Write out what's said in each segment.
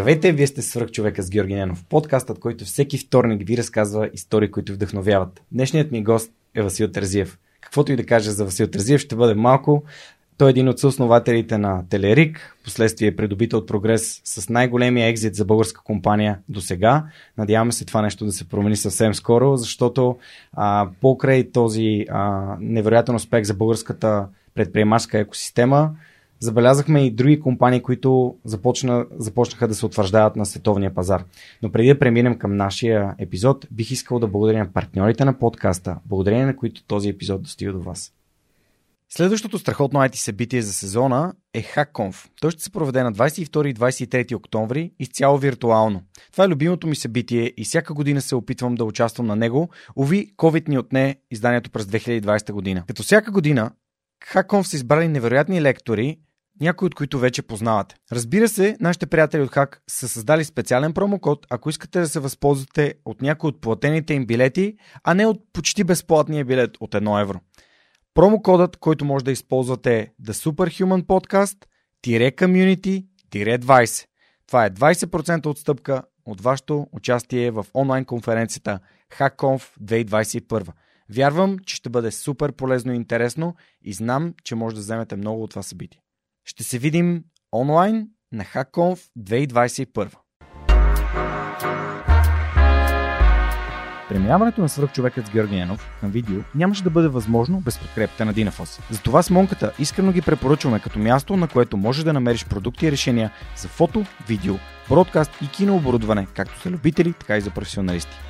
Здравейте, вие сте свърх човека с Георги Ненов, подкастът, който всеки вторник ви разказва истории, които вдъхновяват. Днешният ми гост е Васил Тързиев. Каквото и да кажа за Васил Тързиев ще бъде малко. Той е един от съоснователите на Телерик, последствие е придобител от прогрес с най-големия екзит за българска компания до сега. Надяваме се това нещо да се промени съвсем скоро, защото а, покрай този а, невероятен успех за българската предприемачка екосистема, забелязахме и други компании, които започна, започнаха да се утвърждават на световния пазар. Но преди да преминем към нашия епизод, бих искал да благодаря на партньорите на подкаста, благодарение на които този епизод достига до вас. Следващото страхотно IT събитие за сезона е HackConf. Той ще се проведе на 22 и 23 октомври изцяло виртуално. Това е любимото ми събитие и всяка година се опитвам да участвам на него. Ови, COVID ни отне изданието през 2020 година. Като всяка година, HackConf са избрали невероятни лектори, някои от които вече познавате. Разбира се, нашите приятели от Хак са създали специален промокод, ако искате да се възползвате от някои от платените им билети, а не от почти безплатния билет от 1 евро. Промокодът, който може да използвате е The Superhuman Podcast Community 20. Това е 20% отстъпка от вашето участие в онлайн конференцията HackConf 2021. Вярвам, че ще бъде супер полезно и интересно и знам, че може да вземете много от това събитие. Ще се видим онлайн на HackConf 2021. Преминаването на свръхчовекът с Георги Ненов към видео нямаше да бъде възможно без подкрепата на Dynaphos. Затова с Монката искрено ги препоръчваме като място, на което можеш да намериш продукти и решения за фото, видео, бродкаст и кинооборудване, както за любители, така и за професионалисти.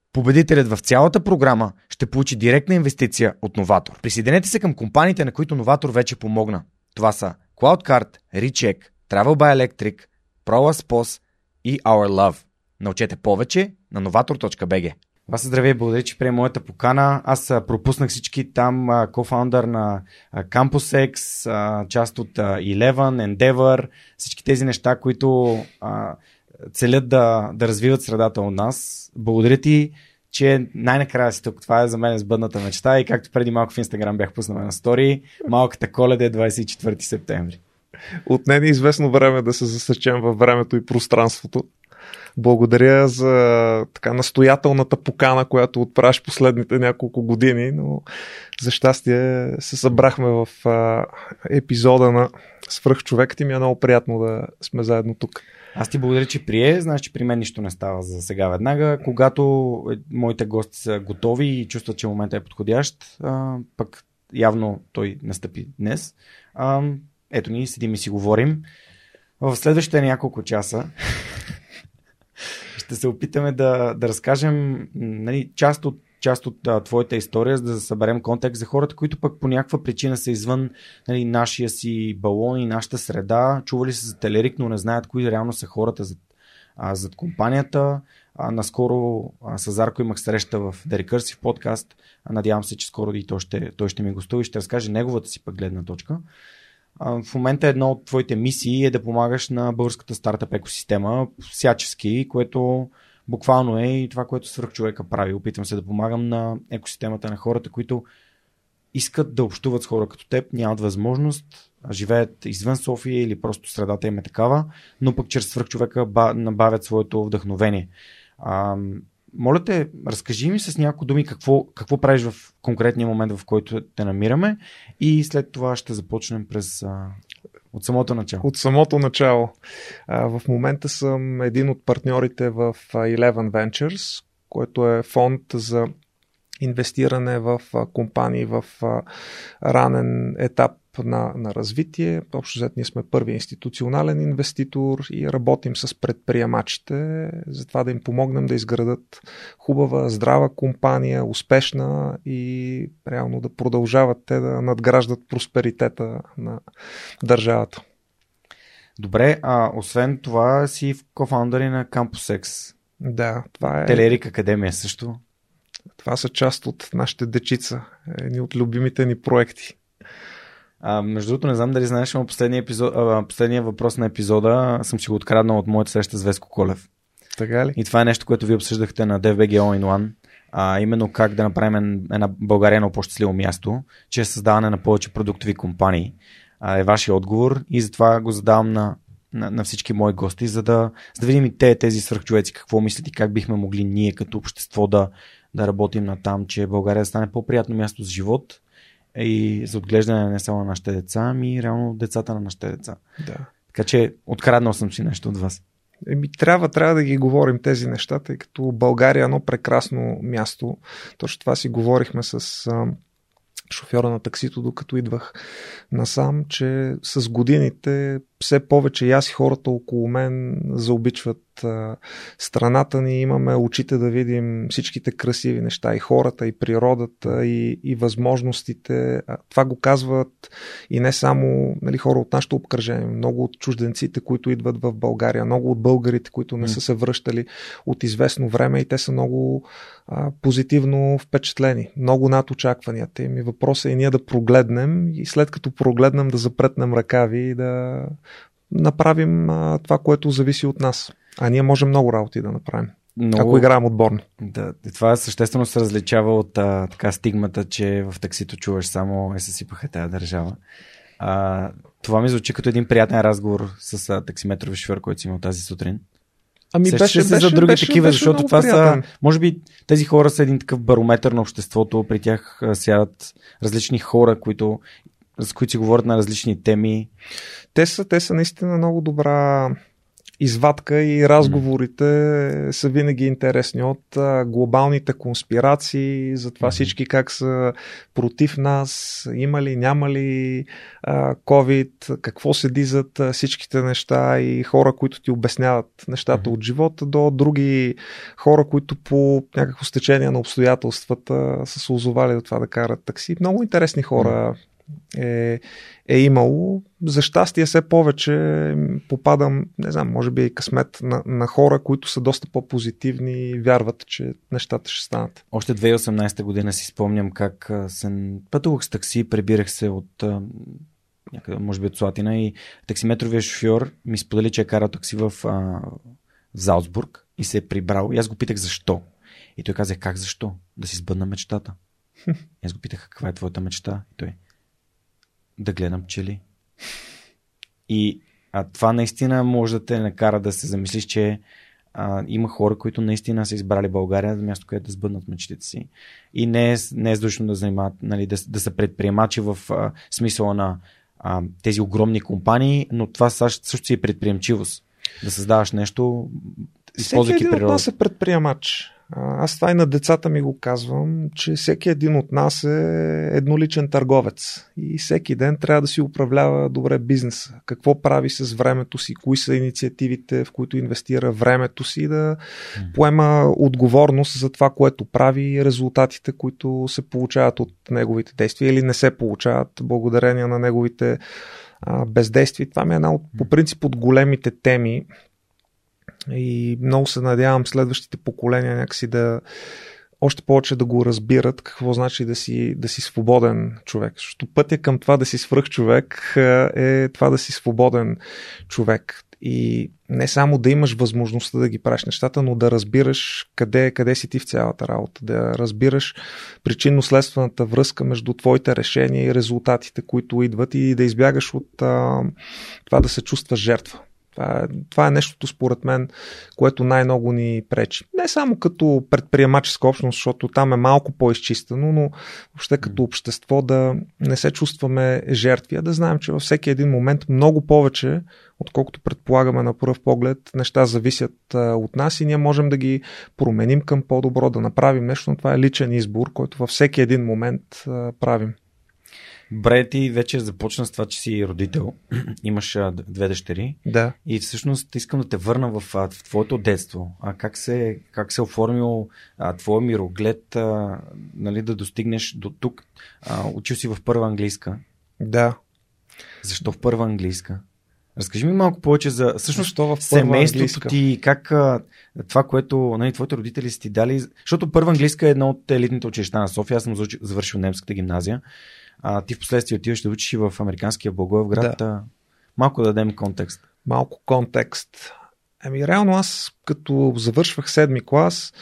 Победителят в цялата програма ще получи директна инвестиция от Новатор. Присъединете се към компаниите, на които Новатор вече помогна. Това са CloudCard, Recheck, Travel by Electric, ProLaspos и Our Love. Научете повече на novator.bg. Вас здравей, благодаря, че приема моята покана. Аз пропуснах всички там, кофаундър на CampusX, част от Eleven, Endeavor, всички тези неща, които целят да, да развиват средата от нас. Благодаря ти, че най-накрая си тук. Това е за мен сбъдната мечта и както преди малко в Инстаграм бях пуснал на стори, малката коледа е 24 септември. Отне ни известно време да се засечем във времето и пространството. Благодаря за така настоятелната покана, която отправиш последните няколко години, но за щастие се събрахме в а, епизода на Свръхчовекът и ми е много приятно да сме заедно тук. Аз ти благодаря, че прие. Знаеш, че при мен нищо не става за сега веднага. Когато е, моите гости са готови и чувстват, че момента е подходящ, пък явно той настъпи днес. Ето ни, седим и си говорим. В следващите няколко часа ще се опитаме да, да разкажем нали, част от част от а, твоята история, за да съберем контекст за хората, които пък по някаква причина са извън нали, нашия си балон и нашата среда, чували са за Телерик, но не знаят кои реално са хората зад, а, зад компанията. А, наскоро а, с Зарко имах среща в The Recursive подкаст. А, надявам се, че скоро и той ще, той ще ми гостува и ще разкаже неговата си пък гледна точка. А, в момента една от твоите мисии е да помагаш на българската стартъп екосистема всячески, което буквално е и това, което свърх човека прави. Опитвам се да помагам на екосистемата на хората, които искат да общуват с хора като теб, нямат възможност, живеят извън София или просто средата им е такава, но пък чрез свърх човека набавят своето вдъхновение. А, моля те, разкажи ми с няколко думи какво, какво правиш в конкретния момент, в който те намираме и след това ще започнем през от самото начало. От самото начало. В момента съм един от партньорите в Eleven Ventures, който е фонд за инвестиране в компании в ранен етап на, на развитие. Общо взето ние сме първи институционален инвеститор и работим с предприемачите, за това да им помогнем да изградат хубава, здрава компания, успешна и реално да продължават те да надграждат просперитета на държавата. Добре, а освен това си в кофаундъри на CampusX. Да, това е. Телерик Академия също. Това са част от нашите дечица, едни от любимите ни проекти. А, между другото, не знам дали знаеш, но последния, епизод, а, последния въпрос на епизода съм си го откраднал от моята среща с Веско Колев. Така ли? И това е нещо, което ви обсъждахте на DFBG All in One. А, именно как да направим една България едно по-щастливо място, чрез създаване на повече продуктови компании. А, е вашия отговор и затова го задавам на, на, на всички мои гости, за да, за да видим и те, тези свръхчовеци, какво мислят и как бихме могли ние като общество да, да работим на там, че България да стане по-приятно място за живот и за отглеждане не само на нашите деца, ами реално децата на нашите деца. Да. Така че откраднал съм си нещо от вас. Еми, трябва, трябва да ги говорим тези неща, тъй като България е едно прекрасно място. Точно това си говорихме с шофьора на таксито, докато идвах насам, че с годините все повече и аз и хората около мен заобичват а, страната ни. Имаме очите да видим всичките красиви неща, и хората, и природата, и, и възможностите. А, това го казват и не само нали, хора от нашето обкръжение, много от чужденците, които идват в България, много от българите, които не са се връщали от известно време и те са много а, позитивно впечатлени. Много над очакванията им. И въпросът е ние да прогледнем и след като прогледнем да запретнем ръкави и да направим а, това, което зависи от нас. А ние можем много работи да направим. Много... Ако играем отборно. Да, това съществено се различава от а, така стигмата, че в таксито чуваш само е съсипаха тази държава. А, това ми звучи като един приятен разговор с а, таксиметрови шофьор, който си имал тази сутрин. Ами Сещаш беше, се беше, за други беше, такива, беше защото това приятен. са, може би тези хора са един такъв барометър на обществото, при тях сядат различни хора, които, с които си говорят на различни теми. Те са, те са наистина много добра извадка и разговорите са винаги интересни от глобалните конспирации, за това всички как са против нас, има ли, няма ли COVID, какво седи зад всичките неща и хора, които ти обясняват нещата от живота, до други хора, които по някакво стечение на обстоятелствата са се озовали до това да карат такси. Много интересни хора е, е имало. За щастие все повече попадам, не знам, може би и късмет на, на хора, които са доста по-позитивни и вярват, че нещата ще станат. Още 2018 година си спомням как съм пътувах с такси, прибирах се от някъде, може би от Слатина и таксиметровия шофьор ми сподели, че е карал такси в, а, в Залцбург и се е прибрал. И аз го питах защо. И той каза, как защо? Да си сбъдна мечтата. И аз го питах, каква е твоята мечта? И той, да гледам пчели. И а това наистина може да те накара да се замислиш, че а, има хора, които наистина са избрали България за място, където да сбъднат мечтите си. И не е, не е задушно да занимават, нали, да, да са предприемачи в а, смисъла на а, тези огромни компании, но това също си е предприемчивост. Да създаваш нещо, използвайки природа. Всеки един от нас е предприемач. Аз това и на децата ми го казвам, че всеки един от нас е едноличен търговец и всеки ден трябва да си управлява добре бизнеса. Какво прави с времето си, кои са инициативите, в които инвестира времето си, да поема отговорност за това, което прави и резултатите, които се получават от неговите действия или не се получават благодарение на неговите бездействия. Това ми е една от, по принцип от големите теми, и много се надявам следващите поколения някакси да още повече да го разбират какво значи да си, да си свободен човек. Защото пътя към това да си свръх човек е това да си свободен човек. И не само да имаш възможността да ги правиш нещата, но да разбираш къде, къде си ти в цялата работа. Да разбираш причинно-следствената връзка между твоите решения и резултатите, които идват и да избягаш от а, това да се чувстваш жертва. Това е, това е нещото, според мен, което най-много ни пречи. Не само като предприемаческа общност, защото там е малко по-изчистено, но въобще като общество да не се чувстваме жертви, а да знаем, че във всеки един момент много повече, отколкото предполагаме на пръв поглед, неща зависят от нас и ние можем да ги променим към по-добро, да направим нещо, но това е личен избор, който във всеки един момент правим. Бре, ти вече започна с това, че си родител. Имаш две дъщери. Да. И всъщност искам да те върна в, в твоето детство. А как се, как се оформил а, твоя мироглед, а, нали, да достигнеш до тук? А, учил си в първа английска. Да. Защо в първа английска? Разкажи ми малко повече за всъщност Защо в семейството английска? ти, как това, което нали, твоите родители са ти дали, защото първа английска е едно от елитните училища на София, аз съм завършил немската гимназия, а ти в последствие отиваш да учиш и в американския Благоевград. Да. Малко да дадем контекст. малко контекст. Ами реално аз като завършвах седми клас,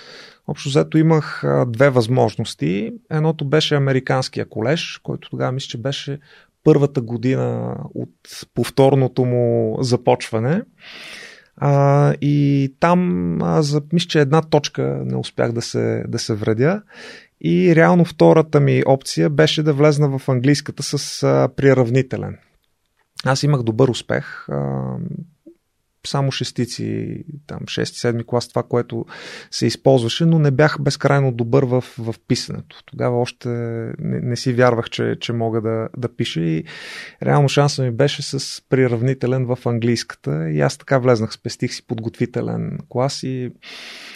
общо взето имах две възможности. Едното беше американския колеж, който тогава мисля, че беше първата година от повторното му започване. А, и там, а, за, мисля, че една точка не успях да се, да се вредя. И реално втората ми опция беше да влезна в английската с а, приравнителен. Аз имах добър успех. А, само шестици, там 6-7 клас, това, което се използваше, но не бях безкрайно добър в, в писането. Тогава още не, не си вярвах, че, че мога да, да пиша и реално шанса ми беше с приравнителен в английската и аз така влезнах, спестих си подготвителен клас и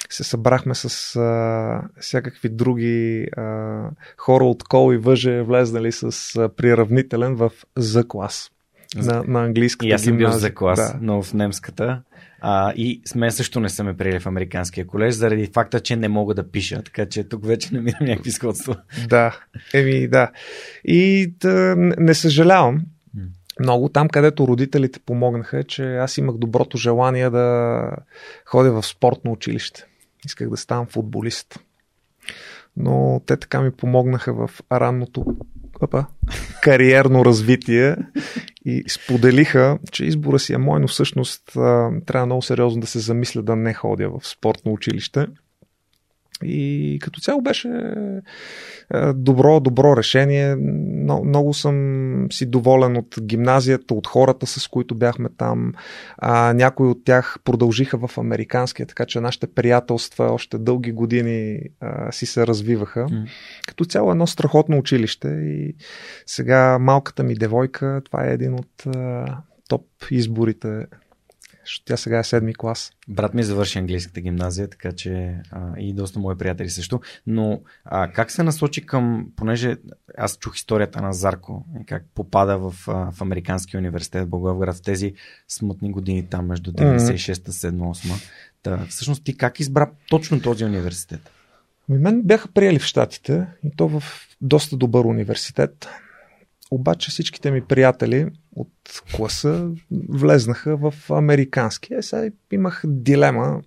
се събрахме с а, всякакви други а, хора от кол и въже, влезнали с а, приравнителен в за клас на, на английската И аз съм бил за клас, Да. но в немската. А, и с мен също не са ме приели в американския колеж, заради факта, че не мога да пиша. Така че тук вече намирам някакви сходства. Да, еми да. И да, не- съжалявам много. Там, където родителите помогнаха, че аз имах доброто желание да ходя в спортно училище. Исках да ставам футболист. Но те така ми помогнаха в ранното опа, кариерно развитие и споделиха, че избора си е мой, но всъщност трябва много сериозно да се замисля да не ходя в спортно училище. И като цяло беше добро, добро решение. Но, много съм си доволен от гимназията, от хората, с които бяхме там. А, някои от тях продължиха в американския, така че нашите приятелства още дълги години а, си се развиваха. М. Като цяло едно страхотно училище и сега малката ми девойка, това е един от а, топ изборите. Защото Тя сега е седми клас. Брат ми завърши английската гимназия, така че а, и доста мои приятели също. Но а, как се насочи към, понеже аз чух историята на Зарко, как попада в, а, в Американския университет в Благоевград в тези смътни години там между 96-та, 7-8. Та, всъщност ти как избра точно този университет? Ми мен бяха приели в Штатите и то в доста добър университет. Обаче всичките ми приятели от класа влезнаха в американски. Е, сега имах дилема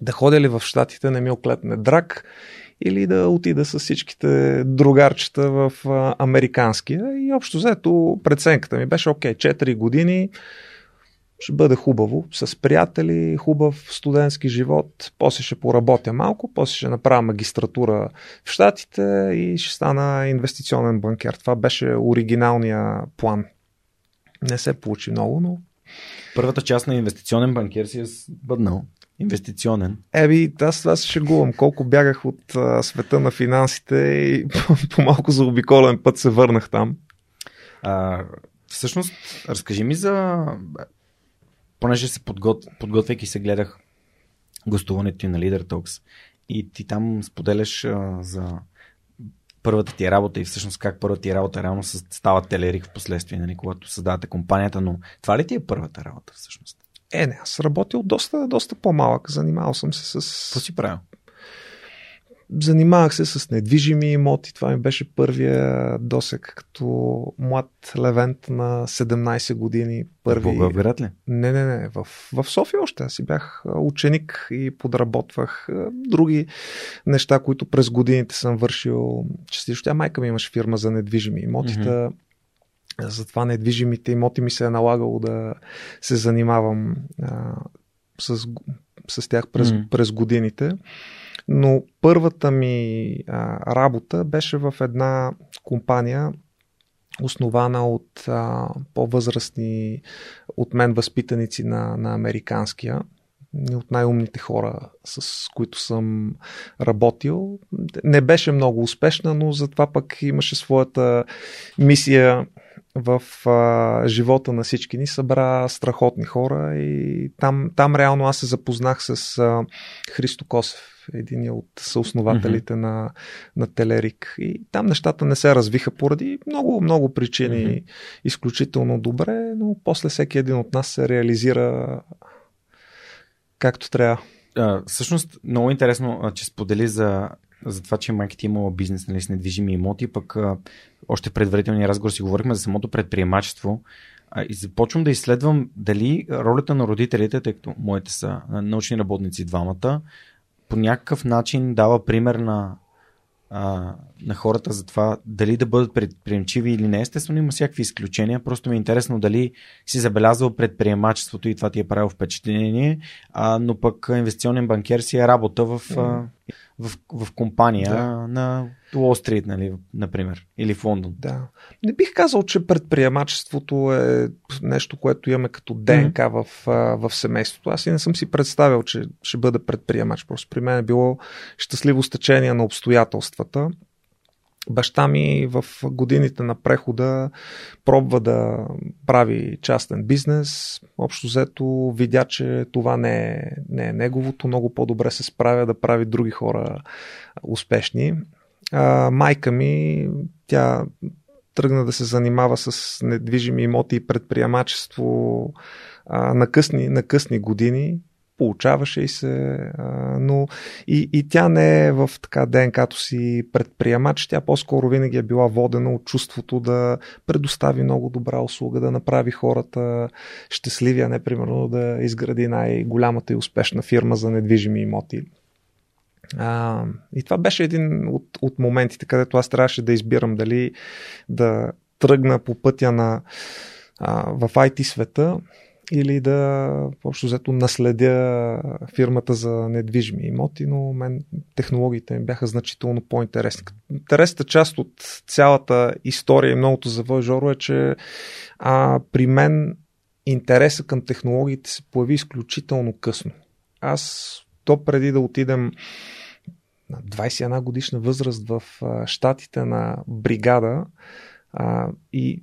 да ходя ли в Штатите, не ми оклетне драк, или да отида с всичките другарчета в американския. И общо взето преценката ми беше, окей, 4 години, ще бъде хубаво, с приятели, хубав студентски живот, после ще поработя малко, после ще направя магистратура в Штатите и ще стана инвестиционен банкер. Това беше оригиналния план. Не се получи много, но Първата част на инвестиционен банкер си е бъднал. Инвестиционен. Еби, аз, аз се шегувам колко бягах от а, света на финансите и по малко за обиколен път се върнах там. А, всъщност, разкажи ми за... Понеже се подгот... подготвяйки се гледах гостуването ти на Leader Talks и ти там споделяш а, за първата ти работа и всъщност как първата ти работа реално става телерик в последствие, нали, когато създавате компанията, но това ли ти е първата работа всъщност? Е, не, аз работил доста, доста по-малък. Занимавал съм се с... Какво си правил? Занимавах се с недвижими имоти. Това ми беше първия досек като млад левент на 17 години. Първи... Благоевград ли? Не, не, не. В, в София още. Аз си бях ученик и подработвах други неща, които през годините съм вършил. Частично тя майка ми имаше фирма за недвижими имоти. Mm-hmm. Затова недвижимите имоти ми се е налагало да се занимавам а, с, с тях през, mm. през годините. Но първата ми а, работа беше в една компания, основана от а, по-възрастни от мен възпитаници на, на американския от най-умните хора, с които съм работил. Не беше много успешна, но затова пък имаше своята мисия в а, живота на всички ни. Събра страхотни хора и там, там реално аз се запознах с а, Христо Косев един от съоснователите mm-hmm. на, на Телерик. И там нещата не се развиха поради много, много причини mm-hmm. изключително добре, но после всеки един от нас се реализира както трябва. А, всъщност, много интересно, че сподели за, за това, че майка ти е имала бизнес нали, с недвижими имоти, пък а, още в предварителния разговор си говорихме за самото предприемачество. А, и започвам да изследвам дали ролята на родителите, тъй като моите са научни работници двамата, по някакъв начин дава пример на, а, на хората за това дали да бъдат предприемчиви или не. Естествено има всякакви изключения. Просто ми е интересно дали си забелязал предприемачеството и това ти е правило впечатление, а, но пък инвестиционен банкер си е работа в, а, в, в компания да. на Уолл Стрит, нали, например, или в Лондон. Да. Не бих казал, че предприемачеството е нещо, което имаме като ДНК mm-hmm. в, в семейството. Аз и не съм си представил, че ще бъда предприемач. Просто при мен е било щастливо стечение на обстоятелствата. Баща ми в годините на прехода пробва да прави частен бизнес. Общо взето видя, че това не е, не е неговото. Много по-добре се справя да прави други хора успешни. А, майка ми, тя тръгна да се занимава с недвижими имоти и предприемачество а, на, късни, на късни години получаваше и се, а, но и, и тя не е в така ДНК-то си предприемач, тя по-скоро винаги е била водена от чувството да предостави много добра услуга, да направи хората щастливи, а не примерно да изгради най-голямата и успешна фирма за недвижими имоти. А, и това беше един от, от моментите, където аз трябваше да избирам дали да тръгна по пътя на а, в IT света или да общо взето наследя фирмата за недвижими имоти, но мен технологиите ми бяха значително по-интересни. Интересната част от цялата история и многото за Жоро е, че а, при мен интереса към технологиите се появи изключително късно. Аз то преди да отидем на 21 годишна възраст в щатите на бригада а, и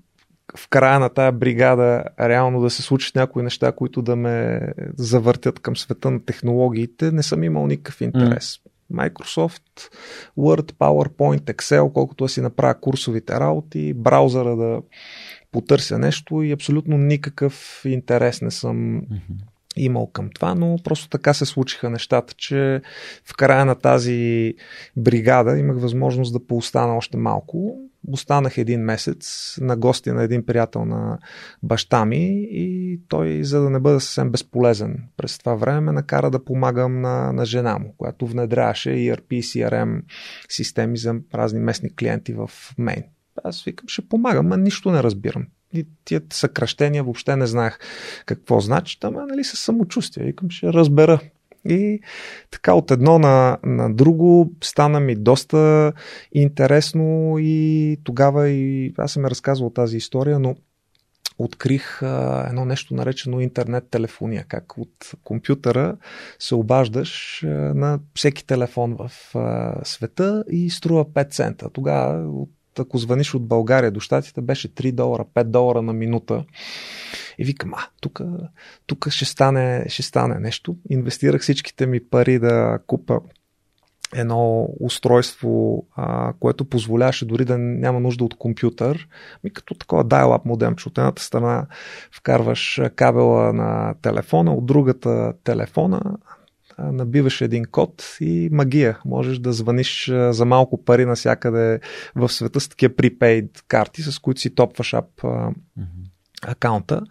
в края на тая бригада реално да се случат някои неща, които да ме завъртят към света на технологиите, не съм имал никакъв интерес. Mm. Microsoft, Word, PowerPoint, Excel, колкото да си направя курсовите работи, браузъра да потърся нещо и абсолютно никакъв интерес не съм mm-hmm имал към това, но просто така се случиха нещата, че в края на тази бригада имах възможност да поостана още малко. Останах един месец на гости на един приятел на баща ми и той, за да не бъда съвсем безполезен през това време, ме накара да помагам на, на жена му, която внедряваше ERP CRM системи за разни местни клиенти в Мейн. Аз викам, ще помагам, а нищо не разбирам и тия съкръщения въобще не знаех какво значи, ама нали със самочувствие. Викам, ще разбера. И така от едно на, на друго стана ми доста интересно и тогава и аз съм разказвал тази история, но открих а, едно нещо наречено интернет телефония, как от компютъра се обаждаш а, на всеки телефон в а, света и струва 5 цента. Тогава от ако звъниш от България до Штатите, беше 3 долара, 5 долара на минута. И викам, а, тук, тук ще, стане, ще стане нещо. Инвестирах всичките ми пари да купа едно устройство, а, което позволяваше дори да няма нужда от компютър, ми като такова dial-up модем, че от едната страна вкарваш кабела на телефона, от другата телефона, набиваш един код и магия. Можеш да звъниш за малко пари навсякъде в света с такива prepaid карти, с които си топваш ап mm-hmm. акаунта.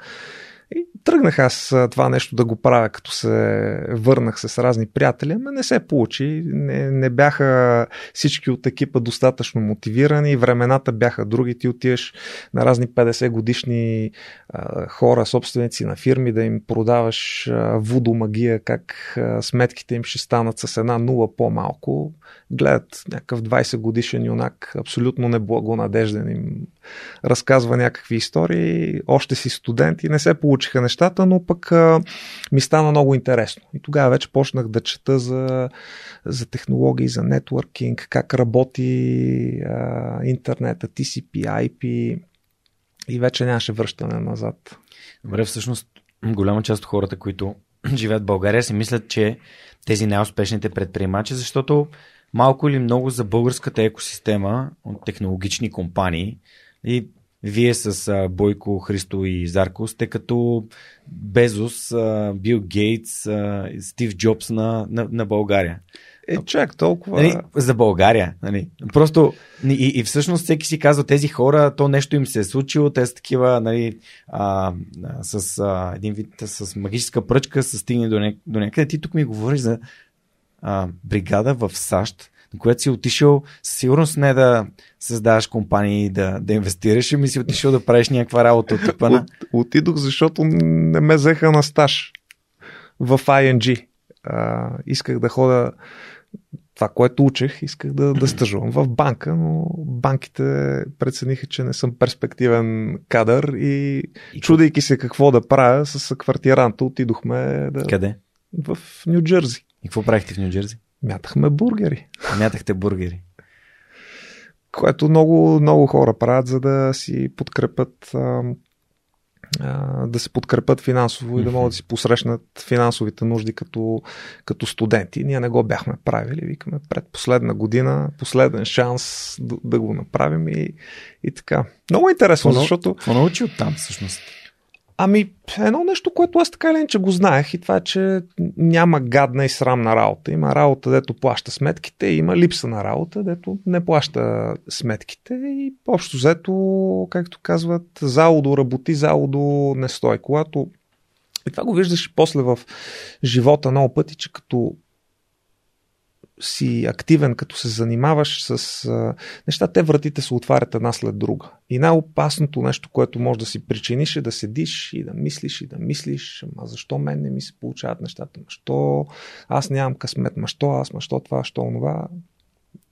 Тръгнах аз това нещо да го правя, като се върнах с разни приятели, но не се получи. Не, не бяха всички от екипа достатъчно мотивирани, времената бяха други. Ти отиваш на разни 50 годишни а, хора, собственици на фирми, да им продаваш а, вудо магия, как а, сметките им ще станат с една нула по-малко. Гледат някакъв 20 годишен юнак, абсолютно неблагонадежден им разказва някакви истории, още си студент и не се получиха нещата, но пък а, ми стана много интересно. И тогава вече почнах да чета за, за технологии, за нетворкинг, как работи а, интернета, TCP, IP и вече нямаше връщане назад. Добре, всъщност голяма част от хората, които живеят в България, си мислят, че тези най-успешните предприемачи, защото малко или много за българската екосистема от технологични компании и вие с Бойко, Христо и Зарко сте като Безос, Бил Гейтс, Стив Джобс на, на, на България. Е, чак толкова. Нали, за България. Нали. Просто и, и всъщност всеки си казва, тези хора, то нещо им се е случило, те са такива, нали, а, с а, един вид, с магическа пръчка, са стигне до, ня... до някъде. Ти тук ми говориш за а, бригада в САЩ, на която си отишъл, със сигурност не да създаваш компании, да, да инвестираш, ами си отишъл да правиш някаква работа от типа на... От, отидох, защото не ме взеха на стаж в ING. А, исках да хода това, което учех, исках да, да стъжувам в банка, но банките прецениха, че не съм перспективен кадър и, и чудейки се какво да правя с квартиранта, отидохме да... Къде? В Нью Джерси. И какво правихте в Нью Джерси? Мятахме бургери. Мятахте бургери. Което много, много хора правят, за да си подкрепят а, а, да се подкрепят финансово mm-hmm. и да могат да си посрещнат финансовите нужди като, като студенти. Ние не го бяхме правили. Викаме пред последна година, последен шанс да, да го направим и, и така. Много интересно, Какво, защото... Какво научи от там всъщност? Ами, едно нещо, което аз така или че го знаех и това е, че няма гадна и срамна работа. Има работа, дето плаща сметките, има липса на работа, дето не плаща сметките и общо взето, както казват, залудо работи, залудо не стои. Когато и това го виждаш и после в живота много пъти, че като си активен, като се занимаваш с а, неща, те вратите се отварят една след друга. И най-опасното нещо, което може да си причиниш е да седиш и да мислиш и да мислиш, ама защо мен не ми се получават нещата, защо аз нямам късмет, ма що аз, ма що това, що това.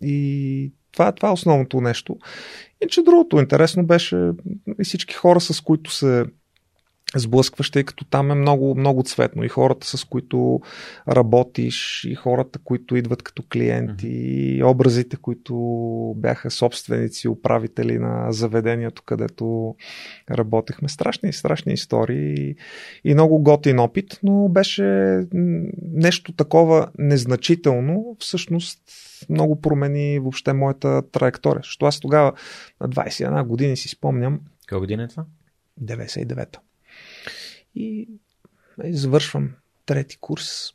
И това, това е основното нещо. И че другото интересно беше и всички хора, с които се сблъскваш, тъй като там е много, много цветно. И хората, с които работиш, и хората, които идват като клиенти, и образите, които бяха собственици, управители на заведението, където работехме. Страшни, страшни истории и много готин опит, но беше нещо такова незначително. Всъщност много промени въобще моята траектория. Защото аз тогава на 21 години си спомням. Коя година е това? 99-та. И нали, завършвам трети курс.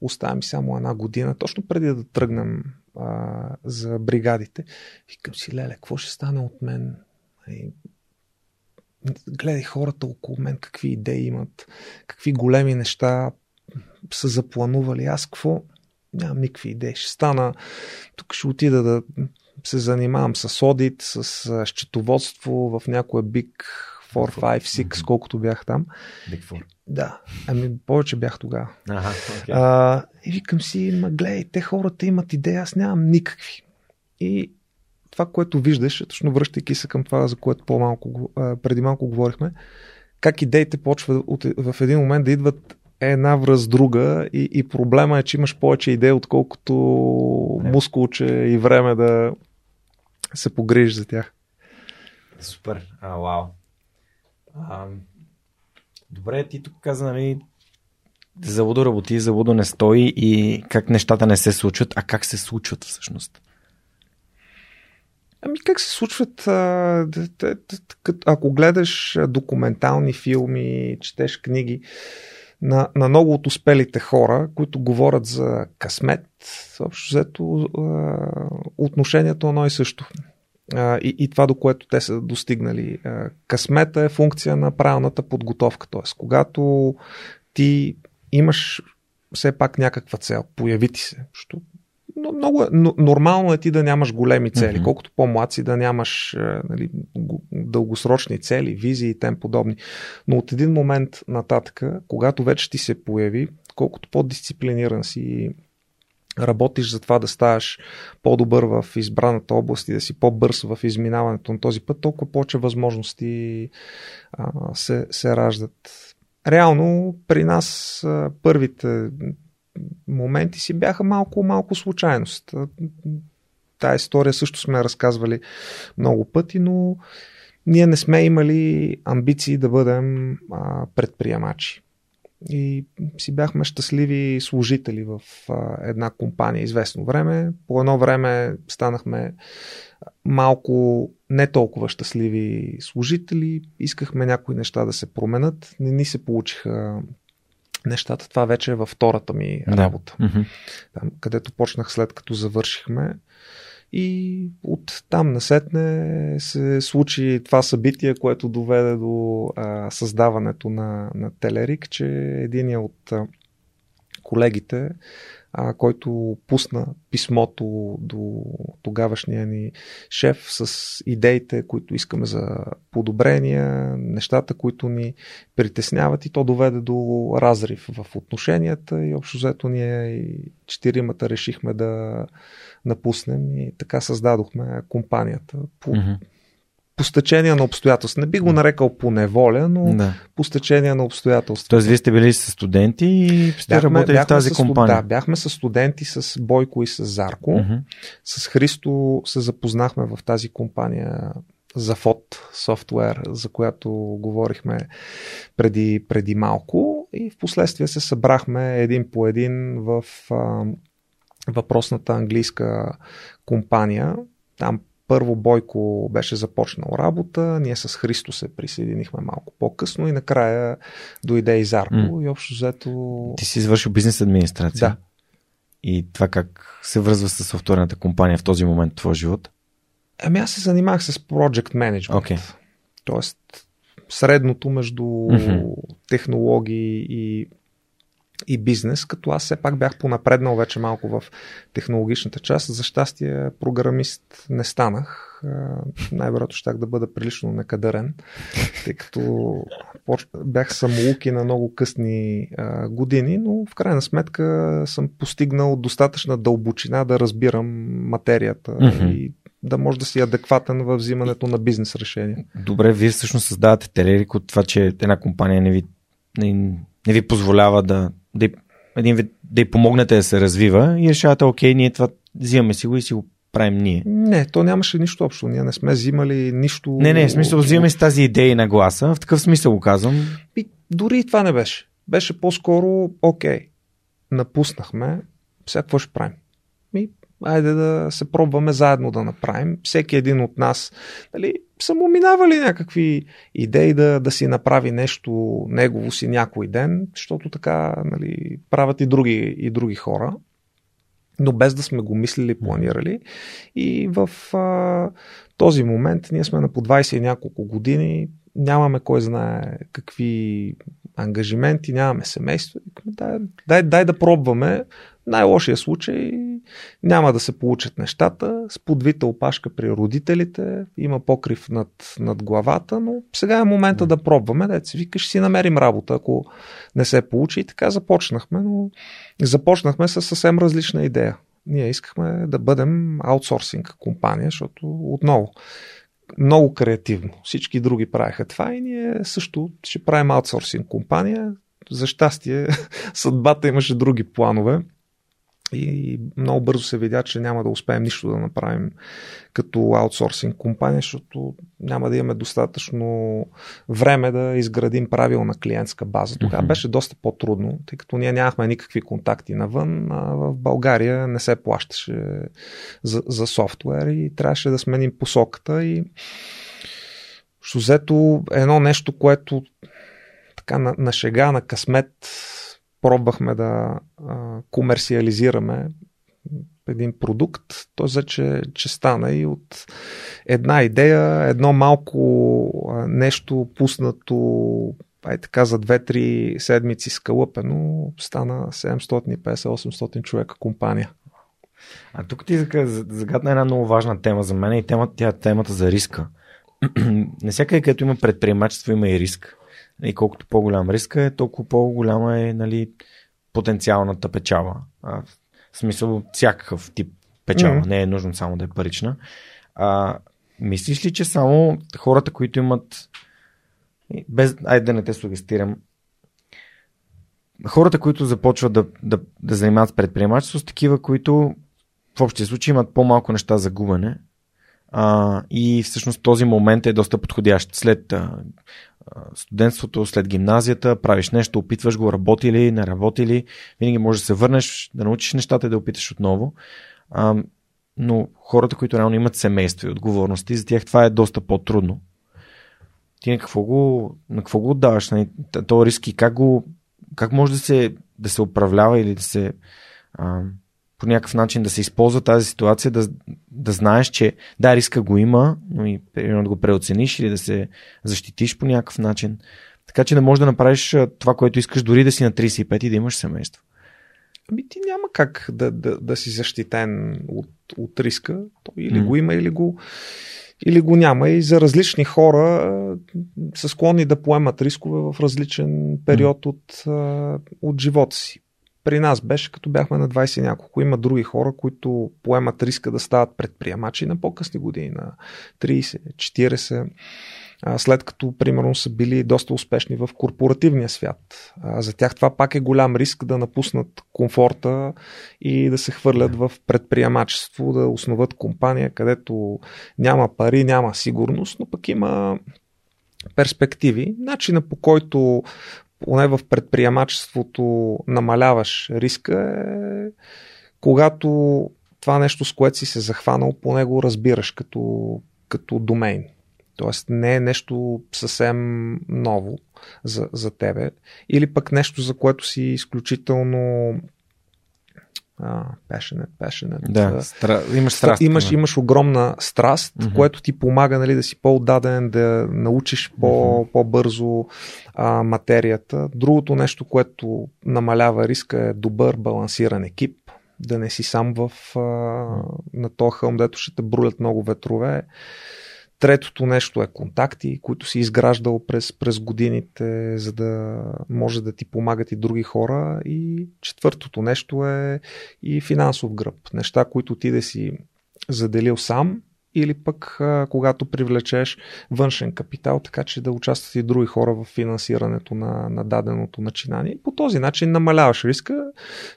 Оставам само една година, точно преди да тръгнем а, за бригадите. Викам си, леле, какво ще стане от мен? И, гледай хората около мен, какви идеи имат, какви големи неща са запланували. Аз какво? Нямам никакви идеи. Ще стана, тук ще отида да се занимавам с одит, с счетоводство в някоя биг 4, 5, 6, mm-hmm. колкото бях там. Big Four. Да, ами повече бях тогава. Ага, okay. а, и викам си, ма гледай, те хората имат идеи, аз нямам никакви. И това, което виждаш, точно връщайки се към това, за което по-малко, преди малко говорихме, как идеите почват в един момент да идват една връз друга и, и проблема е, че имаш повече идеи, отколкото мускулче и време да се погрижиш за тях. Супер, а, вау. А, добре, ти тук каза, нали, заводо работи, заводо не стои и как нещата не се случват, а как се случват всъщност? Ами как се случват? Ако гледаш документални филми, четеш книги на, на много от успелите хора, които говорят за късмет, общо взето отношението е едно и също. А, и, и това до което те са достигнали. А, късмета е функция на правилната подготовка. Т.е. когато ти имаш все пак някаква цел, появи ти се. Защото много е, нормално е ти да нямаш големи цели. Mm-hmm. Колкото по-млад си да нямаш нали, дългосрочни цели, визии и тем подобни. Но от един момент нататък, когато вече ти се появи, колкото по-дисциплиниран си работиш за това да ставаш по-добър в избраната област и да си по-бърз в изминаването на този път, толкова повече възможности а, се, се раждат. Реално при нас а, първите моменти си бяха малко-малко случайност. Тая история също сме разказвали много пъти, но ние не сме имали амбиции да бъдем а, предприемачи и си бяхме щастливи служители в а, една компания известно време. По едно време станахме малко не толкова щастливи служители. Искахме някои неща да се променят. Не ни се получиха нещата. Това вече е във втората ми работа. Да. Там, където почнах след като завършихме. И от там насетне се случи това събитие, което доведе до а, създаването на, на Телерик, че един от а, колегите, а, който пусна писмото до тогавашния ни шеф с идеите, които искаме за подобрения, нещата, които ни притесняват и то доведе до разрив в отношенията и общо взето ние и четиримата решихме да напуснем и така създадохме компанията. По, mm-hmm. по стечение на обстоятелства. Не би го нарекал по неволя, но да. по стечение на обстоятелства. Тоест, вие сте били с студенти и сте бяхме, работили бяхме в тази с, компания? Да, бяхме с студенти с Бойко и с Зарко. Mm-hmm. С Христо се запознахме в тази компания за фот софтуер, за която говорихме преди, преди малко и в последствие се събрахме един по един в въпросната английска компания. Там първо Бойко беше започнал работа, ние с Христо се присъединихме малко по-късно и накрая дойде и Зарко mm. и общо взето... Ти си извършил бизнес администрация. Да. И това как се връзва с софтуерната компания в този момент в твоя живот? Ами аз се занимах с project management. Okay. Тоест средното между mm-hmm. технологии и и бизнес, като аз все пак бях понапреднал вече малко в технологичната част. За щастие, програмист не станах. Най-вероятно щях да бъда прилично некадърен, тъй като бях самоуки на много късни години, но в крайна сметка съм постигнал достатъчна дълбочина да разбирам материята mm-hmm. и да може да си адекватен в взимането на бизнес решения. Добре, вие всъщност създавате Телерик от това, че една компания не ви, не, ви позволява да да, един вид, да й помогнете да се развива и решавате, окей, ние това взимаме си го и си го правим ние. Не, то нямаше нищо общо. Ние не сме взимали нищо. Не, не, в смисъл взимаме с тази идея на гласа. В такъв смисъл го казвам. И дори и това не беше. Беше по-скоро, окей, напуснахме, сега какво ще правим? И айде да се пробваме заедно да направим. Всеки един от нас нали, са му минавали някакви идеи да, да си направи нещо негово си някой ден, защото така нали, правят и други, и други хора но без да сме го мислили, планирали. И в а, този момент ние сме на по 20 и няколко години, нямаме кой знае какви ангажименти, нямаме семейство. Дай, дай, дай да пробваме. Най-лошия случай няма да се получат нещата. С подвита опашка при родителите, има покрив над, над главата, но сега е момента да пробваме. Да си викаш, си намерим работа, ако не се получи. И така започнахме, но започнахме с съвсем различна идея. Ние искахме да бъдем аутсорсинг компания, защото отново много креативно. Всички други правеха това и ние също ще правим аутсорсинг компания. За щастие, съдбата имаше други планове и много бързо се видя, че няма да успеем нищо да направим като аутсорсинг компания, защото няма да имаме достатъчно време да изградим правилна клиентска база. Тогава mm-hmm. беше доста по-трудно, тъй като ние нямахме никакви контакти навън, а в България не се плащаше за, за софтуер и трябваше да сменим посоката и Шузето е едно нещо, което така на, на шега, на късмет пробвахме да а, комерциализираме един продукт, той за че, че стана и от една идея, едно малко нещо пуснато ай така за 2-3 седмици скалъпено, стана 750-800 човека компания. А тук ти загадна една много важна тема за мен и тема, тя е темата за риска. Насякъде, където има предприемачество, има и риск. И колкото по-голям риска е, толкова по-голяма е нали, потенциалната печала. А, в смисъл всякакъв тип печала. Mm-hmm. Не е нужно само да е парична. А, мислиш ли, че само хората, които имат без, айде да не те сугестирам, хората, които започват да, да, да занимават с предприемачество, са такива, които в общия случай имат по-малко неща за губене а, и всъщност този момент е доста подходящ. След а, студентството, след гимназията, правиш нещо, опитваш го, работи ли, не работи ли, винаги можеш да се върнеш, да научиш нещата и да опиташ отново. А, но хората, които реално имат семейство и отговорности, за тях това е доста по-трудно. Ти на какво го, на какво го отдаваш? На нали, то риски, как, го, как може да се, да се управлява или да се а, по някакъв начин да се използва тази ситуация, да, да знаеш, че да, риска го има, но и примерно да го преоцениш или да се защитиш по някакъв начин. Така че да можеш да направиш това, което искаш, дори да си на 35 и да имаш семейство. Ами ти няма как да, да, да си защитен от, от риска. То или mm. го има, или го, или го няма. И за различни хора са склонни да поемат рискове в различен период mm. от, от живота си при нас беше като бяхме на 20 няколко. Има други хора, които поемат риска да стават предприемачи на по-късни години, на 30, 40 след като, примерно, са били доста успешни в корпоративния свят. За тях това пак е голям риск да напуснат комфорта и да се хвърлят в предприемачество, да основат компания, където няма пари, няма сигурност, но пък има перспективи. Начина по който поне в предприемачеството намаляваш риска е когато това нещо, с което си се захванал, по него разбираш като, като домейн. Тоест не е нещо съвсем ново за, за тебе. Или пък нещо, за което си изключително passionate, passionate. Да, стра... имаш страст. Имаш, имаш огромна страст, mm-hmm. което ти помага нали, да си по-отдаден, да научиш по, mm-hmm. по-бързо а, материята. Другото нещо, което намалява риска е добър балансиран екип. Да не си сам в, а, на този хълм, дето ще те брулят много ветрове. Третото нещо е контакти, които си изграждал през, през годините, за да може да ти помагат и други хора. И четвъртото нещо е и финансов гръб. Неща, които ти да си заделил сам или пък когато привлечеш външен капитал, така че да участват и други хора в финансирането на, на даденото начинание. По този начин намаляваш риска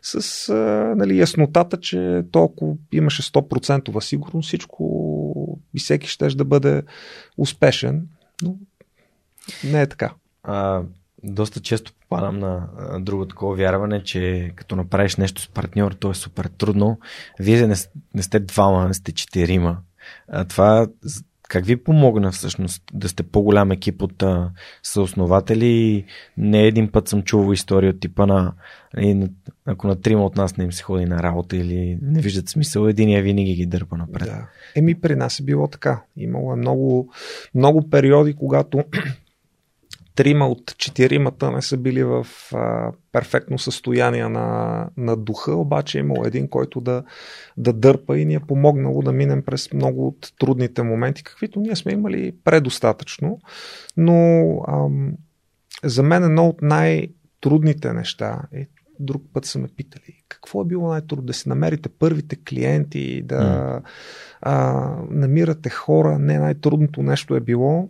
с а, нали, яснотата, че толкова имаше 100% сигурност, всичко и всеки ще да бъде успешен, но не е така. А, доста често попадам на друго такова вярване, че като направиш нещо с партньор, то е супер трудно. Вие не, не сте двама, не сте четирима. А това как ви помогна всъщност да сте по-голям екип от а, съоснователи? Не един път съм чувал история от типа на и, ако на трима от нас не им се ходи на работа или не виждат смисъл, единия винаги ги дърпа напред. Да. Еми при нас е било така. Имало е много, много периоди, когато трима от четиримата не са били в а, перфектно състояние на, на духа, обаче е имал един, който да, да дърпа и ни е помогнало да минем през много от трудните моменти, каквито ние сме имали предостатъчно. Но ам, за мен едно от най-трудните неща е друг път са ме питали, какво е било най-трудно да си намерите първите клиенти, да mm. а, намирате хора. Не най-трудното нещо е било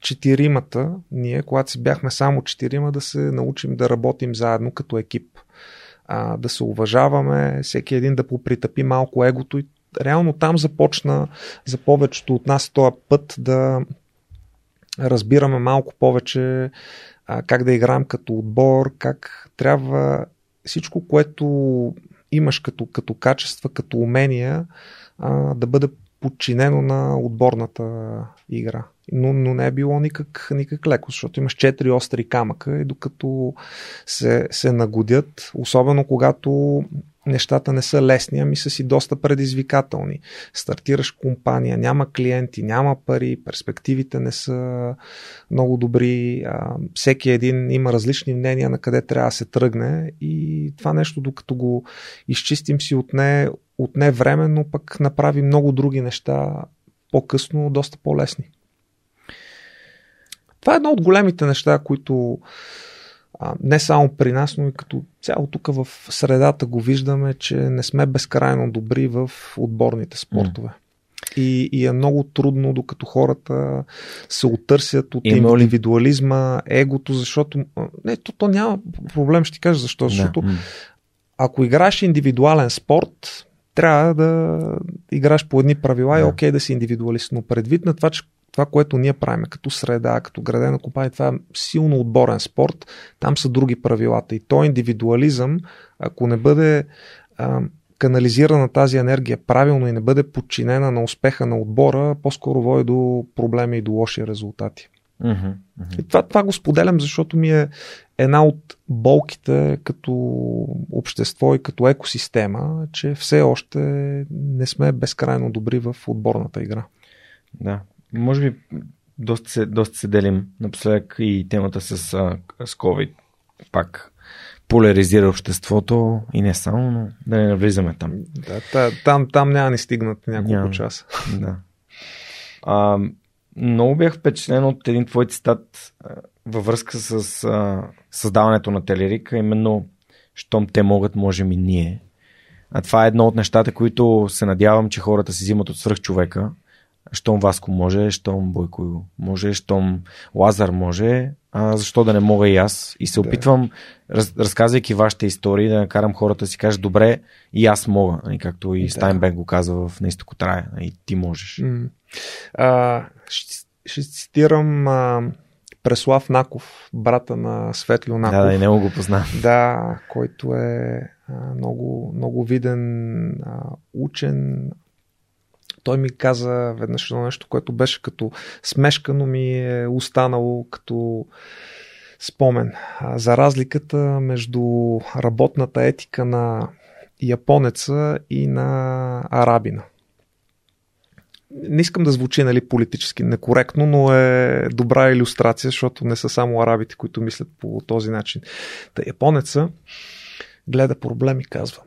четиримата, ние, когато си бяхме само четирима, да се научим да работим заедно като екип. А, да се уважаваме, всеки един да попритъпи малко егото и реално там започна за повечето от нас този път да разбираме малко повече а, как да играем като отбор, как трябва всичко, което имаш като, като качества, като умения, а, да бъде подчинено на отборната игра но, но не е било никак, никак леко, защото имаш четири остри камъка и докато се, се нагодят, особено когато нещата не са лесни, ами са си доста предизвикателни. Стартираш компания, няма клиенти, няма пари, перспективите не са много добри, а, всеки един има различни мнения на къде трябва да се тръгне и това нещо, докато го изчистим си отне, отне време, но пък направи много други неща по-късно, доста по-лесни. Това е едно от големите неща, които а, не само при нас, но и като цяло тук в средата го виждаме, че не сме безкрайно добри в отборните спортове. Mm. И, и е много трудно, докато хората се отърсят от Има индивидуализма, егото, защото не, то, то няма проблем, ще ти кажа защо. Защото mm. ако играеш индивидуален спорт, трябва да играш по едни правила yeah. и окей да си индивидуалист. Но предвид на това, че това, което ние правим като среда, като градена компания, това е силно отборен спорт. Там са други правилата. И то индивидуализъм, ако не бъде а, канализирана тази енергия правилно и не бъде подчинена на успеха на отбора, по-скоро води до проблеми и до лоши резултати. И това, това го споделям, защото ми е една от болките като общество и като екосистема, че все още не сме безкрайно добри в отборната игра. Да, може би доста се, доста се делим напоследък и темата с, с COVID пак поляризира обществото и не само, но да не навлизаме там. Да, та, там, там няма ни стигнат няколко няма, часа. Да. А, много бях впечатлен от един твой цитат във връзка с а, създаването на Телерика, именно щом те могат, можем и ние. А това е едно от нещата, които се надявам, че хората си взимат от свръхчовека щом Васко може, щом Бойко може, щом Лазар може, а защо да не мога и аз? И се опитвам, раз, разказвайки вашите истории, да накарам хората да си кажат, добре, и аз мога, и както и да. Стайнбек го казва в Наистина Трая, и ти можеш. Mm. А, ще, ще цитирам а, Преслав Наков, брата на Светлио Наков. Да, да, и него го познавам. Да, който е много, много виден а, учен, той ми каза веднъж едно нещо, което беше като смешка, но ми е останало като спомен. За разликата между работната етика на японеца и на арабина. Не искам да звучи нали, политически некоректно, но е добра иллюстрация, защото не са само арабите, които мислят по този начин. Та японеца гледа проблем и казва,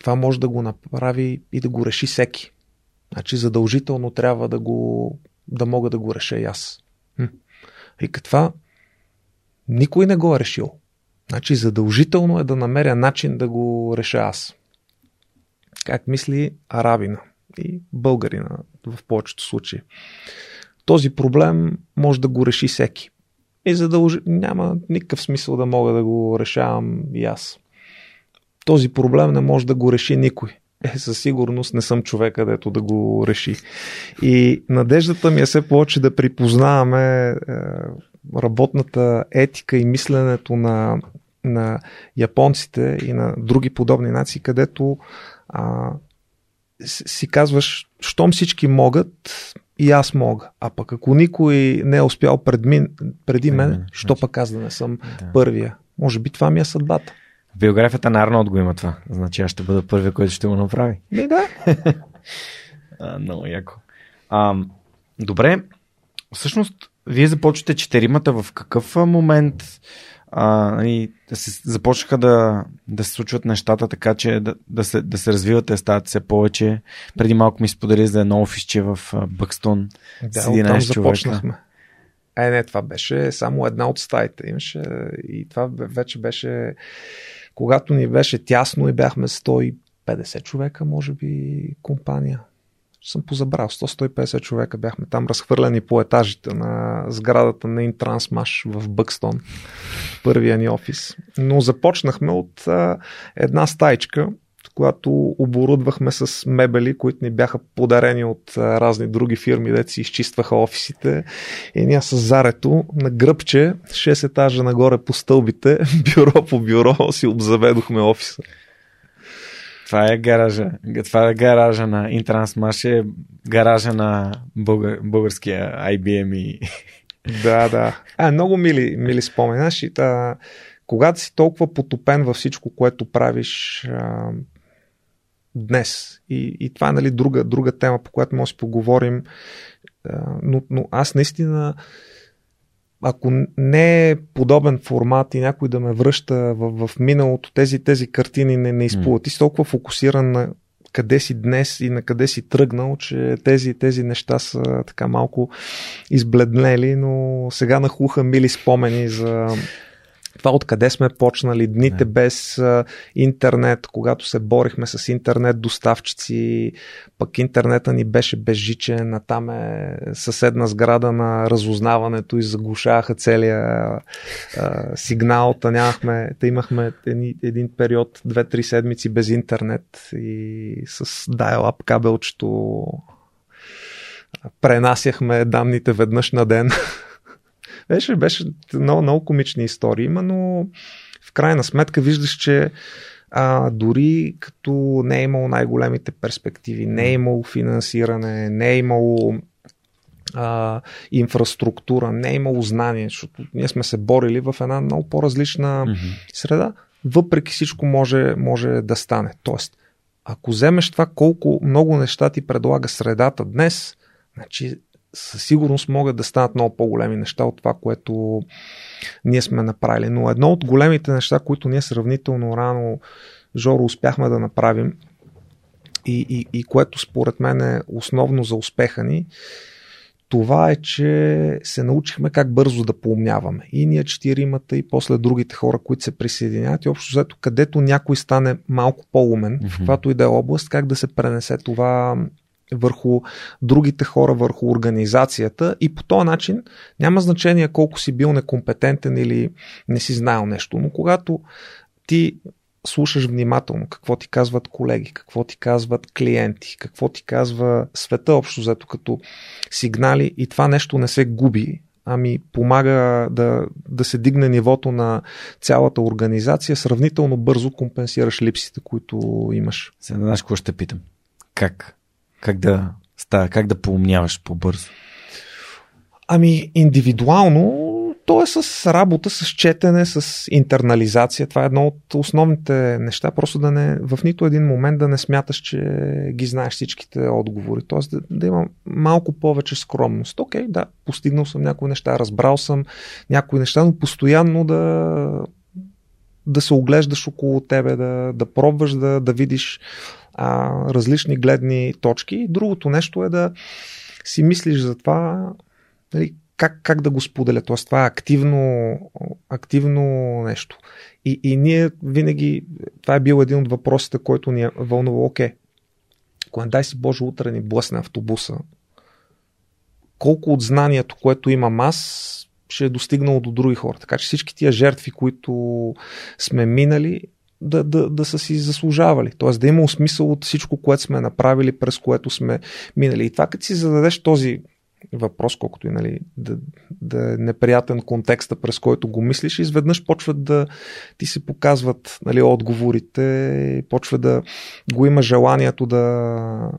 това може да го направи и да го реши всеки. Значи задължително трябва да го да мога да го реша и аз. И това никой не го е решил. Значи задължително е да намеря начин да го реша аз. Как мисли арабина и българина в повечето случаи. Този проблем може да го реши всеки. И задълж... няма никакъв смисъл да мога да го решавам и аз. Този проблем не може да го реши никой е, със сигурност не съм човека, дето да го реши. И надеждата ми е все повече да припознаваме е, работната етика и мисленето на, на японците и на други подобни нации, където а, си казваш, щом всички могат, и аз мога. А пък ако никой не е успял пред мен, преди мен, що пък аз да не съм да. първия? Може би това ми е съдбата биографията на Арнолд го има това. Значи аз ще бъда първия, който ще го направи. Не, да. а, много яко. А, добре, всъщност, вие започвате четиримата в какъв момент а, и да се, започнаха да, да се случват нещата така, че да, да, се, да се развивате, стават все повече. Преди малко ми сподели за едно офисче в Бъкстон. Да, с 11 човека. започнахме. Е, не, това беше само една от стаите. Имаше и това вече беше когато ни беше тясно и бяхме 150 човека, може би, компания. Съм позабрал, 100-150 човека бяхме там разхвърлени по етажите на сградата на Интрансмаш в Бъкстон, първия ни офис. Но започнахме от а, една стайчка, която оборудвахме с мебели, които ни бяха подарени от разни други фирми, де си изчистваха офисите. И ние с зарето на гръбче, 6 етажа нагоре по стълбите, бюро по бюро си обзаведохме офиса. Това е гаража. Това е гаража на Интрансмаш, е гаража на българ, българския IBM и... Да, да. А, много мили, мили спомени. Та, когато си толкова потопен във всичко, което правиш а, днес, и, и това е нали, друга, друга тема, по която може да поговорим, но, но аз наистина ако не е подобен формат и някой да ме връща в, в миналото, тези, тези картини не, не изплуват. Ти си толкова фокусиран на къде си днес и на къде си тръгнал, че тези, тези неща са така малко избледнели, но сега нахуха мили спомени за това откъде сме почнали, дните Не. без а, интернет, когато се борихме с интернет доставчици, пък интернета ни беше безжичен, а там е съседна сграда на разузнаването и заглушаваха целия а, сигнал, та нямахме, та имахме един, един период, две-три седмици без интернет и с dial-up кабелчето пренасяхме данните веднъж на ден. Беше, беше много, много комични истории, има, но в крайна сметка виждаш, че а, дори като не е имало най-големите перспективи, не е имало финансиране, не е имало а, инфраструктура, не е имало знание, защото ние сме се борили в една много по-различна mm-hmm. среда, въпреки всичко може, може да стане. Тоест, ако вземеш това колко много неща ти предлага средата днес, значи със сигурност могат да станат много по-големи неща от това, което ние сме направили. Но едно от големите неща, които ние сравнително рано, Жоро, успяхме да направим и, и, и което според мен е основно за успеха ни, това е, че се научихме как бързо да поумняваме. И ние четиримата, и после другите хора, които се присъединяват. И общо взето, където някой стане малко по-умен, mm-hmm. в каквато и да е област, как да се пренесе това върху другите хора, върху организацията и по този начин няма значение колко си бил некомпетентен или не си знаел нещо, но когато ти слушаш внимателно какво ти казват колеги, какво ти казват клиенти, какво ти казва света общо взето като сигнали и това нещо не се губи, ами помага да, да се дигне нивото на цялата организация, сравнително бързо компенсираш липсите, които имаш. Сега знаеш какво ще питам. Как как да става, как да поумняваш по-бързо? Ами, индивидуално, то е с работа, с четене, с интернализация. Това е едно от основните неща. Просто да не, в нито един момент да не смяташ, че ги знаеш всичките отговори. Тоест да, да има малко повече скромност. Окей, да, постигнал съм някои неща, разбрал съм някои неща, но постоянно да, да се оглеждаш около тебе, да, да пробваш да, да видиш а, различни гледни точки. Другото нещо е да си мислиш за това нали, как, как да го споделя. Тоест, това е активно, активно нещо. И, и ние винаги, това е бил един от въпросите, който ни е вълнува, окей, ако дай си Боже утре ни блъсне автобуса, колко от знанието, което имам аз, ще е достигнало до други хора. Така че всички тия жертви, които сме минали, да, да, да са си заслужавали. Тоест да има смисъл от всичко, което сме направили, през което сме минали. И това, като си зададеш този въпрос, колкото и нали, да, да е неприятен контекста, през който го мислиш, изведнъж почват да ти се показват нали, отговорите, почва да го има желанието да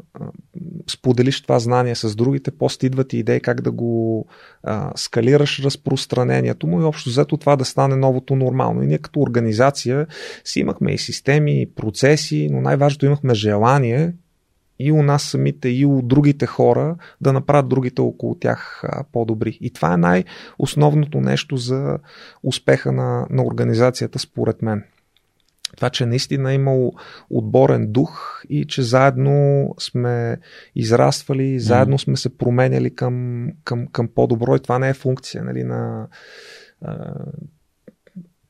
споделиш това знание с другите, после идват и идеи как да го а, скалираш разпространението му и общо взето това да стане новото нормално. И ние като организация си имахме и системи, и процеси, но най-важното имахме желание и у нас самите, и у другите хора да направят другите около тях по-добри. И това е най-основното нещо за успеха на, на организацията, според мен. Това, че наистина е имало отборен дух и че заедно сме израствали, заедно сме се променяли към, към, към по-добро и това не е функция нали, на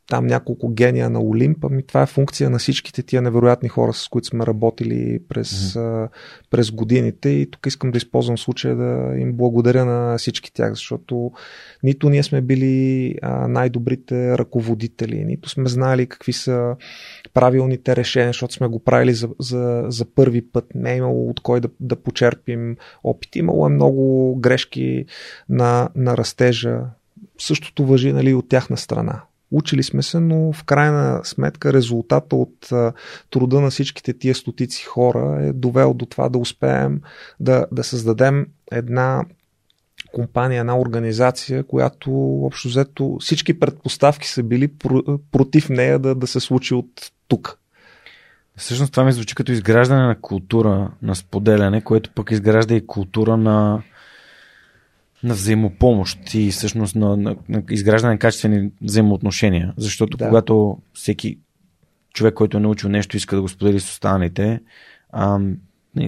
там няколко гения на Олимп, ами това е функция на всичките тия невероятни хора, с които сме работили през, mm-hmm. през годините и тук искам да използвам случая да им благодаря на всички тях, защото нито ние сме били най-добрите ръководители, нито сме знали какви са правилните решения, защото сме го правили за, за, за първи път. Не е имало от кой да, да почерпим опит. Имало е много грешки на, на растежа. Същото въжи нали, от тяхна страна. Учили сме се, но в крайна сметка резултата от труда на всичките тия стотици хора е довел до това да успеем да, да създадем една компания, една организация, която общо взето всички предпоставки са били против нея да, да се случи от тук. Всъщност това ми звучи като изграждане на култура на споделяне, което пък изгражда и култура на, на взаимопомощ и всъщност на, на, на изграждане на качествени взаимоотношения. Защото да. когато всеки човек, който е научил нещо, иска да го сподели с останалите, ам,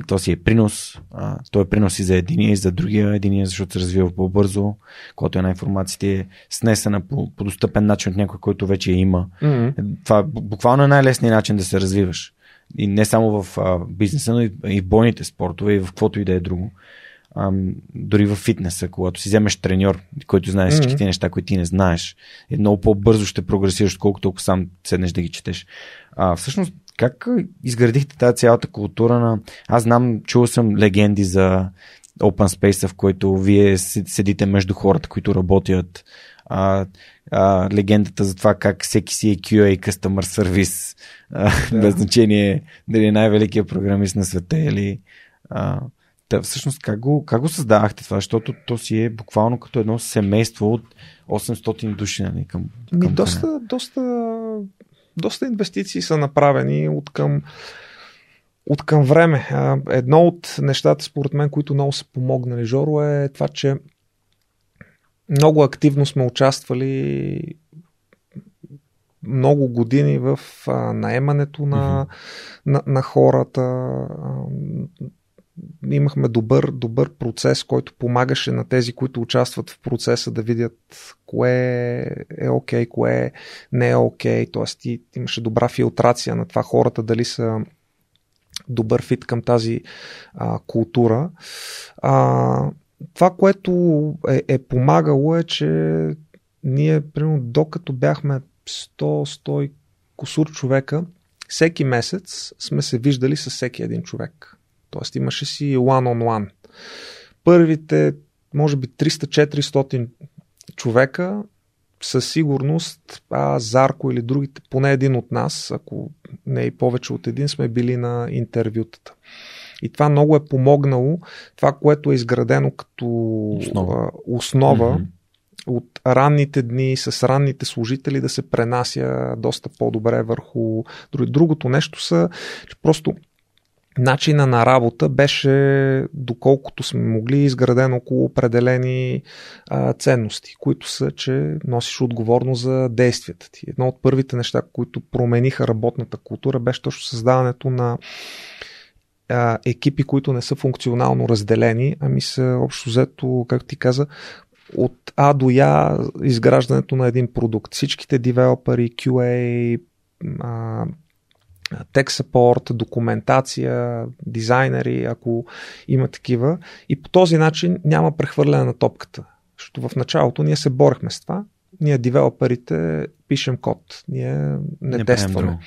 то си е принос. А, той е принос и за единия, и за другия единия, защото се развива по-бързо, когато една информация е снесена по, по достъпен начин от някой, който вече я има. Mm-hmm. Това буквално е най-лесният начин да се развиваш. И не само в а, бизнеса, но и, и в бойните спортове, и в каквото и да е друго. А, дори в фитнеса, когато си вземеш треньор, който знае всички mm-hmm. неща, които ти не знаеш, е много по-бързо ще прогресираш, отколкото ако сам седнеш да ги четеш. А, всъщност, как изградихте тази цялата култура на... Аз знам, чул съм легенди за Open Space, в който вие седите между хората, които работят. А, а, легендата за това как всеки си е QA Customer Service, а, да. без значение дали е най-великият програмист на света или... А, да, всъщност, как го, как го създавахте това? Защото то си е буквално като едно семейство от 800 души нали, към, към Ми, доста, доста доста инвестиции са направени от към, от към време. Едно от нещата, според мен, които много са помогнали, Жоро, е това, че много активно сме участвали много години в а, наемането на, mm-hmm. на, на хората. Имахме добър, добър процес, който помагаше на тези, които участват в процеса да видят кое е окей, okay, кое не е окей. Okay. Тоест имаше добра филтрация на това хората дали са добър фит към тази а, култура. А, това, което е, е помагало е, че ние, примерно, докато бяхме 100-100 косур човека, всеки месец сме се виждали с всеки един човек. Тоест имаше си one-on-one. Първите, може би 300-400 човека със сигурност а Зарко или другите, поне един от нас, ако не и повече от един, сме били на интервютата. И това много е помогнало. Това, което е изградено като основа, основа mm-hmm. от ранните дни с ранните служители да се пренася доста по-добре върху другото нещо са, че просто начина на работа беше, доколкото сме могли, изграден около определени а, ценности, които са, че носиш отговорност за действията ти. Едно от първите неща, които промениха работната култура, беше точно създаването на а, екипи, които не са функционално разделени, ами са общо взето, както ти каза, от А до Я изграждането на един продукт. Всичките девелопери, QA, а, тек саппорт, документация, дизайнери, ако има такива. И по този начин няма прехвърляне на топката. Защото в началото ние се борехме с това. Ние, девелоперите, пишем код. Ние не, не тестваме.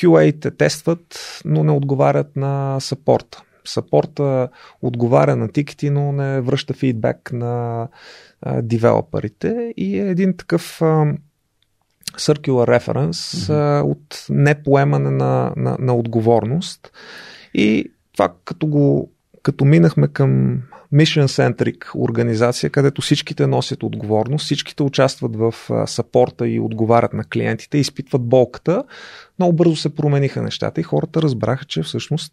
QA-те тестват, но не отговарят на саппорта. Саппорта отговаря на тикети, но не връща фидбек на девелоперите. И е един такъв circular reference mm-hmm. от непоемане на, на, на отговорност. И това като го като минахме към mission-centric организация, където всичките носят отговорност, всичките участват в сапорта и отговарят на клиентите, изпитват болката, много бързо се промениха нещата и хората разбраха, че всъщност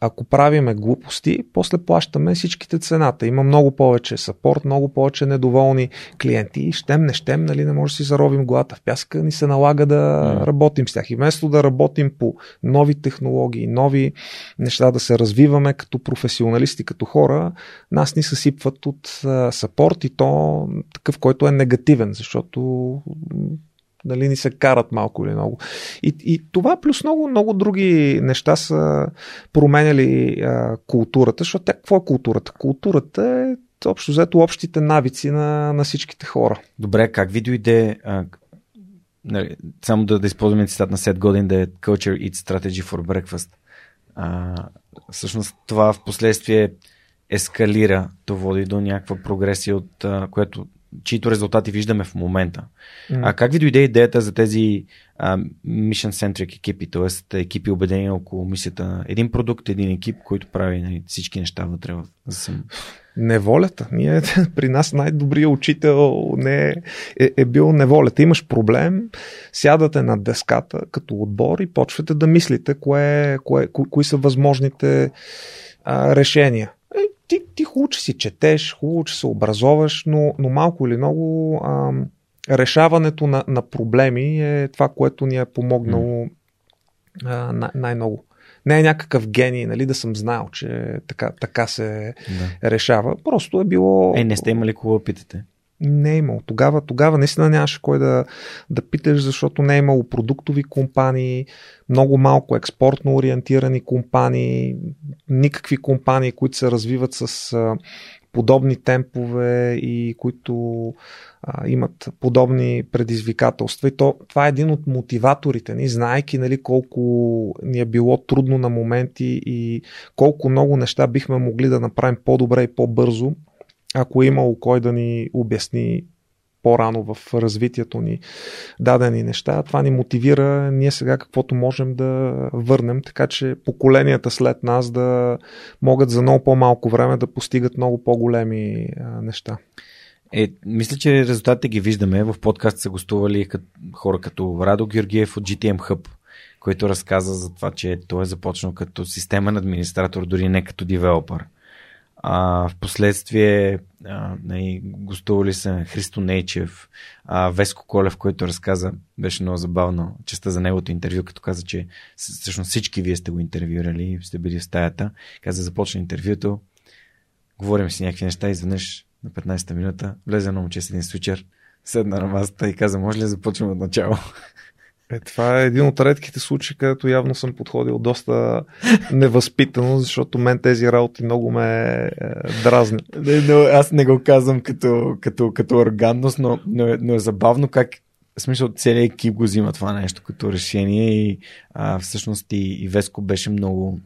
ако правиме глупости, после плащаме всичките цената. Има много повече сапорт, много повече недоволни клиенти. Щем, не щем, нали, не може да си заровим главата в пяска, ни се налага да mm. работим с тях. И вместо да работим по нови технологии, нови неща, да се развиваме като професионалисти, като хора, нас ни съсипват от сапорт и то такъв, който е негативен, защото нали, ни се карат малко или много. И, и това плюс много, много други неща са променяли а, културата, защото какво е културата? Културата е общо взето общите навици на, на всичките хора. Добре, как ви дойде а, нали, само да, да използваме цитат на Сет Годин да е Culture Eats Strategy for Breakfast. А, всъщност това в последствие ескалира, то води до някаква прогресия, от а, която чието резултати виждаме в момента. Mm. А как ви дойде идеята за тези а, mission-centric екипи, т.е. екипи убедени около мисията? Един продукт, един екип, който прави нали, всички неща вътре в съм. Неволята. Ние, при нас най-добрият учител не е, е бил неволята. Имаш проблем, сядате на деската като отбор и почвате да мислите кое, кое, ко, кои са възможните а, решения. Ти, ти хубаво, че си четеш, хубаво, че се образоваш, но, но малко или много а, решаването на, на проблеми е това, което ни е помогнало а, най- най-много не е някакъв гений, нали, да съм знал, че така, така се да. решава. Просто е било. Е, не сте имали кого питате? Не е имало. Тогава, тогава наистина нямаше кой да, да питаш, защото не е имало продуктови компании, много малко експортно ориентирани компании, никакви компании, които се развиват с подобни темпове и които а, имат подобни предизвикателства. И то, това е един от мотиваторите ни, знаеки нали, колко ни е било трудно на моменти и колко много неща бихме могли да направим по-добре и по-бързо, ако е имало кой да ни обясни по-рано в развитието ни дадени неща. Това ни мотивира ние сега каквото можем да върнем, така че поколенията след нас да могат за много по-малко време да постигат много по-големи неща. Е, мисля, че резултатите ги виждаме. В подкаст са гостували хора като Радо Георгиев от GTM Hub, който разказа за това, че той е започнал като системен администратор, дори не като девелопър. А, в последствие а, нали, гостували са Христо Нейчев, а, Веско Колев, който разказа, беше много забавно, честа за неговото интервю, като каза, че всъщност всички вие сте го интервюрали, сте били в стаята. Каза, започна интервюто, говорим си някакви неща, изведнъж на 15-та минута влезе едно момче с един свичер, седна на масата и каза, може ли да започваме от начало? Е, това е един от редките случаи, където явно съм подходил доста невъзпитано, защото мен тези работи много ме е, дразнят. Не, но аз не го казвам като, като, като органност, но, но, е, но е забавно как в смисъл целият екип го взима това нещо като решение и а, всъщност и, и Веско беше много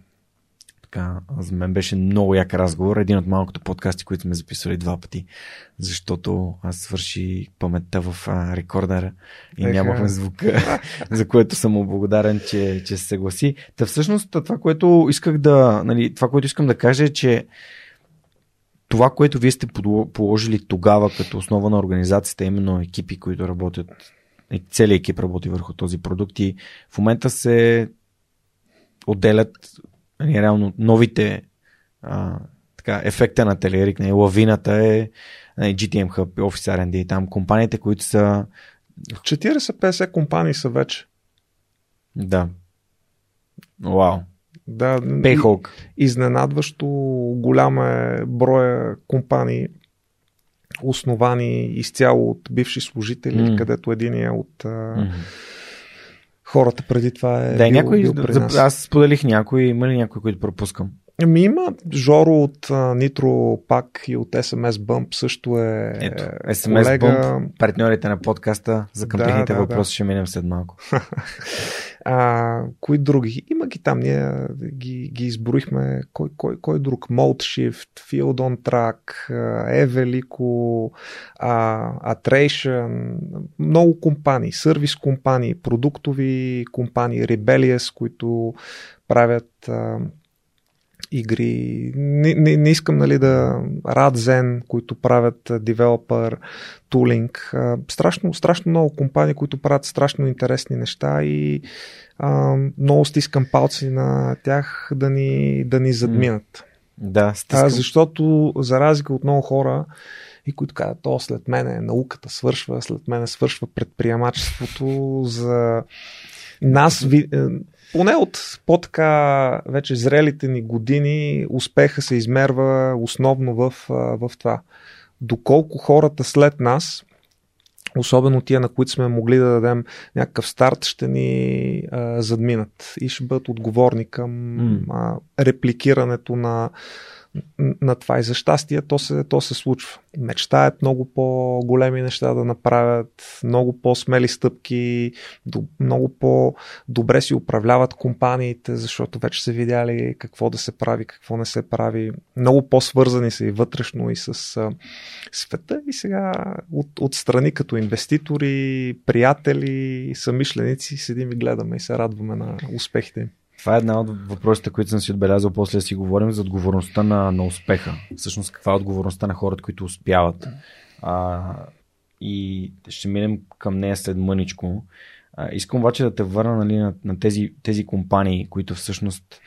така, за мен беше много як разговор. Един от малкото подкасти, които сме записали два пъти, защото аз свърши паметта в а, рекордера и Еха. нямахме звука, за което съм му благодарен, че, че се съгласи. Та всъщност това, което исках да, нали, това, което искам да кажа е, че това, което вие сте положили тогава като основа на организацията, именно екипи, които работят, целият екип работи върху този продукт и в момента се отделят нали, реално новите а, така, ефекта на Телерик, нали, лавината е нали, GTM Hub, Office R&D, там компаниите, които са 40-50 компании са вече. Да. Вау. Да, Payhawk. Изненадващо голям е броя компании, основани изцяло от бивши служители, mm. където един е от mm хората преди това е. Да, бил, някой, бил при нас. аз споделих някой, има ли някой, който пропускам? Ами има Жоро от Нитро пак и от SMS Bump също е Ето, SMS колега. Bump, партньорите на подкаста за къмпейните да, да, въпроси да. ще минем след малко. а, кои други? Има ги там, ние ги, ги изброихме. Кой, кой, кой друг? Moldshift, Field on Track, Evelico, Atration, много компании, сервис компании, продуктови компании, Rebellious, които правят игри. Не, не, не искам нали, да Radzen, които правят девелопър, тулинг. Страшно, страшно много компании, които правят страшно интересни неща и а, много стискам палци на тях да ни, да ни задминат. Да, стискам. А, защото за разлика от много хора, и които казват, то след мене науката свършва, след мене свършва предприемачеството, за нас ви, поне от по-така вече зрелите ни години успеха се измерва основно в, в това. Доколко хората след нас, особено тия, на които сме могли да дадем някакъв старт, ще ни а, задминат и ще бъдат отговорни към mm. а, репликирането на на това и за щастие то се, то се случва. Мечтаят много по-големи неща да направят, много по-смели стъпки, много по-добре си управляват компаниите, защото вече са видяли какво да се прави, какво не се прави. Много по-свързани са и вътрешно и с а, света и сега от, от страни като инвеститори, приятели, самишленици седим и гледаме и се радваме на успехите им. Това е една от въпросите, които съм си отбелязал. После да си говорим за отговорността на, на успеха. Всъщност, каква е отговорността на хората, които успяват. А, и ще минем към нея след мъничко. А, искам обаче да те върна нали, на, на тези, тези компании, които всъщност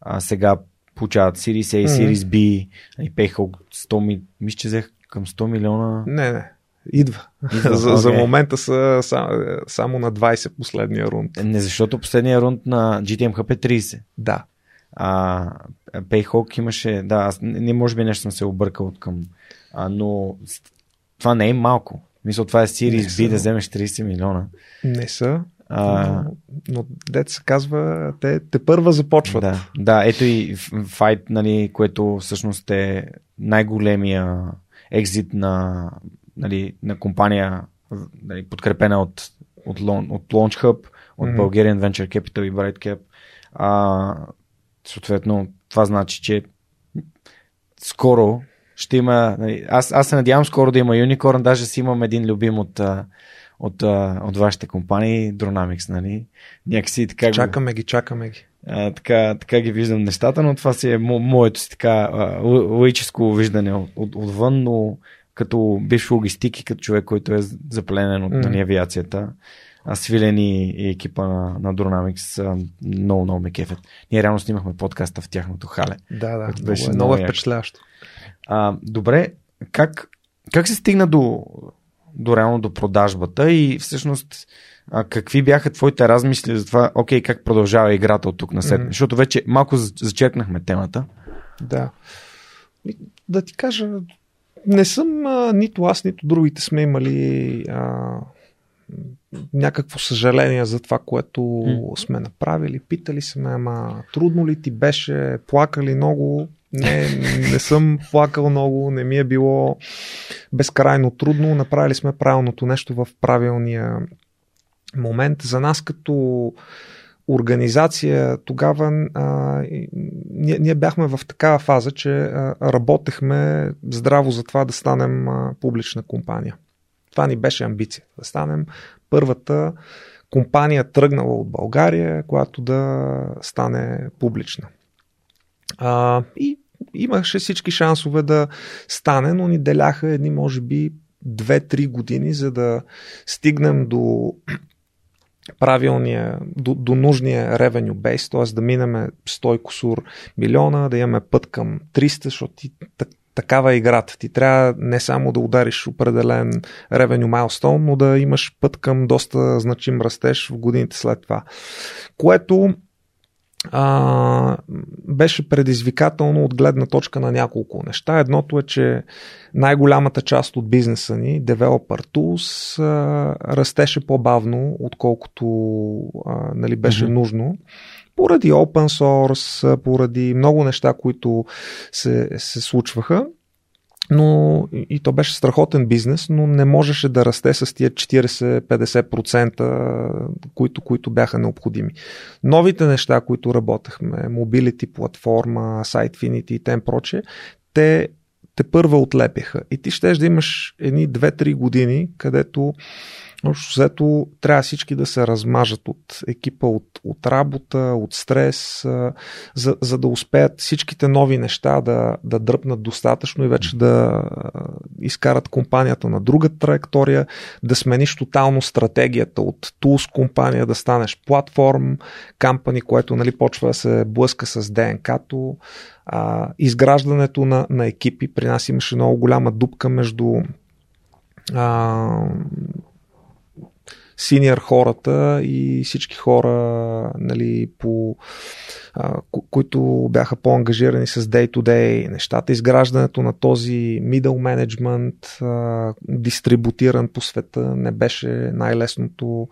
а, сега получават Series A, Series B, и нали, пеха 100 ми, мисля, че взех към 100 милиона. Не, не. Идва. Идва за, okay. за момента са сам, само на 20 последния рунд. Не, защото последния рунд на GTM Hub е 30. Да. А, Payhawk имаше, да, аз не може би нещо съм се объркал от към, а, но това не е малко. Мисля, това е Series B да вземеш 30 милиона. Не са. А... Но, но дете се казва, те, те първа започват. Да, да, ето и Fight, нали, което всъщност е най-големия екзит на нали, на компания, нали, подкрепена от, от, от Launch Hub, от mm-hmm. Bulgarian Venture Capital и BrightCap. А, съответно, това значи, че скоро ще има. Нали, аз, аз се надявам скоро да има Unicorn, даже си имам един любим от, от, от вашите компании, Dronamics, нали? Някакси така. Чакаме го, ги, чакаме ги. А, така, така ги виждам нещата, но това си е мо, моето си така логическо виждане от, от, отвън, но като бивш логистик и като човек, който е запленен от mm. нали, авиацията, а свилени и екипа на, на Dronamics много, много ме кефят. Ние реално снимахме подкаста в тяхното хале. Да, да, беше много, много е впечатляващо. А, добре, как, как се стигна до, до реално до продажбата и всъщност а, какви бяха твоите размисли за това, окей, как продължава играта от тук на след? Mm-hmm. Защото вече малко зачеркнахме темата. Да. Да ти кажа, не съм а, нито аз, нито другите сме имали а, някакво съжаление за това, което mm. сме направили. Питали сме, ама трудно ли ти беше, плакали много. Не, не съм плакал много, не ми е било безкрайно трудно. Направили сме правилното нещо в правилния момент. За нас като организация тогава а, ние, ние бяхме в такава фаза, че а, работехме здраво за това да станем а, публична компания. Това ни беше амбиция. Да станем първата компания тръгнала от България, която да стане публична. А, и имаше всички шансове да стане, но ни деляха едни, може би, 2-3 години, за да стигнем до правилния, до, до нужния revenue base, т.е. да минеме 100 косур милиона, да имаме път към 300, защото ти, такава е играта. Ти трябва не само да удариш определен revenue milestone, но да имаш път към доста значим растеж в годините след това. Което а, беше предизвикателно от гледна точка на няколко неща. Едното е, че най-голямата част от бизнеса ни, Developer Tools, а, растеше по-бавно, отколкото а, нали, беше mm-hmm. нужно. Поради open source, поради много неща, които се, се случваха но и то беше страхотен бизнес, но не можеше да расте с тия 40-50%, които, които бяха необходими. Новите неща, които работехме, Mobility платформа, SiteFinity и тем проче, те те първа отлепяха. И ти ще да имаш едни 2-3 години, където Общо взето трябва всички да се размажат от екипа, от, от работа, от стрес, за, за да успеят всичките нови неща да, да дръпнат достатъчно и вече да изкарат компанията на друга траектория, да смениш тотално стратегията от Tools компания, да станеш платформ, кампани, което нали, почва да се блъска с ДНК-то, а, изграждането на, на екипи. При нас имаше много голяма дупка между а, синьор хората и всички хора, нали, по, а, ко- които бяха по-ангажирани с day-to-day нещата, изграждането на този middle management, а, дистрибутиран по света, не беше най-лесното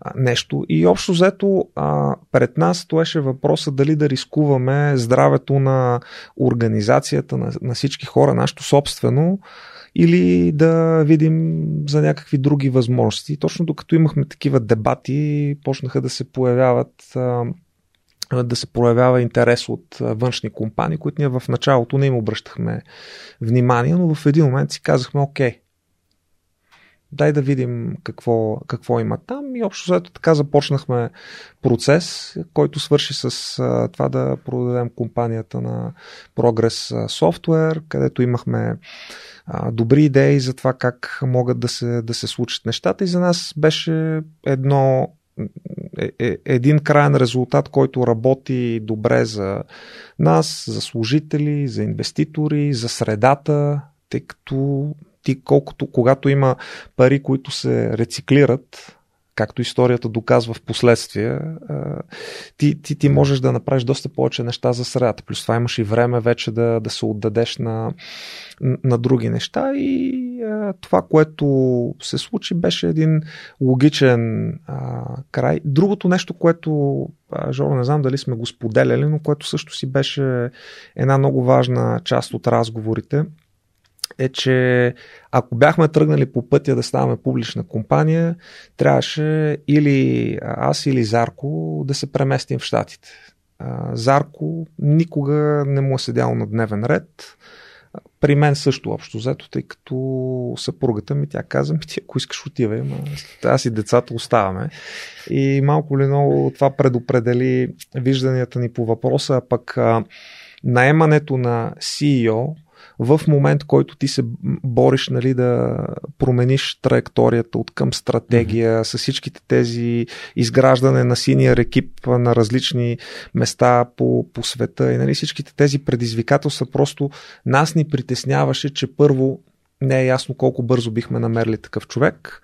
а, нещо. И общо взето а, пред нас стоеше въпроса дали да рискуваме здравето на организацията, на, на всички хора, нашето собствено, или да видим за някакви други възможности. Точно докато имахме такива дебати, почнаха да се появяват да се проявява интерес от външни компании, които ние в началото не им обръщахме внимание, но в един момент си казахме, окей, дай да видим какво, какво има там. И общо заето така започнахме процес, който свърши с а, това да продадем компанията на Progress Software, където имахме а, добри идеи за това как могат да се, да се случат нещата. И за нас беше едно е, е, един крайен резултат, който работи добре за нас, за служители, за инвеститори, за средата, тъй като ти колкото, когато има пари, които се рециклират, както историята доказва в последствие, ти, ти, ти можеш да направиш доста повече неща за средата. Плюс това имаш и време вече да, да се отдадеш на, на други неща и това, което се случи, беше един логичен а, край. Другото нещо, което, Жоро, не знам дали сме го споделяли, но което също си беше една много важна част от разговорите, е, че ако бяхме тръгнали по пътя да ставаме публична компания, трябваше или аз или Зарко да се преместим в Штатите. Зарко никога не му е седял на дневен ред. При мен също общо взето, тъй като съпругата ми, тя каза ми, ти ако искаш отивай, ма аз и децата оставаме. И малко ли много това предопредели вижданията ни по въпроса, а пък наемането на CEO в момент, който ти се бориш нали, да промениш траекторията от към стратегия mm-hmm. с всичките тези изграждане на синия екип на различни места по, по света и нали, всичките тези предизвикателства просто нас ни притесняваше, че първо не е ясно колко бързо бихме намерили такъв човек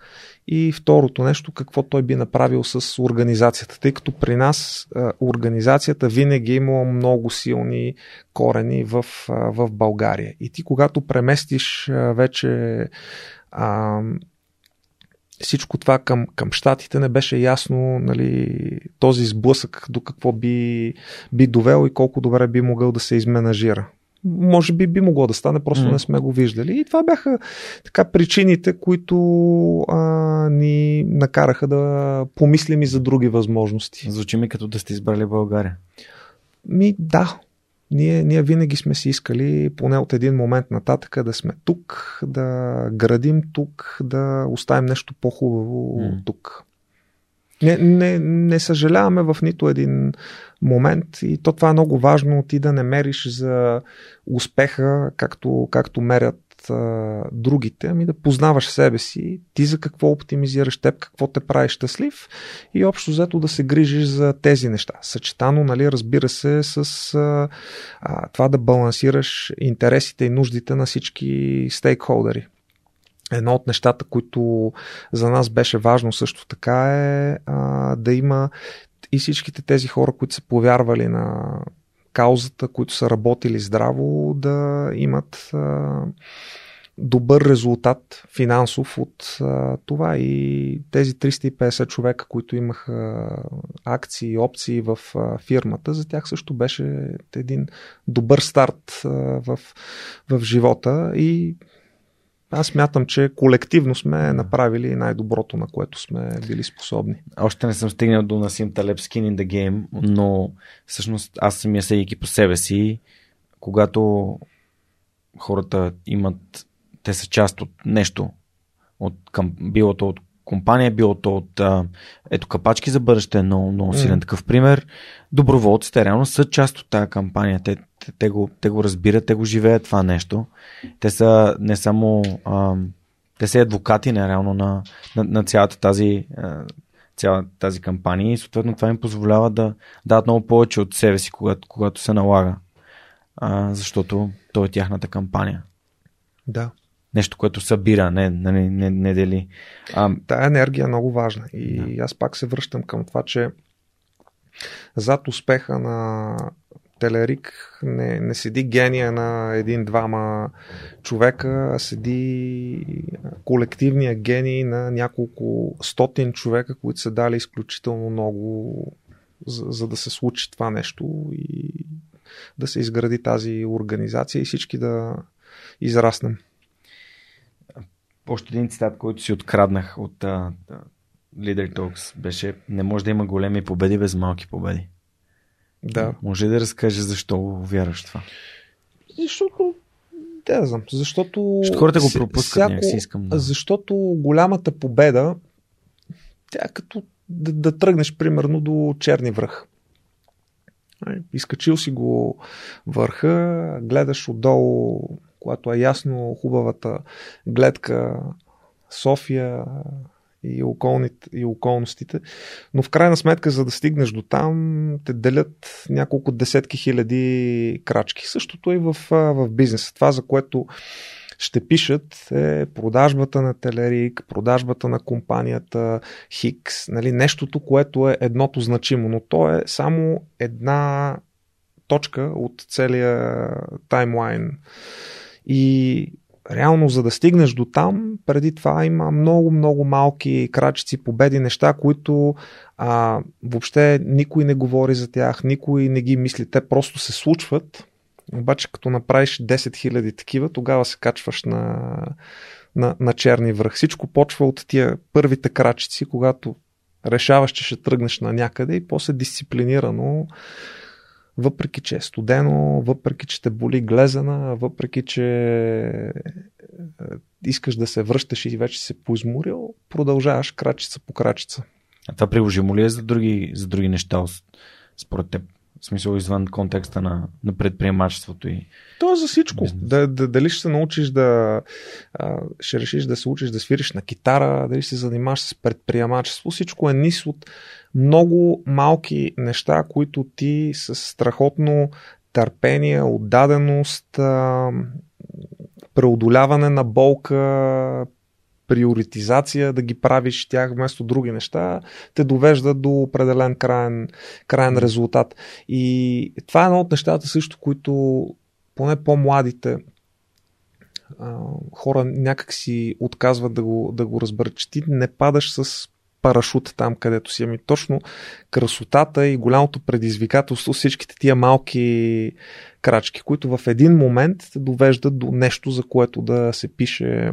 и второто нещо, какво той би направил с организацията, тъй като при нас организацията винаги е имала много силни корени в, в България. И ти, когато преместиш вече а, всичко това към, към щатите, не беше ясно нали, този сблъсък до какво би, би довел и колко добре би могъл да се изменажира може би би могло да стане, просто mm. не сме го виждали. И това бяха така причините, които а, ни накараха да помислим и за други възможности. Звучи ми като да сте избрали България. Ми да. Ние, ние винаги сме си искали, поне от един момент нататък, да сме тук, да градим тук, да оставим нещо по-хубаво mm. тук. Не, не, не съжаляваме в нито един момент и то това е много важно ти да не мериш за успеха, както, както мерят а, другите, ами да познаваш себе си, ти за какво оптимизираш теб, какво те прави щастлив и общо взето да се грижиш за тези неща. Съчетано, нали, разбира се, с а, а, това да балансираш интересите и нуждите на всички стейкхолдери. Едно от нещата, които за нас беше важно също така е а, да има и всичките тези хора, които са повярвали на каузата, които са работили здраво, да имат а, добър резултат финансов от а, това. И тези 350 човека, които имаха акции и опции в а, фирмата, за тях също беше един добър старт а, в, в живота. И аз мятам, че колективно сме направили най-доброто, на което сме били способни. Още не съм стигнал до Насим Талеб Skin in the Game, но всъщност аз самия съдейки по себе си, когато хората имат, те са част от нещо, от, към, било то от компания, било то от ето капачки за бъдеще, но много силен mm. такъв пример. Доброволците реално са част от тази кампания. Те, те, те, го, те го разбират, те го живеят това нещо. Те са не само а, те са адвокати не, реално на, на, на цялата тази цялата тази кампания и съответно това им позволява да дадат много повече от себе си, когато, когато се налага. А, защото то е тяхната кампания. Да. Нещо, което събира, не, не, не, не дели. А... Тая енергия е много важна. И да. аз пак се връщам към това, че зад успеха на Телерик не, не седи гения на един-двама човека, а седи колективния гений на няколко стотин човека, които са дали изключително много за, за да се случи това нещо и да се изгради тази организация и всички да израснем. Още един цитат, който си откраднах от uh, Leader Talks беше не може да има големи победи без малки победи. Да. Може да разкаже защо вярваш това? Защото да, знам. Защото. Ще хората го пропускат, всяко, си искам. Да. Защото голямата победа, тя е като да, да тръгнеш примерно до черни връх. Изкачил си го върха, гледаш отдолу, когато е ясно хубавата гледка София, и, околните, и околностите. Но в крайна сметка, за да стигнеш до там, те делят няколко десетки хиляди крачки. Същото и в, в бизнеса. Това, за което ще пишат е продажбата на Телерик, продажбата на компанията Хикс, нали, нещото, което е едното значимо, но то е само една точка от целия таймлайн. И реално за да стигнеш до там, преди това има много, много малки крачици, победи, неща, които а, въобще никой не говори за тях, никой не ги мисли, те просто се случват. Обаче като направиш 10 000 такива, тогава се качваш на, на, на черни връх. Всичко почва от тия първите крачици, когато решаваш, че ще тръгнеш на някъде и после дисциплинирано въпреки че е студено, въпреки че те боли глезена, въпреки че е, искаш да се връщаш и вече се поизморил, продължаваш крачица по крачица. А това приложимо ли е за други, за други неща, според теб? В смисъл извън контекста на, на предприемачеството и. То е за всичко. Да, да, дали ще се научиш да. А, ще решиш да се учиш да свириш на китара, дали ще се занимаваш с предприемачество. Всичко е низ от много малки неща, които ти с страхотно търпение, отдаденост, преодоляване на болка, приоритизация, да ги правиш тях вместо други неща, те довеждат до определен крайен, крайен резултат. И това е едно от нещата също, които поне по-младите хора някак си отказват да го, да го разберат, че ти не падаш с парашут там, където си. Ами точно красотата и голямото предизвикателство, всичките тия малки крачки, които в един момент довеждат до нещо, за което да се пише,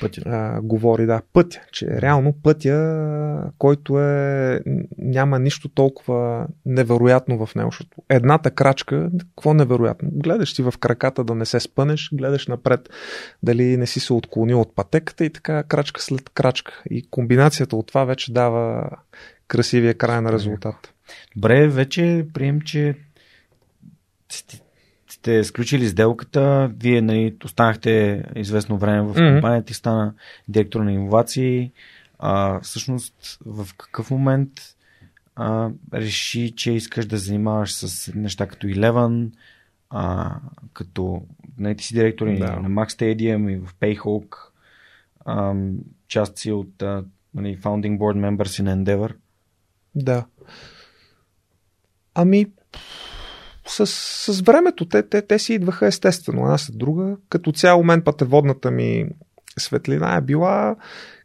пътя. А, говори, да, пътя, че реално пътя, който е, няма нищо толкова невероятно в него, защото едната крачка, какво невероятно? Гледаш си в краката да не се спънеш, гледаш напред дали не си се отклонил от пътеката и така крачка след крачка. И комбинацията от това вече дава красивия край на резултат. Добре, вече прием, че сте сключили сделката, вие нали, останахте известно време в компанията и стана директор на иновации. А, всъщност, в какъв момент а, реши, че искаш да занимаваш с неща като Eleven, а, като нали, ти си директор да. на Max Stadium и в Payhawk, а, част си от а, нали, Founding Board Members in Endeavor. Да. Ами, с, с времето те, те, те си идваха естествено, една след друга. Като цяло мен пътеводната ми светлина е била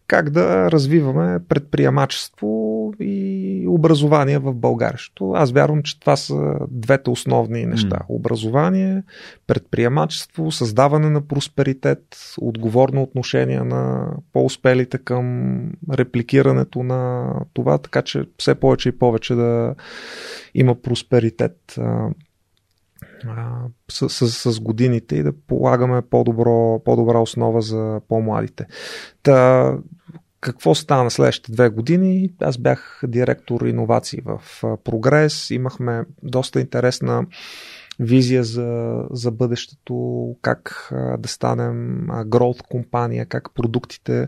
как да развиваме предприемачество и образование в България. Аз вярвам, че това са двете основни неща. Mm. Образование, предприемачество, създаване на просперитет, отговорно отношение на по-успелите към репликирането на това, така че все повече и повече да има просперитет с, с, с годините и да полагаме по-добро, по-добра основа за по-младите. Та, какво стана следващите две години? Аз бях директор иновации в Прогрес. Имахме доста интересна визия за, за бъдещето, как а, да станем гроуд компания, как продуктите,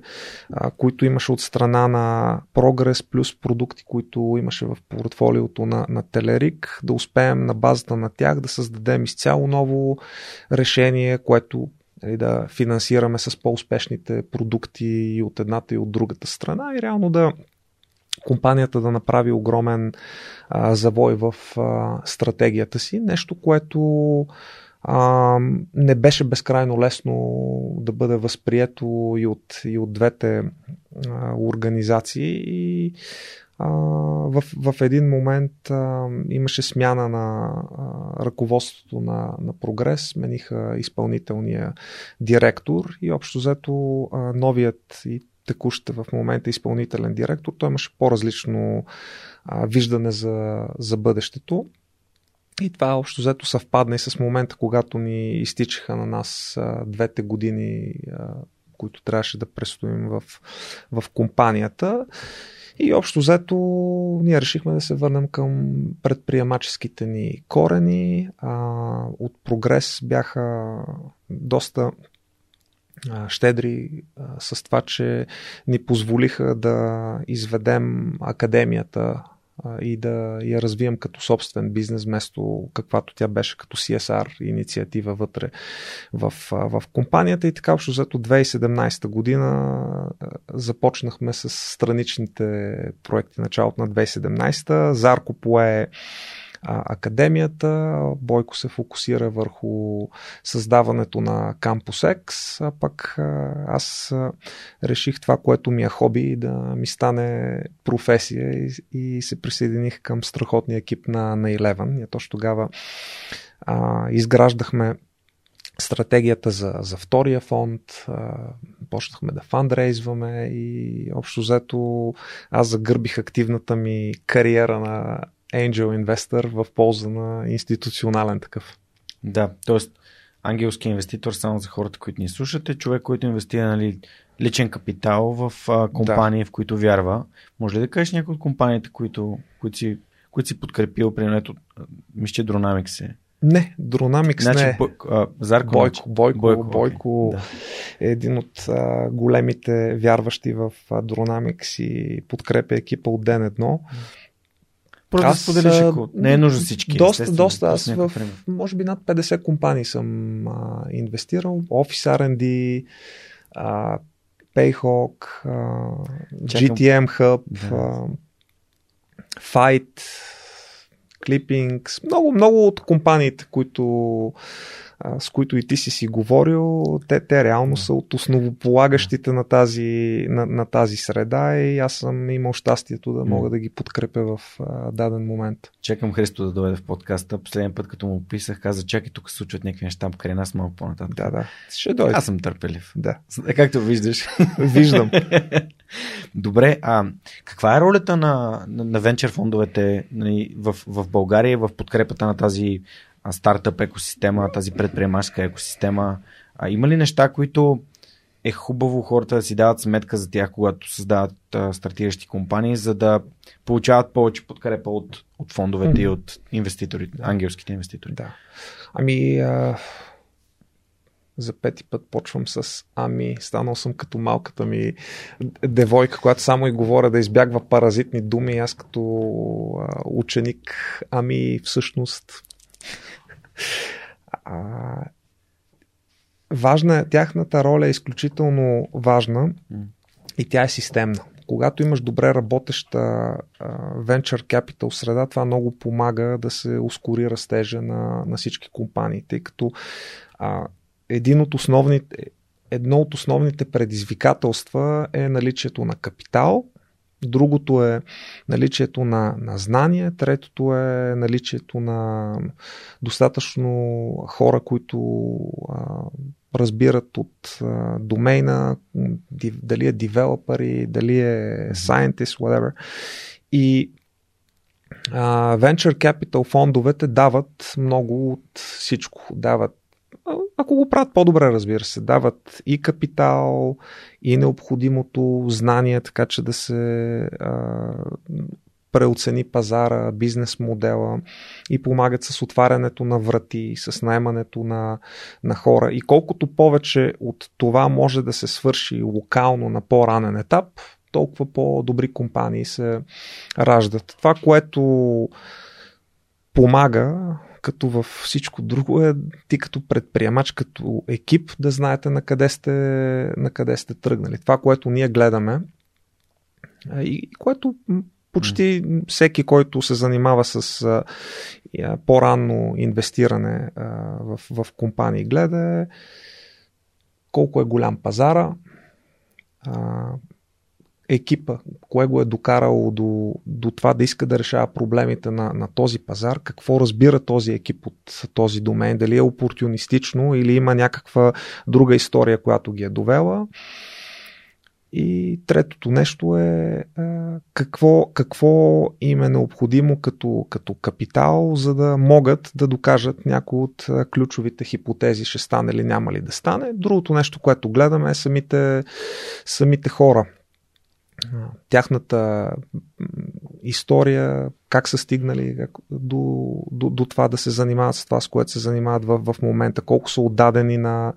а, които имаше от страна на Прогрес, плюс продукти, които имаше в портфолиото на, на Телерик, да успеем на базата на тях да създадем изцяло ново решение, което нали, да финансираме с по-успешните продукти и от едната и от другата страна и реално да компанията да направи огромен а, завой в а, стратегията си. Нещо, което а, не беше безкрайно лесно да бъде възприето и от, и от двете а, организации. И в, в един момент а, имаше смяна на а, ръководството на, на Прогрес, смениха изпълнителния директор и общо взето а, новият и текущ в момента изпълнителен директор, той имаше по-различно а, виждане за, за бъдещето. И това общо взето съвпадна и с момента, когато ни изтичаха на нас а, двете години, а, които трябваше да престоим в, в компанията. И общо взето ние решихме да се върнем към предприемаческите ни корени. А, от прогрес бяха доста щедри а, с това, че ни позволиха да изведем академията а, и да я развием като собствен бизнес, вместо каквато тя беше като CSR инициатива вътре в, а, в компанията. И така, общо взето 2017 година започнахме с страничните проекти началото на 2017. Зарко пое академията. Бойко се фокусира върху създаването на Campus X, а пък аз реших това, което ми е хоби, да ми стане професия и, и се присъединих към страхотния екип на, на Eleven. Ние точно тогава а, изграждахме стратегията за, за втория фонд, а, почнахме да фандрейзваме и общо взето аз загърбих активната ми кариера на angel инвестор в полза на институционален такъв. Да, т.е. ангелски инвеститор, само за хората, които ни слушате, човек, който инвестира нали, личен капитал в а, компании, да. в които вярва. Може ли да кажеш някои от компаниите, които, които, си, които си подкрепил, примерно, мисля, Dronamics е? Не, Dronamics значи, не е. Зарко, Бойко, значи. Бойко, Бойко, Бойко да. е един от а, големите вярващи в а, Dronamics и подкрепя екипа от ден едно. Просто аз, да споделиш ако не е нужно всички. Доста, доста. Аз в, може би над 50 компании съм а, инвестирал. Office R&D, а, Payhawk, а, GTM Hub, да. а, Fight, Clippings. Много, много от компаниите, които с които и ти си си говорил, те, те реално са от основополагащите на тази, на, на тази среда и аз съм имал щастието да мога да ги подкрепя в а, даден момент. Чекам Христо да дойде в подкаста. Последния път, като му писах, каза, чакай, тук се случват някакви неща покрай нас малко по-нататък. Да, да. Ще дойде. Аз съм търпелив. Да. Както виждаш. Виждам. Добре, а каква е ролята на, на, на венчър фондовете нали, в, в България в подкрепата на тази стартъп екосистема, тази предприемачска екосистема. А има ли неща, които е хубаво хората да си дават сметка за тях, когато създават а, стартиращи компании, за да получават повече подкрепа от, от фондовете mm-hmm. и от инвеститорите, ангелските инвеститори? Да. Ами, а, за пети път почвам с ами. Станал съм като малката ми девойка, която само и говоря да избягва паразитни думи. Аз като а, ученик, ами всъщност а, важна, е, тяхната роля е изключително важна и тя е системна. Когато имаш добре работеща а, venture capital среда, това много помага да се ускори растежа на, на всички компании, тъй като а, един от основните, едно от основните предизвикателства е наличието на капитал, Другото е наличието на, на знание, третото е наличието на достатъчно хора, които а, разбират от а, домейна, дали е девелопери, дали е scientist, whatever. И а, venture capital фондовете дават много от всичко. Дават ако го правят по-добре, разбира се, дават и капитал, и необходимото знание, така че да се а, преоцени пазара, бизнес модела и помагат с отварянето на врати, с наймането на, на хора. И колкото повече от това може да се свърши локално на по-ранен етап, толкова по-добри компании се раждат. Това, което помага като във всичко друго е ти като предприемач, като екип да знаете на къде сте, на къде сте тръгнали. Това, което ние гледаме и което почти всеки, който се занимава с а, по-ранно инвестиране а, в, в компании, гледа е колко е голям пазара, а, екипа, кое го е докарало до, до това да иска да решава проблемите на, на този пазар, какво разбира този екип от този домен, дали е опортунистично или има някаква друга история, която ги е довела. И третото нещо е какво, какво им е необходимо като, като капитал, за да могат да докажат някои от ключовите хипотези, ще стане или няма ли да стане. Другото нещо, което гледаме е самите, самите хора. Тяхната история, как са стигнали до, до, до това да се занимават с това, с което се занимават в, в момента, колко са отдадени на,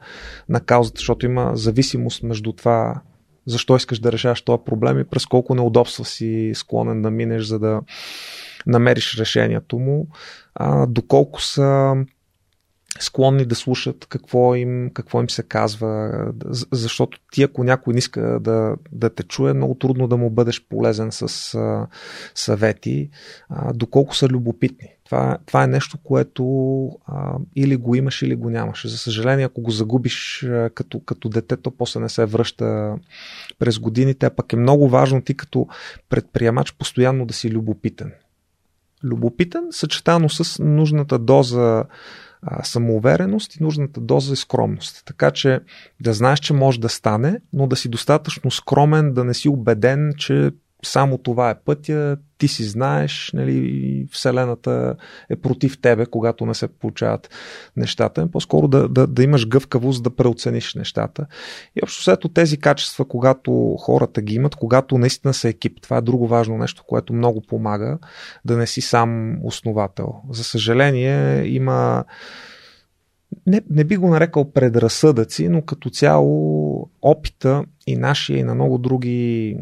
на каузата, защото има зависимост между това защо искаш да решаваш този проблем и през колко неудобства си склонен да минеш, за да намериш решението му, а, доколко са склонни да слушат какво им, какво им се казва, защото ти ако някой не иска да, да те чуе, много трудно да му бъдеш полезен с а, съвети, а, доколко са любопитни. Това, това е нещо, което а, или го имаш, или го нямаш. За съжаление, ако го загубиш а, като, като дете, то после не се връща през годините, а пък е много важно ти като предприемач постоянно да си любопитен. Любопитен, съчетано с нужната доза а, самоувереност и нужната доза и скромност. Така че да знаеш, че може да стане, но да си достатъчно скромен, да не си убеден, че само това е пътя, ти си знаеш, нали, Вселената е против тебе, когато не се получават нещата. По-скоро да, да, да имаш гъвкавост да преоцениш нещата. И общо след тези качества, когато хората ги имат, когато наистина са екип, това е друго важно нещо, което много помага да не си сам основател. За съжаление, има не, не би го нарекал предразсъдъци, но като цяло опита и нашия и на много други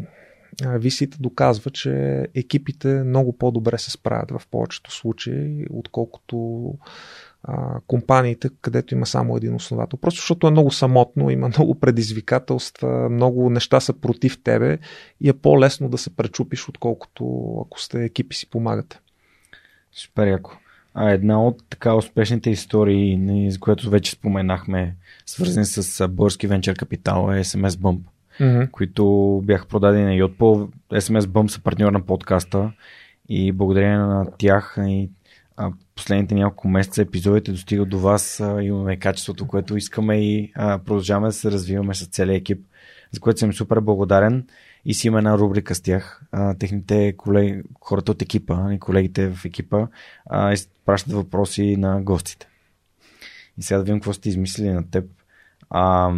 висите доказва, че екипите много по-добре се справят в повечето случаи, отколкото а, компаниите, където има само един основател. Просто защото е много самотно, има много предизвикателства, много неща са против тебе и е по-лесно да се пречупиш, отколкото ако сте екипи си помагате. Супер яко. А една от така успешните истории, за което вече споменахме, свързани с български венчър капитал е SMS Bump mm-hmm. които бяха продадени на Yotpo. SMS Bump са партньор на подкаста и благодарение на тях и а, последните няколко месеца епизодите достигат до вас, а, имаме качеството, което искаме и а, продължаваме да се развиваме с целият екип, за което съм супер благодарен и си има една рубрика с тях. А, техните колеги, хората от екипа, и колегите в екипа а, пращат въпроси на гостите. И сега да видим какво сте измислили на теб. А,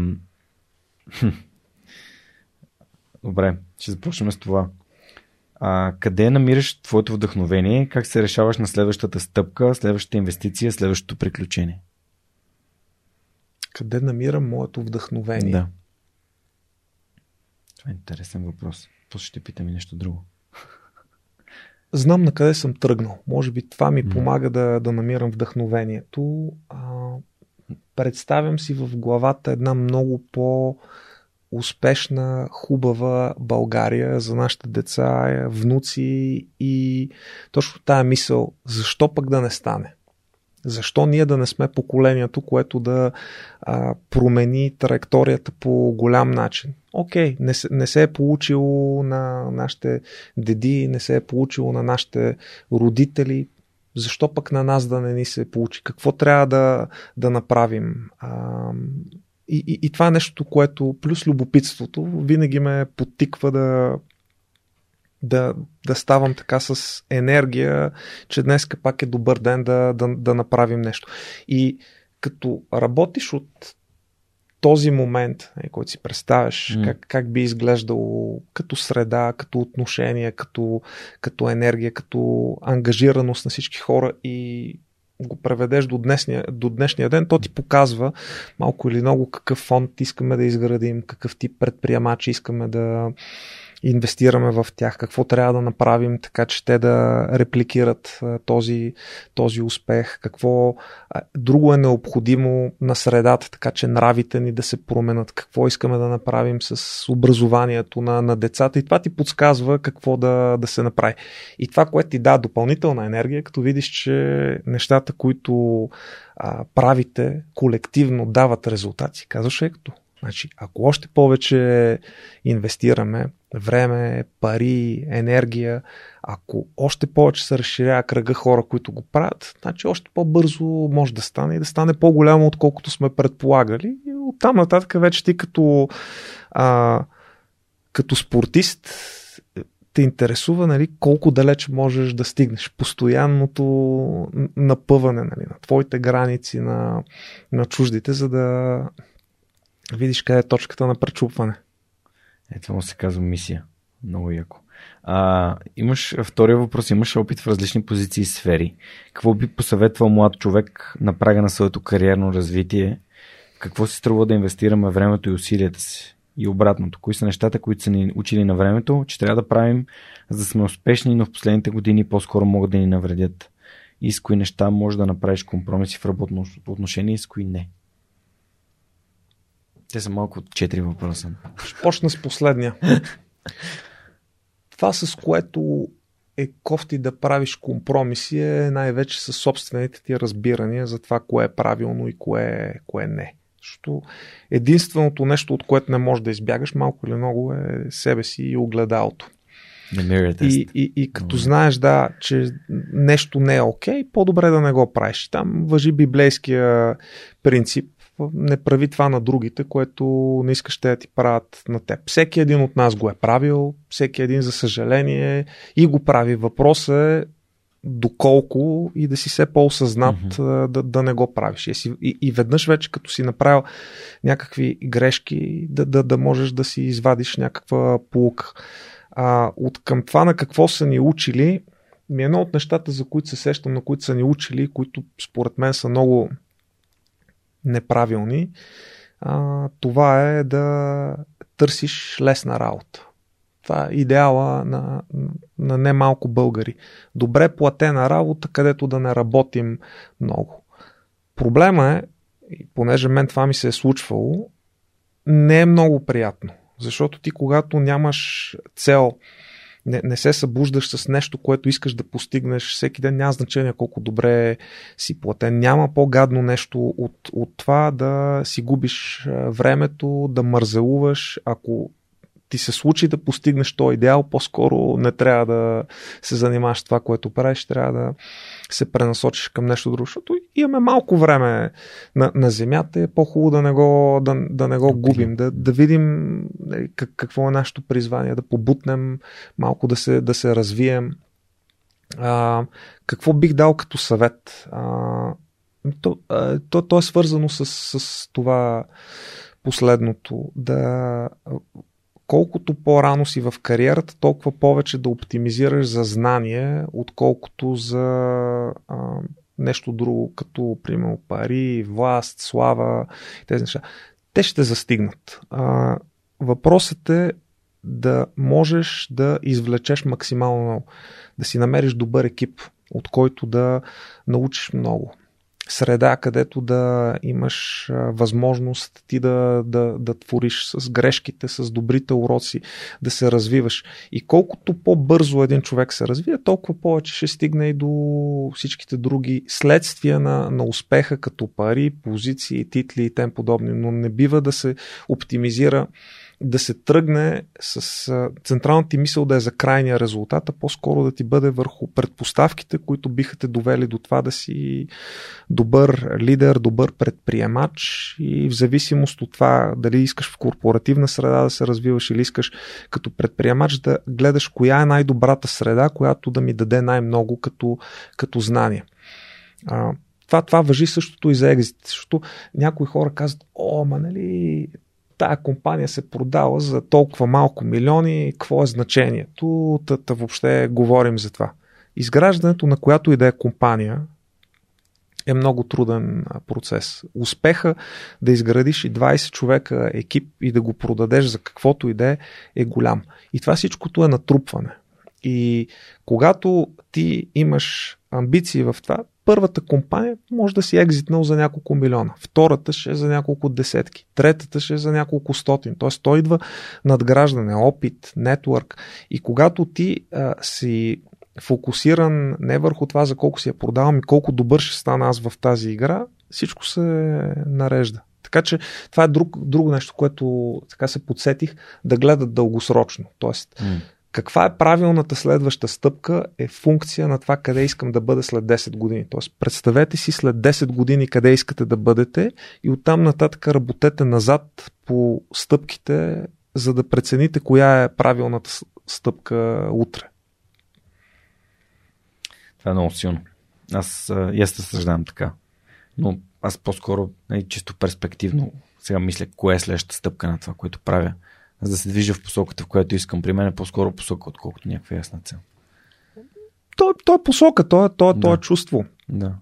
Добре, ще започнем с това. А, къде намираш твоето вдъхновение? Как се решаваш на следващата стъпка, следващата инвестиция, следващото приключение? Къде намирам моето вдъхновение? Да. Това е интересен въпрос. После ще питам и нещо друго. Знам на къде съм тръгнал. Може би това ми mm. помага да, да намирам вдъхновението. А, представям си в главата една много по- успешна, хубава България за нашите деца, внуци и точно тая мисъл, защо пък да не стане? Защо ние да не сме поколението, което да а, промени траекторията по голям начин? Окей, не, не се е получило на нашите деди, не се е получило на нашите родители. Защо пък на нас да не ни се получи? Какво трябва да, да направим? А, и, и, и това е нещо, което плюс любопитството винаги ме подтиква да, да, да ставам така с енергия, че днес пак е добър ден да, да, да направим нещо. И като работиш от този момент, е, който си представяш, mm. как, как би изглеждало като среда, като отношение, като, като енергия, като ангажираност на всички хора и го преведеш до днешния, до днешния ден, то ти показва малко или много какъв фонд искаме да изградим, какъв тип предприемачи искаме да, инвестираме в тях, какво трябва да направим така, че те да репликират този, този успех, какво друго е необходимо на средата, така че нравите ни да се променят, какво искаме да направим с образованието на, на децата и това ти подсказва какво да, да се направи. И това, което ти дава допълнителна енергия, като видиш, че нещата, които а, правите колективно дават резултати, казваш ето. Значи, ако още повече инвестираме време, пари, енергия, ако още повече се разширява кръга хора, които го правят, значи още по-бързо може да стане и да стане по-голямо, отколкото сме предполагали. И оттам нататък вече ти като, а, като спортист те интересува нали, колко далеч можеш да стигнеш. Постоянното напъване нали, на твоите граници, на, на чуждите, за да видиш къде е точката на пречупване. Ето му се казва мисия. Много яко. А, имаш втория въпрос. Имаш опит в различни позиции и сфери. Какво би посъветвал млад човек на прага на своето кариерно развитие? Какво си струва да инвестираме времето и усилията си? И обратното. Кои са нещата, които са ни учили на времето, че трябва да правим, за да сме успешни, но в последните години по-скоро могат да ни навредят? И с кои неща може да направиш компромиси в работно отношение и с кои не? Те са малко от четири въпроса. Ще почна с последния. Това с което е кофти да правиш компромиси е най-вече с собствените ти разбирания за това кое е правилно и кое, кое не. Защото единственото нещо, от което не можеш да избягаш, малко или много е себе си и огледалото. И, и, и като mm. знаеш, да, че нещо не е окей, okay, по-добре да не го правиш. Там въжи библейския принцип не прави това на другите, което не искаш те да ти правят на теб. Всеки един от нас го е правил, всеки един, за съжаление, и го прави. Въпросът е доколко и да си все по-осъзнат mm-hmm. да, да не го правиш. И, и, и веднъж вече, като си направил някакви грешки, да, да, да можеш да си извадиш някаква полука. А, от към това на какво са ни учили, ми е едно от нещата, за които се сещам, на които са ни учили, които според мен са много неправилни, а, това е да търсиш лесна работа. Това е идеала на, на немалко българи. Добре платена работа, където да не работим много. Проблема е, понеже мен това ми се е случвало, не е много приятно. Защото ти, когато нямаш цел, не, не се събуждаш с нещо, което искаш да постигнеш. Всеки ден, няма значение колко добре си платен. Няма по-гадно нещо от, от това да си губиш времето, да мързелуваш, ако ти се случи да постигнеш този идеал, по-скоро не трябва да се занимаваш това, което правиш, трябва да се пренасочиш към нещо друго, защото имаме малко време на, на Земята, е по-хубаво да не го, да, да не го губим, да, да видим нали, как, какво е нашето призвание, да побутнем малко да се, да се развием. А, какво бих дал като съвет? А, то, а, то, то е свързано с, с това последното. Да колкото по-рано си в кариерата, толкова повече да оптимизираш за знание, отколкото за а, нещо друго, като, примерно, пари, власт, слава, тези неща. Те ще застигнат. А, въпросът е да можеш да извлечеш максимално, да си намериш добър екип, от който да научиш много среда, където да имаш възможност ти да, да, да твориш с грешките, с добрите уроци, да се развиваш. И колкото по-бързо един човек се развие, толкова повече ще стигне и до всичките други следствия на, на успеха, като пари, позиции, титли и тем подобни. Но не бива да се оптимизира да се тръгне с централната ти мисъл да е за крайния резултат, а по-скоро да ти бъде върху предпоставките, които биха те довели до това да си добър лидер, добър предприемач и в зависимост от това дали искаш в корпоративна среда да се развиваш или искаш като предприемач да гледаш коя е най-добрата среда, която да ми даде най-много като, като знание. това, това въжи същото и за екзит, защото някои хора казват, о, ма нали, тая компания се продава за толкова малко милиони, какво е значението? Тата въобще говорим за това. Изграждането на която и да е компания е много труден процес. Успеха да изградиш и 20 човека екип и да го продадеш за каквото и да е, е голям. И това всичкото е натрупване. И когато ти имаш амбиции в това, първата компания може да си екзитнал за няколко милиона, втората ще е за няколко десетки, третата ще е за няколко стотин. Тоест, той идва надграждане, опит, нетворк. И когато ти а, си фокусиран не върху това за колко си я продавам и колко добър ще стана аз в тази игра, всичко се нарежда. Така че това е друг, друго нещо, което така се подсетих да гледат дългосрочно. Тоест, mm. Каква е правилната следваща стъпка е функция на това къде искам да бъда след 10 години. Тоест, представете си след 10 години къде искате да бъдете и оттам нататък работете назад по стъпките, за да прецените коя е правилната стъпка утре. Това е много силно. Аз и аз съждавам така. Но аз по-скоро, нали, чисто перспективно, сега мисля, кое е следващата стъпка на това, което правя. За да се движа в посоката, в която искам. При мен е по-скоро посока, отколкото някаква ясна цел. То, то е посока, то е, то, е, да. то е чувство. Да.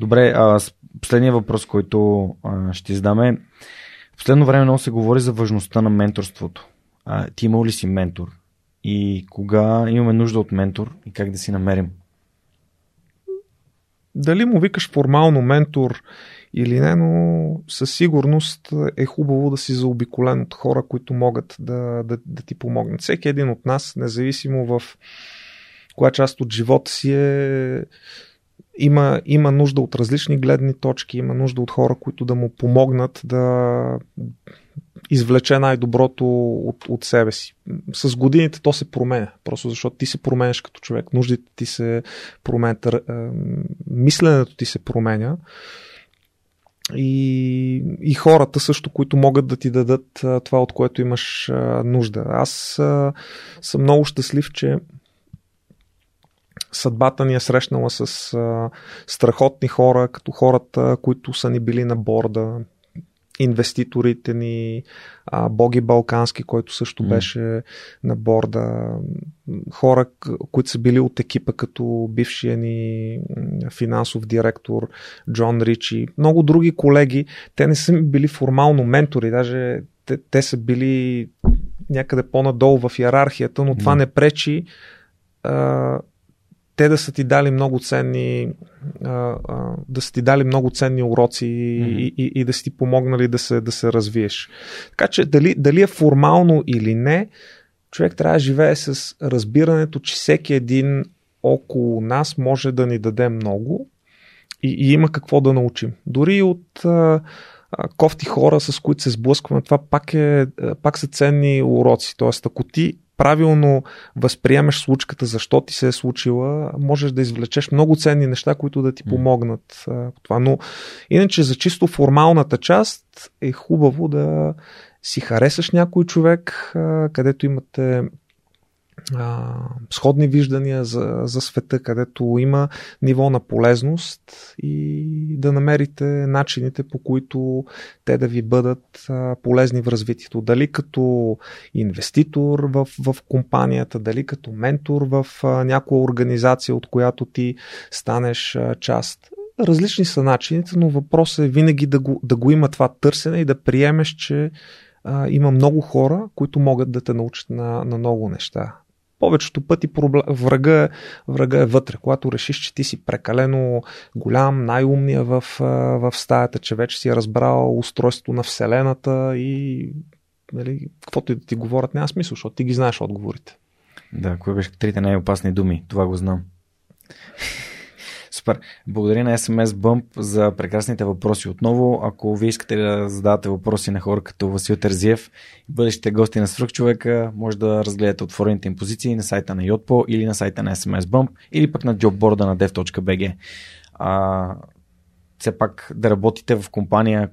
Добре, а, последния въпрос, който а, ще издаме. В последно време много се говори за важността на менторството. А, ти имал ли си ментор? И кога имаме нужда от ментор и как да си намерим? Дали му викаш формално ментор или не, но със сигурност е хубаво да си заобиколен от хора, които могат да, да, да ти помогнат. Всеки един от нас, независимо в коя част от живота си е, има, има нужда от различни гледни точки, има нужда от хора, които да му помогнат да извлече най-доброто от, от себе си. С годините то се променя, просто защото ти се променяш като човек, нуждите ти се променят, мисленето ти се променя и, и хората също, които могат да ти дадат това, от което имаш нужда. Аз съм много щастлив, че съдбата ни е срещнала с страхотни хора, като хората, които са ни били на борда, инвеститорите ни, а, Боги Балкански, който също mm. беше на борда, хора, които са били от екипа, като бившия ни финансов директор Джон Ричи, много други колеги, те не са били формално ментори, даже те, те са били някъде по-надолу в иерархията, но това mm. не пречи а, те да са ти дали много ценни а, а, да са ти дали много ценни уроци mm-hmm. и, и, и да си ти помогнали да се, да се развиеш. Така че дали, дали е формално или не, човек трябва да живее с разбирането, че всеки един около нас може да ни даде много и, и има какво да научим. Дори от а, кофти хора, с които се сблъскваме, това пак, е, пак са ценни уроци. Тоест, ако ти правилно възприемеш случката, защо ти се е случила, можеш да извлечеш много ценни неща, които да ти помогнат по това. Но иначе за чисто формалната част е хубаво да си харесаш някой човек, където имате а, сходни виждания за, за света, където има ниво на полезност и да намерите начините по които те да ви бъдат а, полезни в развитието. Дали като инвеститор в, в компанията, дали като ментор в а, някоя организация, от която ти станеш а, част. Различни са начините, но въпросът е винаги да го, да го има това търсене и да приемеш, че а, има много хора, които могат да те научат на, на много неща повечето пъти врага, врага е вътре. Когато решиш, че ти си прекалено голям, най-умния в, в стаята, че вече си е разбрал устройството на Вселената и нали, каквото и да ти говорят, няма смисъл, защото ти ги знаеш отговорите. Да, кои беше трите най-опасни думи? Това го знам. Супер. Благодаря на SMS Bump за прекрасните въпроси отново. Ако вие искате да задавате въпроси на хора като Васил Терзиев, бъдещите гости на Свръхчовека, може да разгледате отворените им позиции на сайта на Yotpo или на сайта на SMS Bump или пък на джобборда на dev.bg. А, все пак да работите в компания,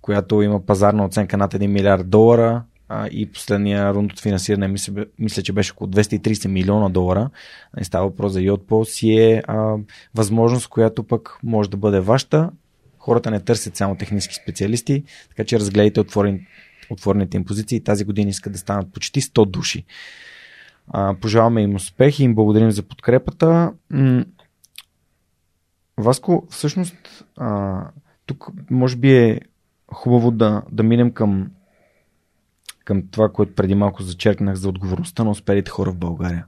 която има пазарна оценка над 1 милиард долара, а, и последния рунд от финансиране мисля, мисля, че беше около 230 милиона долара. Не става въпрос за Yotpo, си е а, възможност, която пък може да бъде вашата. Хората не търсят само технически специалисти, така че разгледайте отворен, отворените им позиции. Тази година искат да станат почти 100 души. А, пожелаваме им успех и им благодарим за подкрепата. Васко, всъщност, а, тук може би е хубаво да, да минем към, към това, което преди малко зачеркнах за отговорността на успелите хора в България.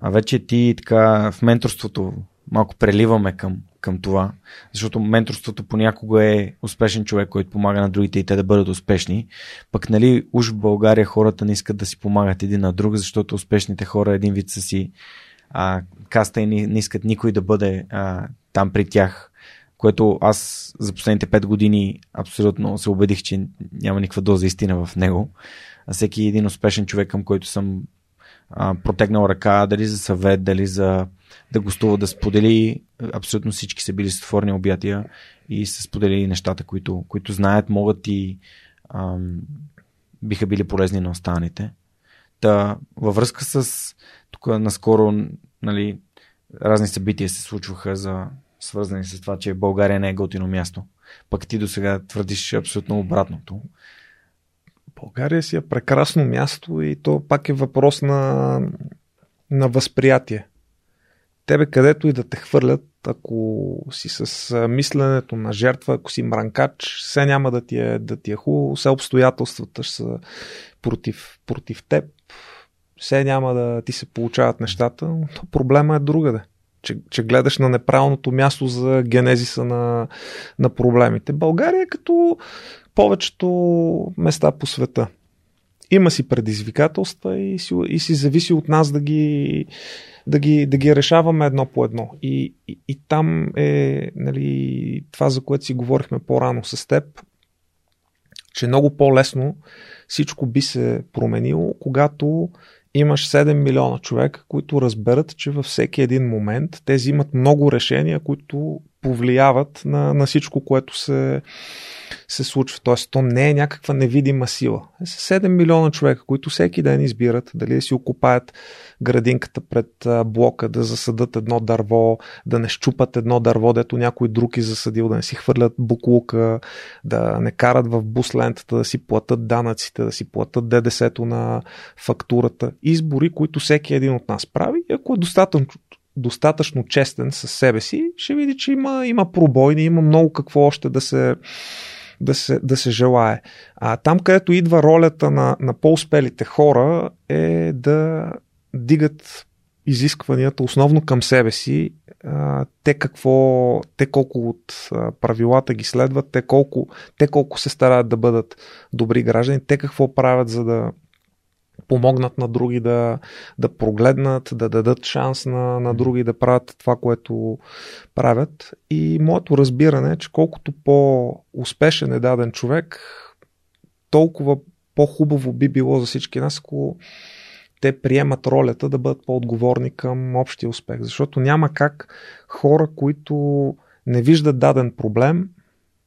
А вече ти така в менторството малко преливаме към, към това, защото менторството понякога е успешен човек, който помага на другите и те да бъдат успешни. Пък нали уж в България хората не искат да си помагат един на друг, защото успешните хора един вид са си а, каста и не, не искат никой да бъде а, там при тях, което аз за последните 5 години абсолютно се убедих, че няма никаква доза истина в него. А всеки един успешен човек, към който съм а, протегнал ръка, дали за съвет, дали за да гостува, да сподели. Абсолютно всички са били сътворни обятия и са споделили нещата, които, които знаят, могат и ам, биха били полезни на останалите. Та, във връзка с тук наскоро нали, разни събития се случваха за свързани с това, че България не е готино място. Пък ти до сега твърдиш абсолютно обратното. България си е прекрасно място и то пак е въпрос на, на възприятие. Тебе където и да те хвърлят, ако си с мисленето на жертва, ако си мранкач, все няма да ти е, да ти е хубаво, все обстоятелствата ще са против, против теб, все няма да ти се получават нещата, но проблема е другаде. Че, че гледаш на неправилното място за генезиса на, на проблемите. България е като повечето места по света. Има си предизвикателства и си, и си зависи от нас да ги, да ги, да ги решаваме едно по едно. И, и, и там е нали, това, за което си говорихме по-рано с теб, че много по-лесно всичко би се променило, когато имаш 7 милиона човека, които разберат, че във всеки един момент те взимат много решения, които повлияват на, на всичко, което се, се случва. Тоест, то не е някаква невидима сила. Е 7 милиона човека, които всеки ден избират дали да си окупаят градинката пред блока, да засадат едно дърво, да не щупат едно дърво, дето някой друг е засадил, да не си хвърлят буклука, да не карат в бус лентата, да си платят данъците, да си платят ДДС-то на фактурата. Избори, които всеки един от нас прави. Ако е достатъчно достатъчно честен със себе си, ще види, че има, има пробойни, има много какво още да се, да се, да се желае. А там, където идва ролята на, на по-успелите хора, е да дигат изискванията основно към себе си, а, те какво, те колко от а, правилата ги следват, те колко, те колко се стараят да бъдат добри граждани, те какво правят за да помогнат на други да, да прогледнат, да дадат шанс на, на други да правят това, което правят. И моето разбиране е, че колкото по-успешен е даден човек, толкова по-хубаво би било за всички нас, ако те приемат ролята да бъдат по-отговорни към общия успех. Защото няма как хора, които не виждат даден проблем,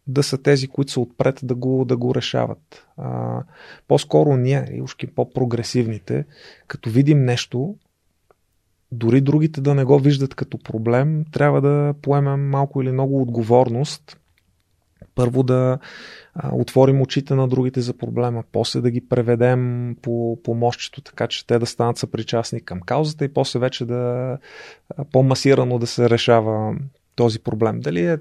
да са тези, които са отпред да го, да го решават. А, по-скоро ние, ушки по-прогресивните, като видим нещо, дори другите да не го виждат като проблем, трябва да поемем малко или много отговорност. Първо да а, отворим очите на другите за проблема, после да ги преведем по, по така че те да станат съпричастни към каузата и после вече да по-масирано да се решава този проблем. Дали е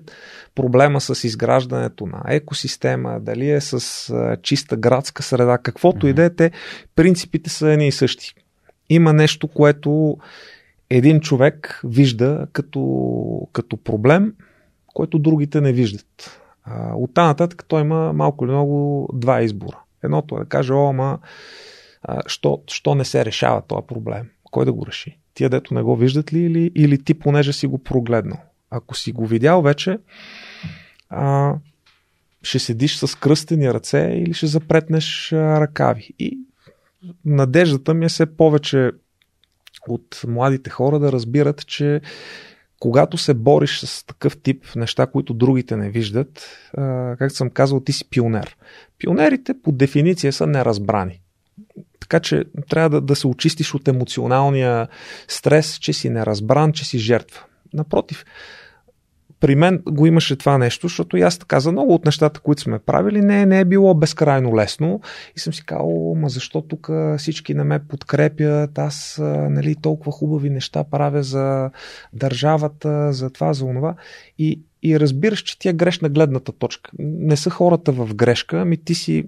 проблема с изграждането на екосистема, дали е с а, чиста градска среда, каквото mm-hmm. и да е, те принципите са едни и същи. Има нещо, което един човек вижда като, като проблем, който другите не виждат. А, от тази нататък той има малко или много два избора. Едното е да каже, о, ама, а, що, що не се решава този проблем? Кой да го реши? Тия, дето не го виждат ли или, или ти, понеже си го прогледнал? Ако си го видял вече, а, ще седиш с кръстени ръце или ще запретнеш ръкави. И надеждата ми е все повече от младите хора да разбират, че когато се бориш с такъв тип неща, които другите не виждат, както съм казал, ти си пионер. Пионерите по дефиниция са неразбрани. Така че трябва да, да се очистиш от емоционалния стрес, че си неразбран, че си жертва. Напротив, при мен го имаше това нещо, защото и аз така за много от нещата, които сме правили, не, не е било безкрайно лесно. И съм си казал, ма защо тук всички не ме подкрепят, аз нали, толкова хубави неща правя за държавата, за това, за онова. И, и разбираш, че ти е грешна гледната точка. Не са хората в грешка, ами ти си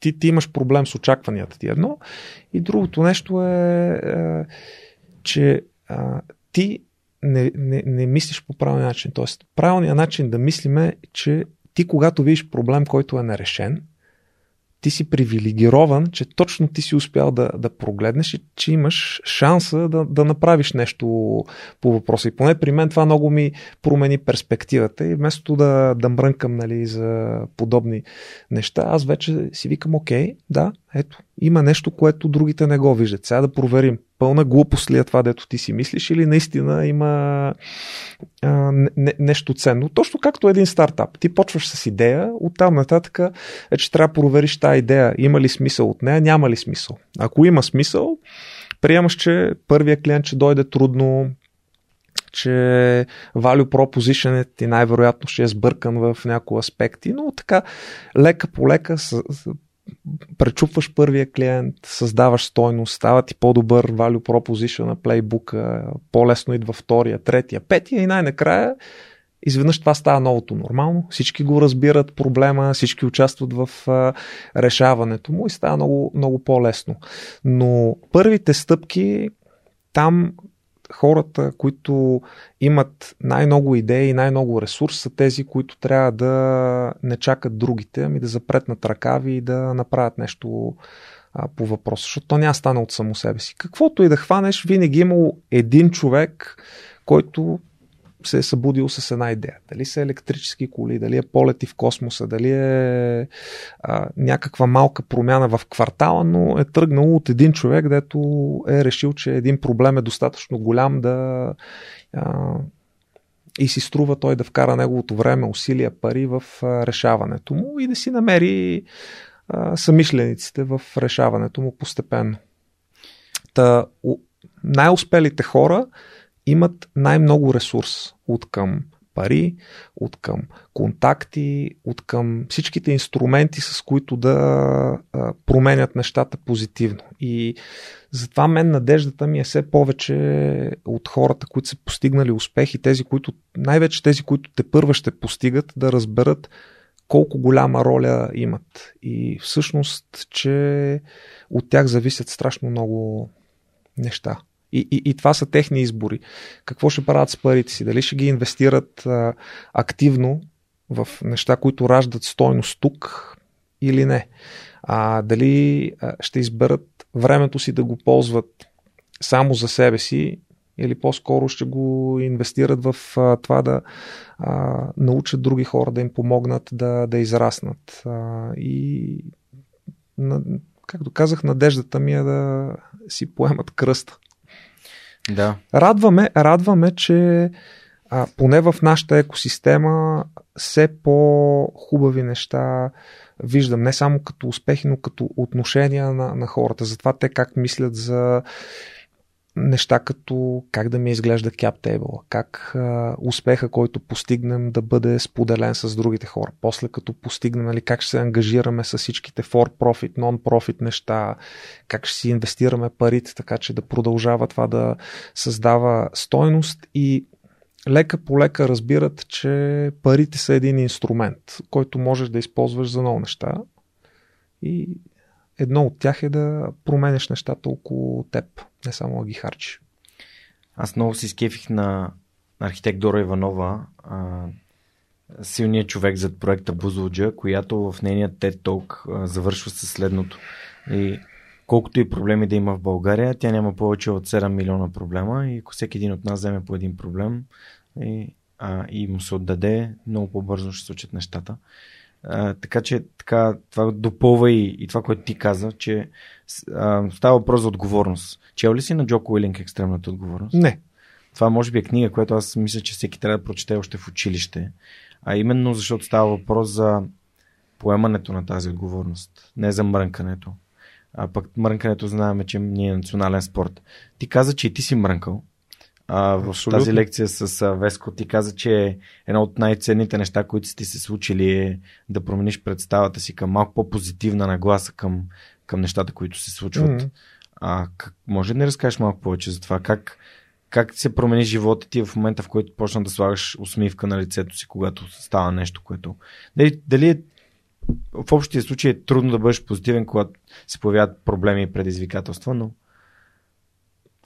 ти, ти имаш проблем с очакванията ти едно. И другото нещо е, е че а, ти не, не, не мислиш по правилния начин. Тоест, правилният начин да мислиме, че ти когато видиш проблем, който е нерешен, ти си привилегирован, че точно ти си успял да, да прогледнеш и че имаш шанса да, да направиш нещо по въпроса. И поне при мен това много ми промени перспективата и вместо да, да мрънкам нали, за подобни неща, аз вече си викам, окей, да, ето, има нещо, което другите не го виждат. Сега да проверим. Пълна глупост ли е това, дето ти си мислиш, или наистина има а, не, нещо ценно. Точно както един стартап. Ти почваш с идея, оттам нататък е, че трябва да провериш тази идея. Има ли смисъл от нея, няма ли смисъл. Ако има смисъл, приемаш, че първия клиент ще дойде трудно, че value proposition ти най-вероятно ще е сбъркан в някои аспекти, но така лека по лека пречупваш първия клиент, създаваш стойност, става ти по-добър value proposition на плейбука, по-лесно идва втория, третия, петия и най-накрая изведнъж това става новото нормално. Всички го разбират проблема, всички участват в а, решаването му и става много, много по-лесно. Но първите стъпки там хората, които имат най-много идеи и най-много ресурс, са тези, които трябва да не чакат другите, ами да запретнат ръкави и да направят нещо а, по въпроса, защото то няма стане от само себе си. Каквото и да хванеш, винаги е имало един човек, който се е събудил с една идея. Дали са електрически коли, дали е полети в космоса, дали е а, някаква малка промяна в квартала, но е тръгнало от един човек, дето е решил, че един проблем е достатъчно голям да а, и си струва той да вкара неговото време, усилия, пари в а, решаването му и да си намери а, самишлениците в решаването му постепенно. Та, най-успелите хора имат най-много ресурс от към пари, от към контакти, от към всичките инструменти, с които да променят нещата позитивно. И затова мен надеждата ми е все повече от хората, които са постигнали успехи, тези, които, най-вече тези, които те първа ще постигат, да разберат колко голяма роля имат. И всъщност, че от тях зависят страшно много неща. И, и, и това са техни избори. Какво ще правят с парите си? Дали ще ги инвестират а, активно в неща, които раждат стойност тук или не? А, дали а, ще изберат времето си да го ползват само за себе си или по-скоро ще го инвестират в а, това да а, научат други хора да им помогнат да, да израснат. А, и, на, както казах, надеждата ми е да си поемат кръста. Да. Радваме, радваме, че а, поне в нашата екосистема все по-хубави неща виждам. Не само като успехи, но като отношения на, на хората. Затова те как мислят за неща като как да ми изглежда cap table, как а, успеха, който постигнем да бъде споделен с другите хора. После като постигнем, нали, как ще се ангажираме с всичките for-profit, non-profit неща, как ще си инвестираме парите, така че да продължава това да създава стойност. И лека по лека разбират, че парите са един инструмент, който можеш да използваш за много неща. И едно от тях е да променеш нещата около теб, не само ги харчиш. Аз много си скефих на архитект Дора Иванова, а, силният човек зад проекта Бузлуджа, която в нейния TED Talk завършва със следното. И колкото и проблеми да има в България, тя няма повече от 7 милиона проблема и ако всеки един от нас вземе по един проблем и, а, и му се отдаде, много по-бързо ще случат нещата. А, така че така, това допълва и, и това, което ти каза, че а, става въпрос за отговорност. Чел ли си на Джоко Уилинг екстремната отговорност? Не. Това може би е книга, която аз мисля, че всеки трябва да прочете още в училище. А именно защото става въпрос за поемането на тази отговорност, не за мрънкането. А пък мрънкането знаем, че ни е национален спорт. Ти каза, че и ти си мрънкал. А, в Абсолютно. тази лекция с а, Веско ти каза, че едно от най-ценните неща, които сте се случили е да промениш представата си към малко по-позитивна нагласа към, към нещата, които се случват. Мгм. А как, може ли да разкажеш малко повече за това? Как, как се промени живота ти в момента, в който почна да слагаш усмивка на лицето си, когато става нещо, което... Дали, дали е, в общия случай е трудно да бъдеш позитивен, когато се появяват проблеми и предизвикателства, но...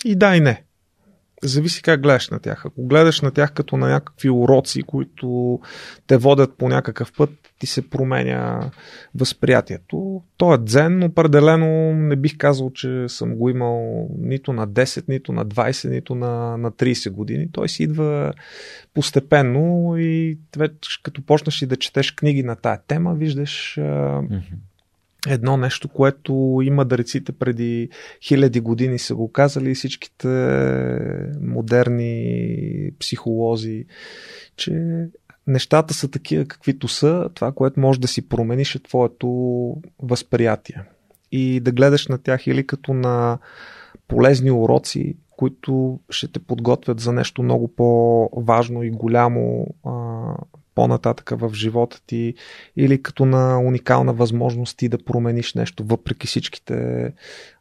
И да, и не. Зависи как гледаш на тях. Ако гледаш на тях като на някакви уроци, които те водят по някакъв път, ти се променя възприятието. То е дзен, определено не бих казал, че съм го имал нито на 10, нито на 20, нито на, на 30 години. Той си идва постепенно и вече като почнеш и да четеш книги на тая тема, виждаш а, едно нещо, което има дърците преди хиляди години са го казали и всичките модерни психолози, че нещата са такива каквито са, това, което може да си промениш е твоето възприятие. И да гледаш на тях или като на полезни уроци, които ще те подготвят за нещо много по-важно и голямо а, по-нататък в живота ти, или като на уникална възможност ти да промениш нещо, въпреки всичките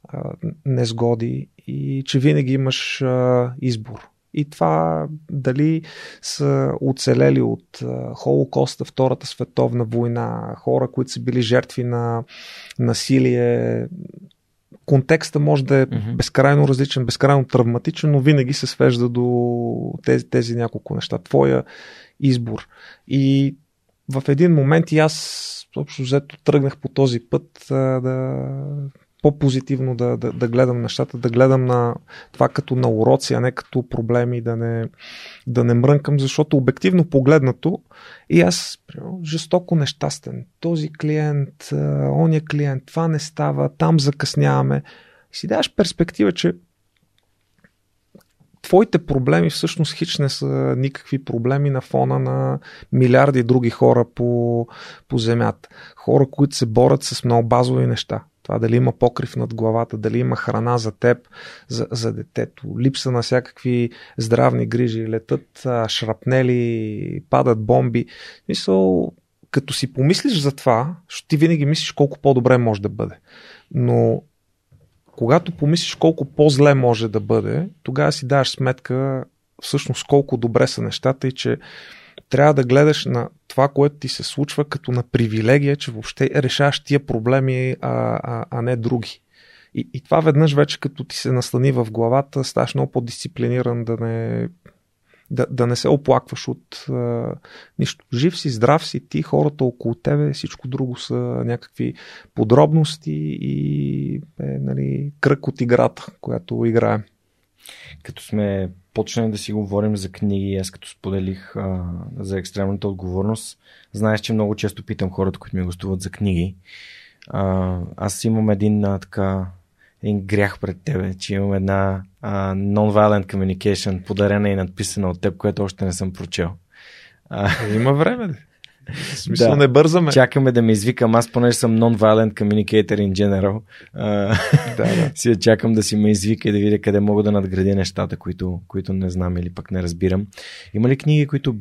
а, незгоди, и че винаги имаш а, избор. И това дали са оцелели от Холокоста, Втората световна война, хора, които са били жертви на насилие, контекста може да е Мгм. безкрайно различен, безкрайно травматичен, но винаги се свежда до тези, тези няколко неща. Твоя избор. И в един момент и аз общо взето тръгнах по този път а, да по-позитивно да, да, да гледам нещата, да гледам на това като на уроци, а не като проблеми, да не, да не мрънкам, защото обективно погледнато и аз примерно, жестоко нещастен. Този клиент, ония клиент, това не става, там закъсняваме. И си даваш перспектива, че твоите проблеми всъщност хич не са никакви проблеми на фона на милиарди други хора по, по земята. Хора, които се борят с много базови неща. Това дали има покрив над главата, дали има храна за теб, за, за детето, липса на всякакви здравни грижи, летат шрапнели, падат бомби. Мисъл, като си помислиш за това, ти винаги мислиш колко по-добре може да бъде. Но когато помислиш колко по-зле може да бъде, тогава си даваш сметка всъщност колко добре са нещата и че трябва да гледаш на това, което ти се случва като на привилегия, че въобще решаваш тия проблеми, а, а, а не други. И, и това веднъж вече като ти се наслани в главата, ставаш много по-дисциплиниран да не, да, да не се оплакваш от а, нищо. Жив си, здрав си, ти, хората около тебе, всичко друго са някакви подробности и е, нали, кръг от играта, която играем. Като сме почнали да си говорим за книги, аз като споделих а, за екстремната отговорност, знаеш, че много често питам хората, които ми гостуват за книги. А, аз имам един а, така един грях пред тебе, че имам една а, non-violent communication, подарена и надписана от теб, което още не съм прочел. А, Има време. В смисъл Да. не бързаме. чакаме да ме извикам, аз понеже съм non-violent communicator in general. А, Да, да. си я чакам да си ме извика и да видя къде мога да надградя нещата, които, които не знам или пък не разбирам. Има ли книги, които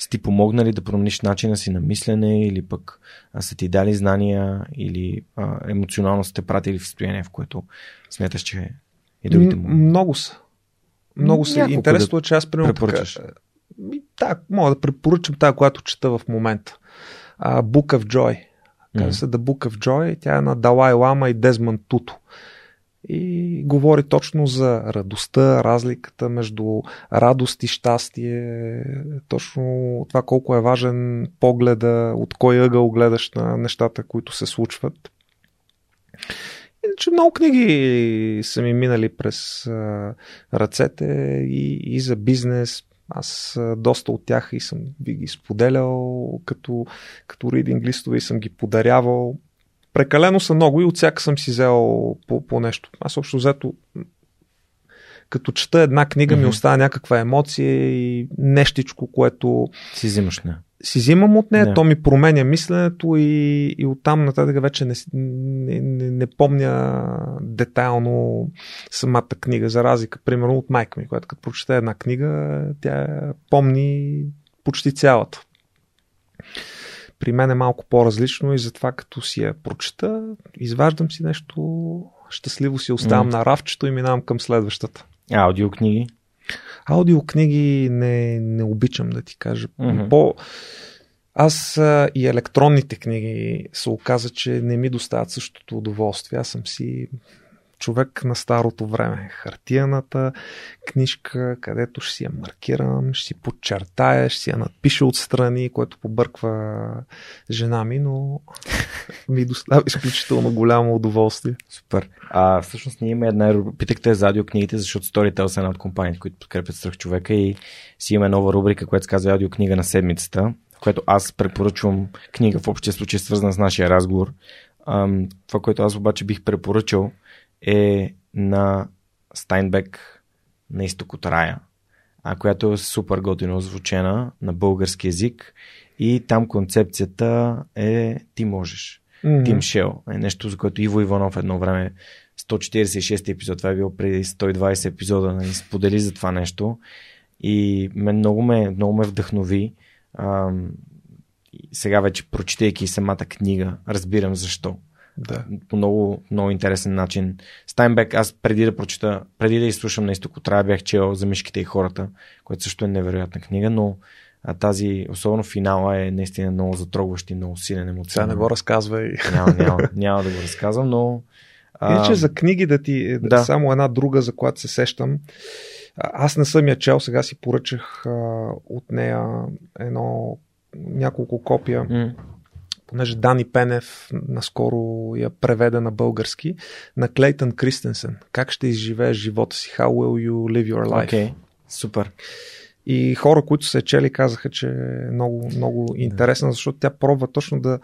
са ти помогнали да промениш начина си на мислене или пък а, са ти дали знания или а, емоционално са те пратили в състояние, в което смяташ, че и другите му. Много са. Много са. Няколко Интересно е, че аз примерно така, да, мога да препоръчам тази, която чета в момента. А, Book of Joy. Казва се The Book of Joy. Тя е на Далай Лама и Дезмън Туто. И говори точно за радостта, разликата между радост и щастие, точно това колко е важен погледа, от кой ъгъл гледаш на нещата, които се случват. Иначе много книги са ми минали през ръцете и, и за бизнес. Аз доста от тях и съм би ги споделял като, като ридинг листове и съм ги подарявал. Прекалено са много и от всяка съм си взел по, по нещо. Аз общо взето като чета една книга ми Мгм. остава някаква емоция и нещичко, което Си взимаш не. си взимам от нея, Да. то ми променя мисленето и, и оттам нататък вече не, не, не, не помня детайлно самата книга, за разлика, примерно, от майка ми, която като прочете една книга, тя помни почти цялата. При мен е малко по-различно и затова като си я прочета, изваждам си нещо, щастливо си оставам М. на рафчето и минавам към следващата. Аудиокниги. Аудиокниги не, не обичам да ти кажа. Мгм. По... Аз а, и електронните книги се оказа, че не ми доставят същото удоволствие. Аз съм си човек на старото време. Хартияната книжка, където ще си я маркирам, ще си подчертая, ще си я надпиша отстрани, което побърква жена ми, но ми доставя изключително голямо удоволствие. Супер. А всъщност ние имаме една. Питахте за аудиокнигите, защото Storytel са една от компаниите, които подкрепят страх човека и си имаме нова рубрика, която се казва аудиокнига на седмицата, в която аз препоръчвам книга в общия случай, свързана с нашия разговор. Ам, това, което аз обаче бих препоръчал е на Стайнбек на изток от рая, а, която е супер готино озвучена на български язик и там концепцията е ти можеш. Тим Шел е нещо, за което Иво Иванов едно време 146 епизод, това е било преди 120 епизода, нали, сподели за това нещо и мен много ме, много ме вдъхнови. И сега вече, прочитайки самата книга, разбирам защо. Да. По много, много интересен начин. Стайнбек, аз преди да прочита, преди да изслушам на изток рая, бях чел за мишките и хората, което също е невероятна книга, но а, тази, особено финала е наистина много затрогващ и много силен емоционален. не го разказвай. Няма, няма, няма да го разказвам, но... а, Иначе за книги да ти, да. да. само една друга, за която се сещам. Аз не съм я чел, сега си поръчах а, от нея едно, няколко копия, м, понеже Дани Пенев наскоро я преведе на български, на Клейтън Кристенсен. Как ще изживееш живота си? How will you live your life? Окей, супер. И хора, които се чели, казаха, че е много, много интересна, защото тя пробва точно да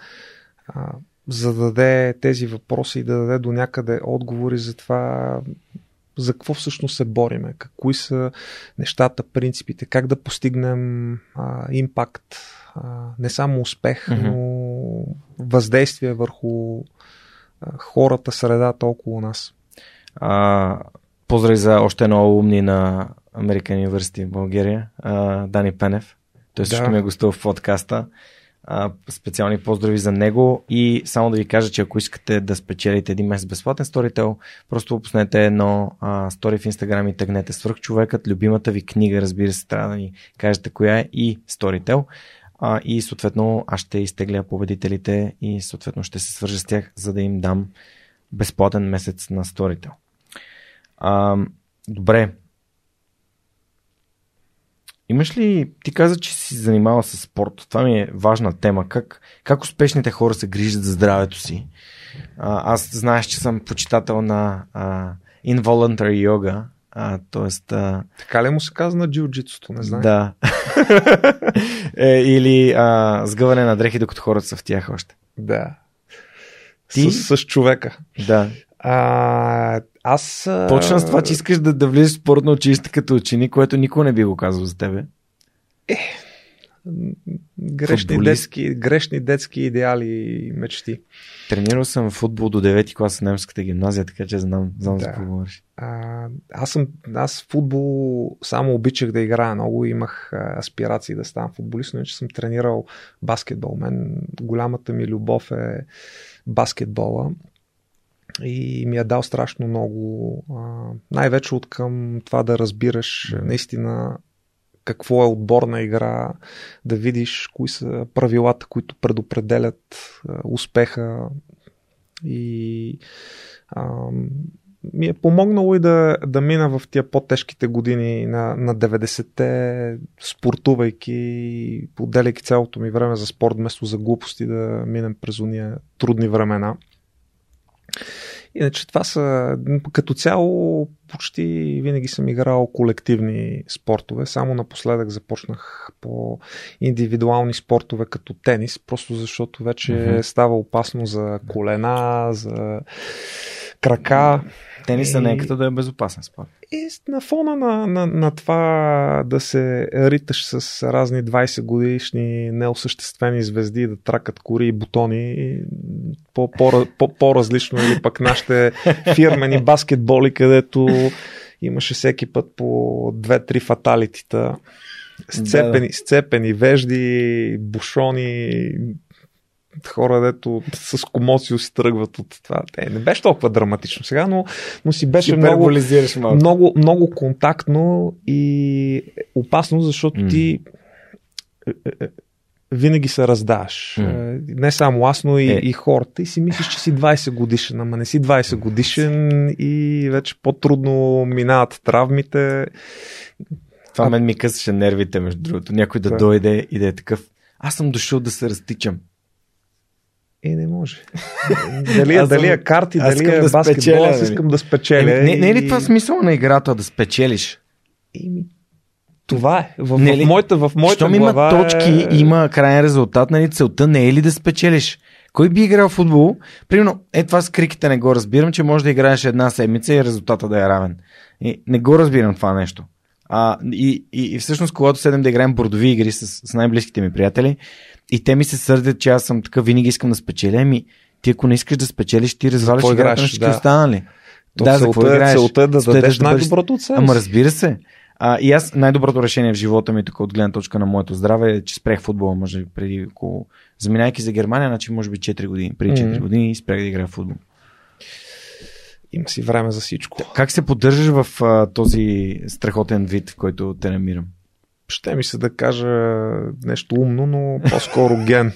а, зададе тези въпроси и да даде до някъде отговори за това за какво всъщност се бориме, кои са нещата, принципите, как да постигнем а, импакт, а, не само успех, Мгм. но въздействие върху хората, средата около нас. А, поздрави за още едно умни на American University в България, а, Дани Пенев. Той също Да. ми е гостувал в подкаста. А, специални поздрави за него и само да ви кажа, че ако искате да спечелите един месец безплатен сторител, просто пуснете едно а, стори в Инстаграм и тъгнете свърх човекът, любимата ви книга, разбира се, трябва да ни кажете коя е и сторител. А, и съответно аз ще изтегля победителите и съответно ще се свържа с тях, за да им дам безплатен месец на сторител. А, добре. Имаш ли, ти каза, че си занимава с спорт. Това ми е важна тема. Как, как успешните хора се грижат за здравето си? А, аз знаеш, че съм почитател на а, involuntary yoga, а, т.е. А, Така ли му се казва на джиу-джитсото? Не знам. да. е, или а, сгъване на дрехи, докато хората са в тях още. Да. Ти? С, с човека. Да. А, аз. Почна с това, че искаш да, да влизаш в спортно училище като ученик, което никой не би го казал за тебе. Грешни Футболист. детски, грешни детски идеали и мечти. Тренирал съм футбол до 9 клас в немската гимназия, така че знам, знам за Да. какво говориш. А, аз съм. Аз футбол само обичах да играя много. Имах аспирации да ставам футболист, но иначе съм тренирал баскетбол. Мен голямата ми любов е баскетбола. И ми е дал страшно много. Най-вече от към това да разбираш наистина какво е отборна игра, да видиш кои са правилата, които предопределят успеха и а, ми е помогнало и да, да мина в тия по-тежките години на, на 90-те, спортувайки, поделяйки цялото ми време за спорт, вместо за глупости да минем през уния трудни времена. Иначе това са, като цяло, почти винаги съм играл колективни спортове. Само напоследък започнах по индивидуални спортове като тенис, просто защото вече Мгм. става опасно за колена, за крака. Тениса не е като да е безопасен спорт. И на фона на, на, на това да се риташ с разни 20 годишни неосъществени звезди, да тракат кори и бутони, по, по, по, по-различно или пък нашите фирмени баскетболи, където имаше всеки път по 2-3 фаталитита. Сцепени, да, да. сцепени вежди, бушони, хора, дето с комоцио си тръгват от това. Е, не беше толкова драматично сега, но, но си беше много, много, много контактно и опасно, защото mm. ти е, е, е, винаги се раздаш. Mm. Не само аз, но и, е. и хората. И си мислиш, че си 20 годишен, ама не си 20 годишен и вече по-трудно минават травмите. Това а... мен ми късаше нервите, между другото. Някой да, да дойде и да е такъв. Аз съм дошъл да се разтичам. Е, не може. дали, аз дали е карти, дали е да баскетбол, аз нали? искам да спечеля. Е, не, не е ли това смисъл на играта да спечелиш? Еми, това е. В, не, в моята, в моята Щом глава има точки, е... има крайен резултат, нали целта не е ли да спечелиш? Кой би играл в футбол? Примерно, е това с криките не го разбирам, че може да играеш една седмица и резултата да е равен. И не го разбирам това нещо. А, и, и, и всъщност, когато седем да играем бордови игри с, с най-близките ми приятели, и те ми се сърдят, че аз съм така, винаги искам да спечеля. Ами, ти ако не искаш да спечелиш, ти разваляш играта на всички да. останали. То да, целта, за какво целта е да дадеш най-доброто от себе Ама разбира се. А, и аз най-доброто решение в живота ми, тук от гледна точка на моето здраве, е, че спрех футбола, може би преди около... Заминайки за Германия, значи може би 4 години. Преди 4 mm-hmm. години спрех да играя в футбол. Има си време за всичко. Как се поддържаш в а, този страхотен вид, в който те намирам? Ще ми се да кажа нещо умно, но по-скоро ген.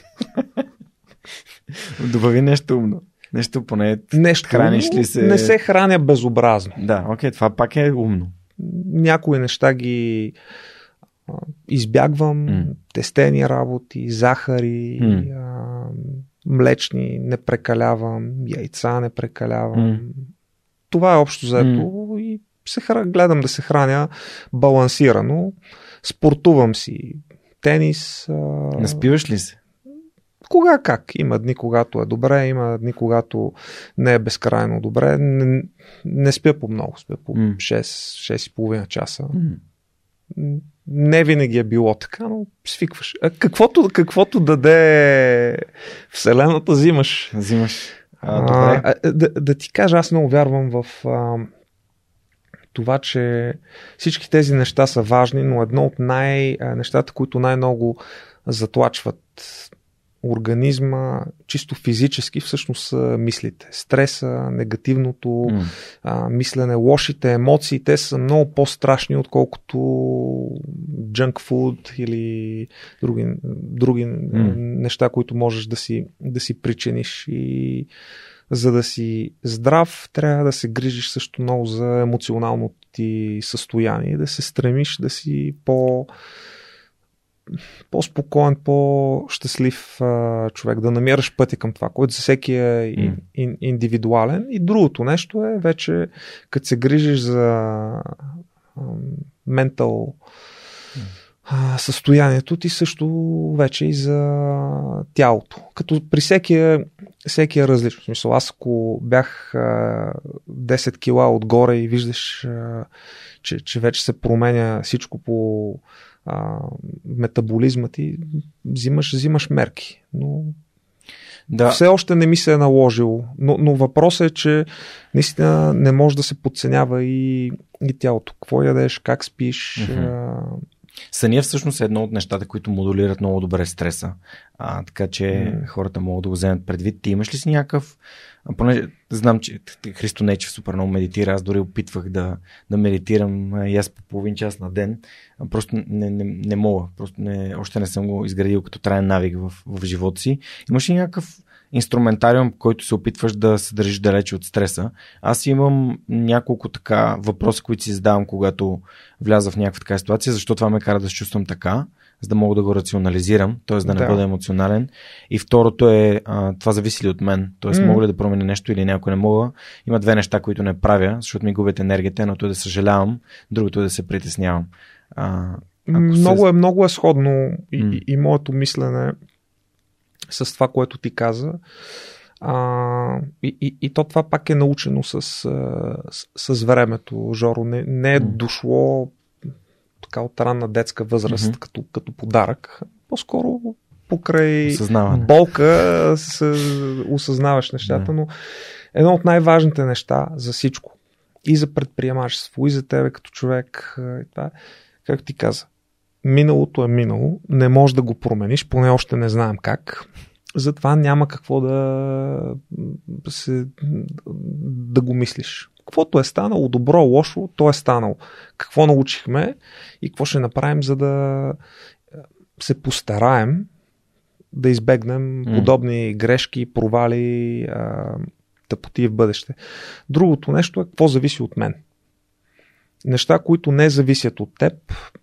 Добави нещо умно. Нещо поне нещо храниш ли се? Не се храня безобразно. Да, окей, това пак е умно. Някои неща ги избягвам, mm. тестени работи, захари, mm. а, млечни не прекалявам, яйца не прекалявам. Mm. Това е общо заето mm. и се гледам да се храня балансирано. Спортувам си тенис. А... Наспиваш ли се? Кога как? Има дни, когато е добре, има дни, когато не е безкрайно добре. Не, не спя по много, спя по mm. 6, 6,5 часа. Mm. Не винаги е било така, но свикваш. А каквото, каквото даде Вселената, взимаш. Взимаш. А, добре. А, да, да ти кажа, аз много вярвам в а, това, че всички тези неща са важни, но едно от най-нещата, които най-много затлачват организма, чисто физически, всъщност са мислите. Стреса, негативното mm. а, мислене, лошите емоции, те са много по-страшни, отколкото junk food или други, други mm. неща, които можеш да си, да си причиниш. И за да си здрав, трябва да се грижиш също много за емоционалното ти състояние, да се стремиш да си по по-спокоен, по-щастлив а, човек, да намираш пътя към това, който за всеки е ин, ин, индивидуален. И другото нещо е вече, като се грижиш за ментал състоянието ти също вече и за тялото. Като при всеки е, всеки е различно. Смисъл, аз ако бях а, 10 кила отгоре и виждаш, а, че, че вече се променя всичко по а, метаболизма ти, взимаш, взимаш мерки. Но да. Все още не ми се е наложило. Но, но въпросът е, че наистина не може да се подценява и, и тялото. Какво ядеш, как спиш. Mm-hmm. Съня всъщност е едно от нещата, които модулират много добре стреса. А, така че mm. хората могат да го вземат предвид. Ти имаш ли си някакъв понеже знам, че Христо Нечев супер много медитира, аз дори опитвах да, да медитирам и аз по половин час на ден, просто не, не, не мога, просто не, още не съм го изградил като траен навик в, в живота си. Имаш ли някакъв инструментариум, който се опитваш да се държиш далече от стреса. Аз имам няколко така въпроси, които си задавам, когато вляза в някаква така ситуация, защо това ме кара да се чувствам така, за да мога да го рационализирам, т.е. да не да. бъда емоционален. И второто е, а, това зависи ли от мен, т.е. Mm. мога ли да променя нещо или някой не мога. Има две неща, които не правя, защото ми губят енергията, едното е да съжалявам, другото е да се притеснявам. А, много, се... е, много е сходно и, mm. и, и моето мислене с това, което ти каза. А, и, и, и то това пак е научено с, с, с времето, Жоро. Не, не е дошло така от ранна детска възраст mm-hmm. като, като подарък. По-скоро покрай Осъзнаване. болка се осъзнаваш нещата, но едно от най-важните неща за всичко и за предприемачество, и за тебе като човек, и това, както ти каза, миналото е минало, не можеш да го промениш, поне още не знаем как. Затова няма какво да, се, да го мислиш. Каквото е станало, добро, лошо, то е станало. Какво научихме и какво ще направим, за да се постараем да избегнем mm. подобни грешки, провали, тъпоти в бъдеще. Другото нещо е какво зависи от мен. Неща, които не зависят от теб,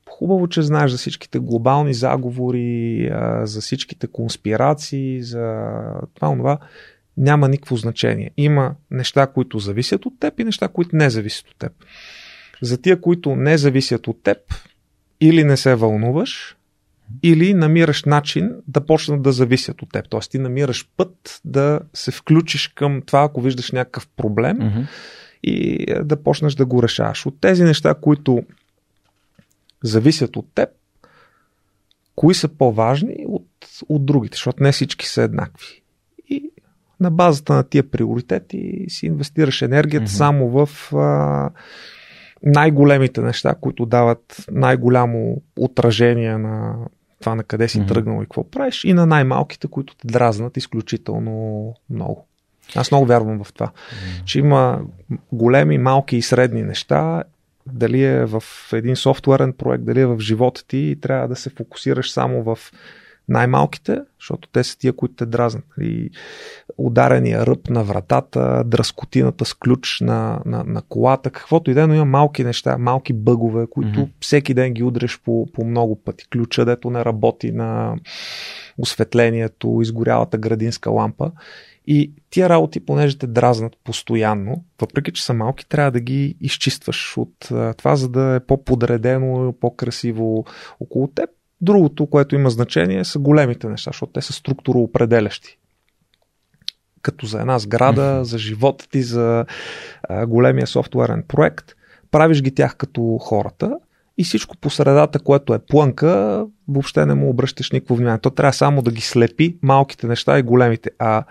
хубаво, че знаеш за всичките глобални заговори, за всичките конспирации, за това, това, няма никакво значение. Има неща, които зависят от теб и неща, които не зависят от теб. За тия, които не зависят от теб, или не се вълнуваш, или намираш начин да почнат да зависят от теб. Тоест ти намираш път да се включиш към това, ако виждаш някакъв проблем mm-hmm. И е, да почнеш да го решаваш. От тези неща, които зависят от теб, кои са по-важни от, от другите, защото не всички са еднакви. И на базата на тия приоритети си инвестираш енергията mm-hmm. само в а, най-големите неща, които дават най-голямо отражение на това на къде си mm-hmm. тръгнал и какво правиш, и на най-малките, които те дразнат изключително много. Аз много вярвам в това, mm-hmm. че има големи, малки и средни неща, дали е в един софтуерен проект, дали е в живота ти и трябва да се фокусираш само в най-малките, защото те са тия, които те дразнат. И ударения ръб на вратата, дръскотината с ключ на, на, на колата, каквото и да е, но има малки неща, малки бъгове, които mm-hmm. всеки ден ги удреш по, по много пъти. Ключа, дето не работи на осветлението, изгорялата градинска лампа. И тия работи, понеже те дразнат постоянно, въпреки че са малки, трябва да ги изчистваш от това, за да е по-подредено, по-красиво около теб Другото, което има значение, са големите неща, защото те са структуроопределящи. Като за една сграда, за живота ти, за а, големия софтуерен проект. Правиш ги тях като хората и всичко по средата, което е плънка, въобще не му обръщаш никакво внимание. То трябва само да ги слепи малките неща и големите. А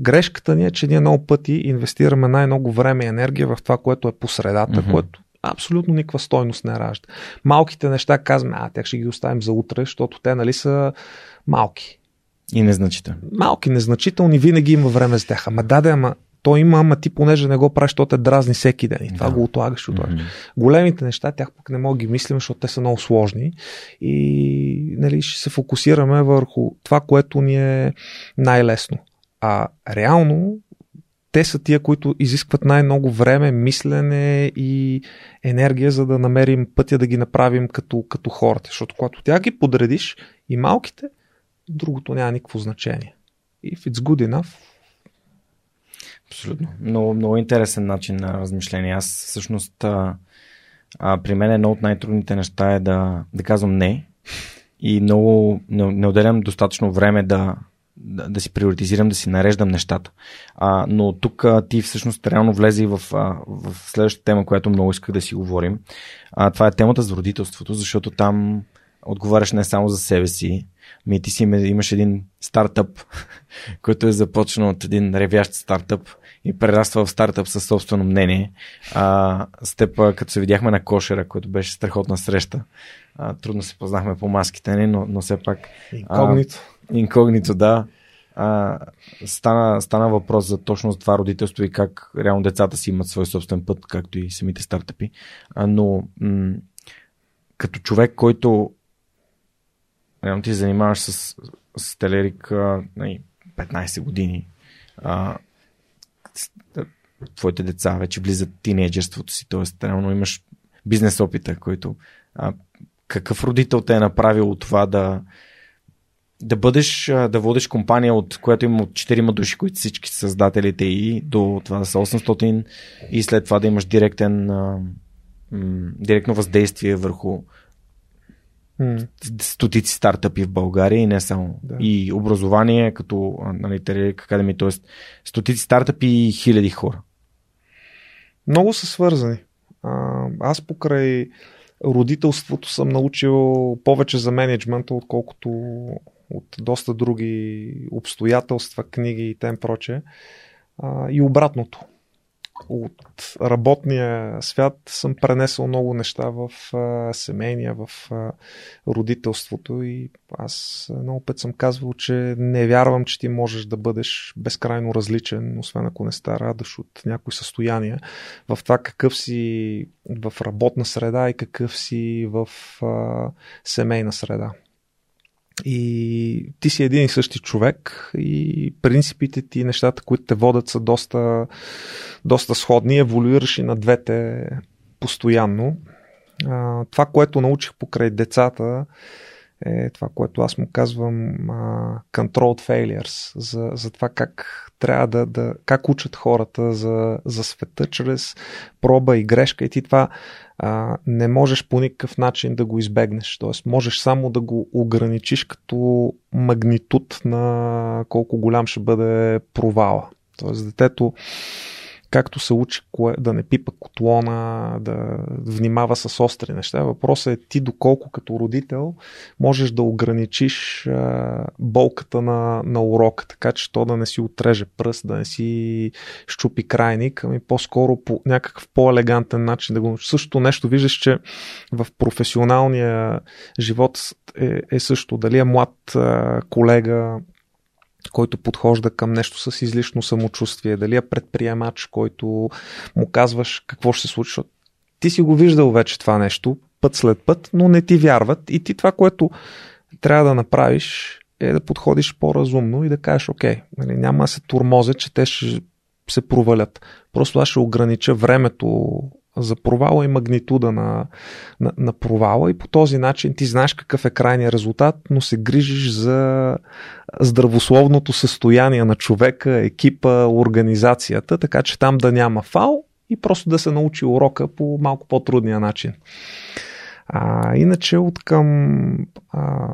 грешката ни е, че ние много пъти инвестираме най-много време и енергия в това, което е по средата, mm-hmm. което абсолютно никаква стойност не ражда. Малките неща казваме, а тях ще ги оставим за утре, защото те нали са малки. И незначителни. Малки, незначителни, винаги има време за тях. Ама да, да, ама то има, ама ти понеже не го правиш, то те дразни всеки ден. И това да. го отлагаш, отлагаш. Mm-hmm. Големите неща, тях пък не мога ги мислим, защото те са много сложни. И нали, ще се фокусираме върху това, което ни е най-лесно. А реално те са тия, които изискват най-много време, мислене и енергия, за да намерим пътя да ги направим като, като хората. Защото когато тя ги подредиш и малките, другото няма никакво значение. И it's good enough, Абсолютно. Много, много интересен начин на размишление. Аз всъщност а, а, при мен едно от най-трудните неща е да, да казвам не и много не, не отделям достатъчно време да, да, да си приоритизирам, да си нареждам нещата. А, но тук а, ти всъщност реално влезе и в, а, в следващата тема, която много исках да си говорим. А, това е темата за родителството, защото там отговаряш не само за себе си, ми ти си имаш един стартъп, който е започнал от един ревящ стартъп и прераства в стартъп със собствено мнение. А, с теб, като се видяхме на кошера, който беше страхотна среща, а, трудно се познахме по маските ни, но, но все пак... Инкогнито. Инкогнито, да. А, стана, стана въпрос за точно за това родителство и как реално децата си имат свой собствен път, както и самите стартъпи. А, но м- като човек, който реално ти занимаваш с, с телерик 15 години, а, твоите деца вече влизат тинейджерството си, т.е. реално имаш бизнес опита, който а, какъв родител те е направил това да, да бъдеш, да водиш компания, от която има от 4 души, които всички създателите и до това да са 800 и след това да имаш директен, директно въздействие върху М. стотици стартъпи в България и не само. Да. И образование като нали, Terraria Academy, т.е. стотици стартъпи и хиляди хора. Много са свързани. А, аз покрай родителството съм научил повече за менеджмента, отколкото от доста други обстоятелства, книги и тем проче. И обратното. От работния свят съм пренесъл много неща в семейния, в родителството и аз много път съм казвал, че не вярвам, че ти можеш да бъдеш безкрайно различен, освен ако не старадаш от някои състояния, в това какъв си в работна среда и какъв си в семейна среда. И ти си един и същи човек и принципите ти, нещата, които те водят са доста, доста сходни. Еволюираш и на двете постоянно. А, това, което научих покрай децата, е това, което аз му казвам а, controlled failures, за, за това как трябва да, да как учат хората за, за света чрез проба и грешка и ти това а, не можеш по никакъв начин да го избегнеш. Тоест, можеш само да го ограничиш като магнитуд на колко голям ще бъде провала. Тоест, детето както се учи кое, да не пипа котлона, да внимава с остри неща. Въпросът е ти доколко като родител можеш да ограничиш а, болката на, на урока, така че то да не си отреже пръст, да не си щупи крайник, ами по-скоро по някакъв по-елегантен начин да го. Същото нещо виждаш, че в професионалния живот е, е също. Дали е млад а, колега, който подхожда към нещо с излишно самочувствие, дали е предприемач, който му казваш какво ще се случи. Ти си го виждал вече това нещо, път след път, но не ти вярват и ти това, което трябва да направиш е да подходиш по-разумно и да кажеш, окей, нали, няма да се турмозя, че те ще се провалят. Просто аз ще огранича времето за провала и магнитуда на, на, на провала и по този начин ти знаеш какъв е крайният резултат, но се грижиш за здравословното състояние на човека, екипа, организацията, така че там да няма фал и просто да се научи урока по малко по-трудния начин. А, иначе от към а,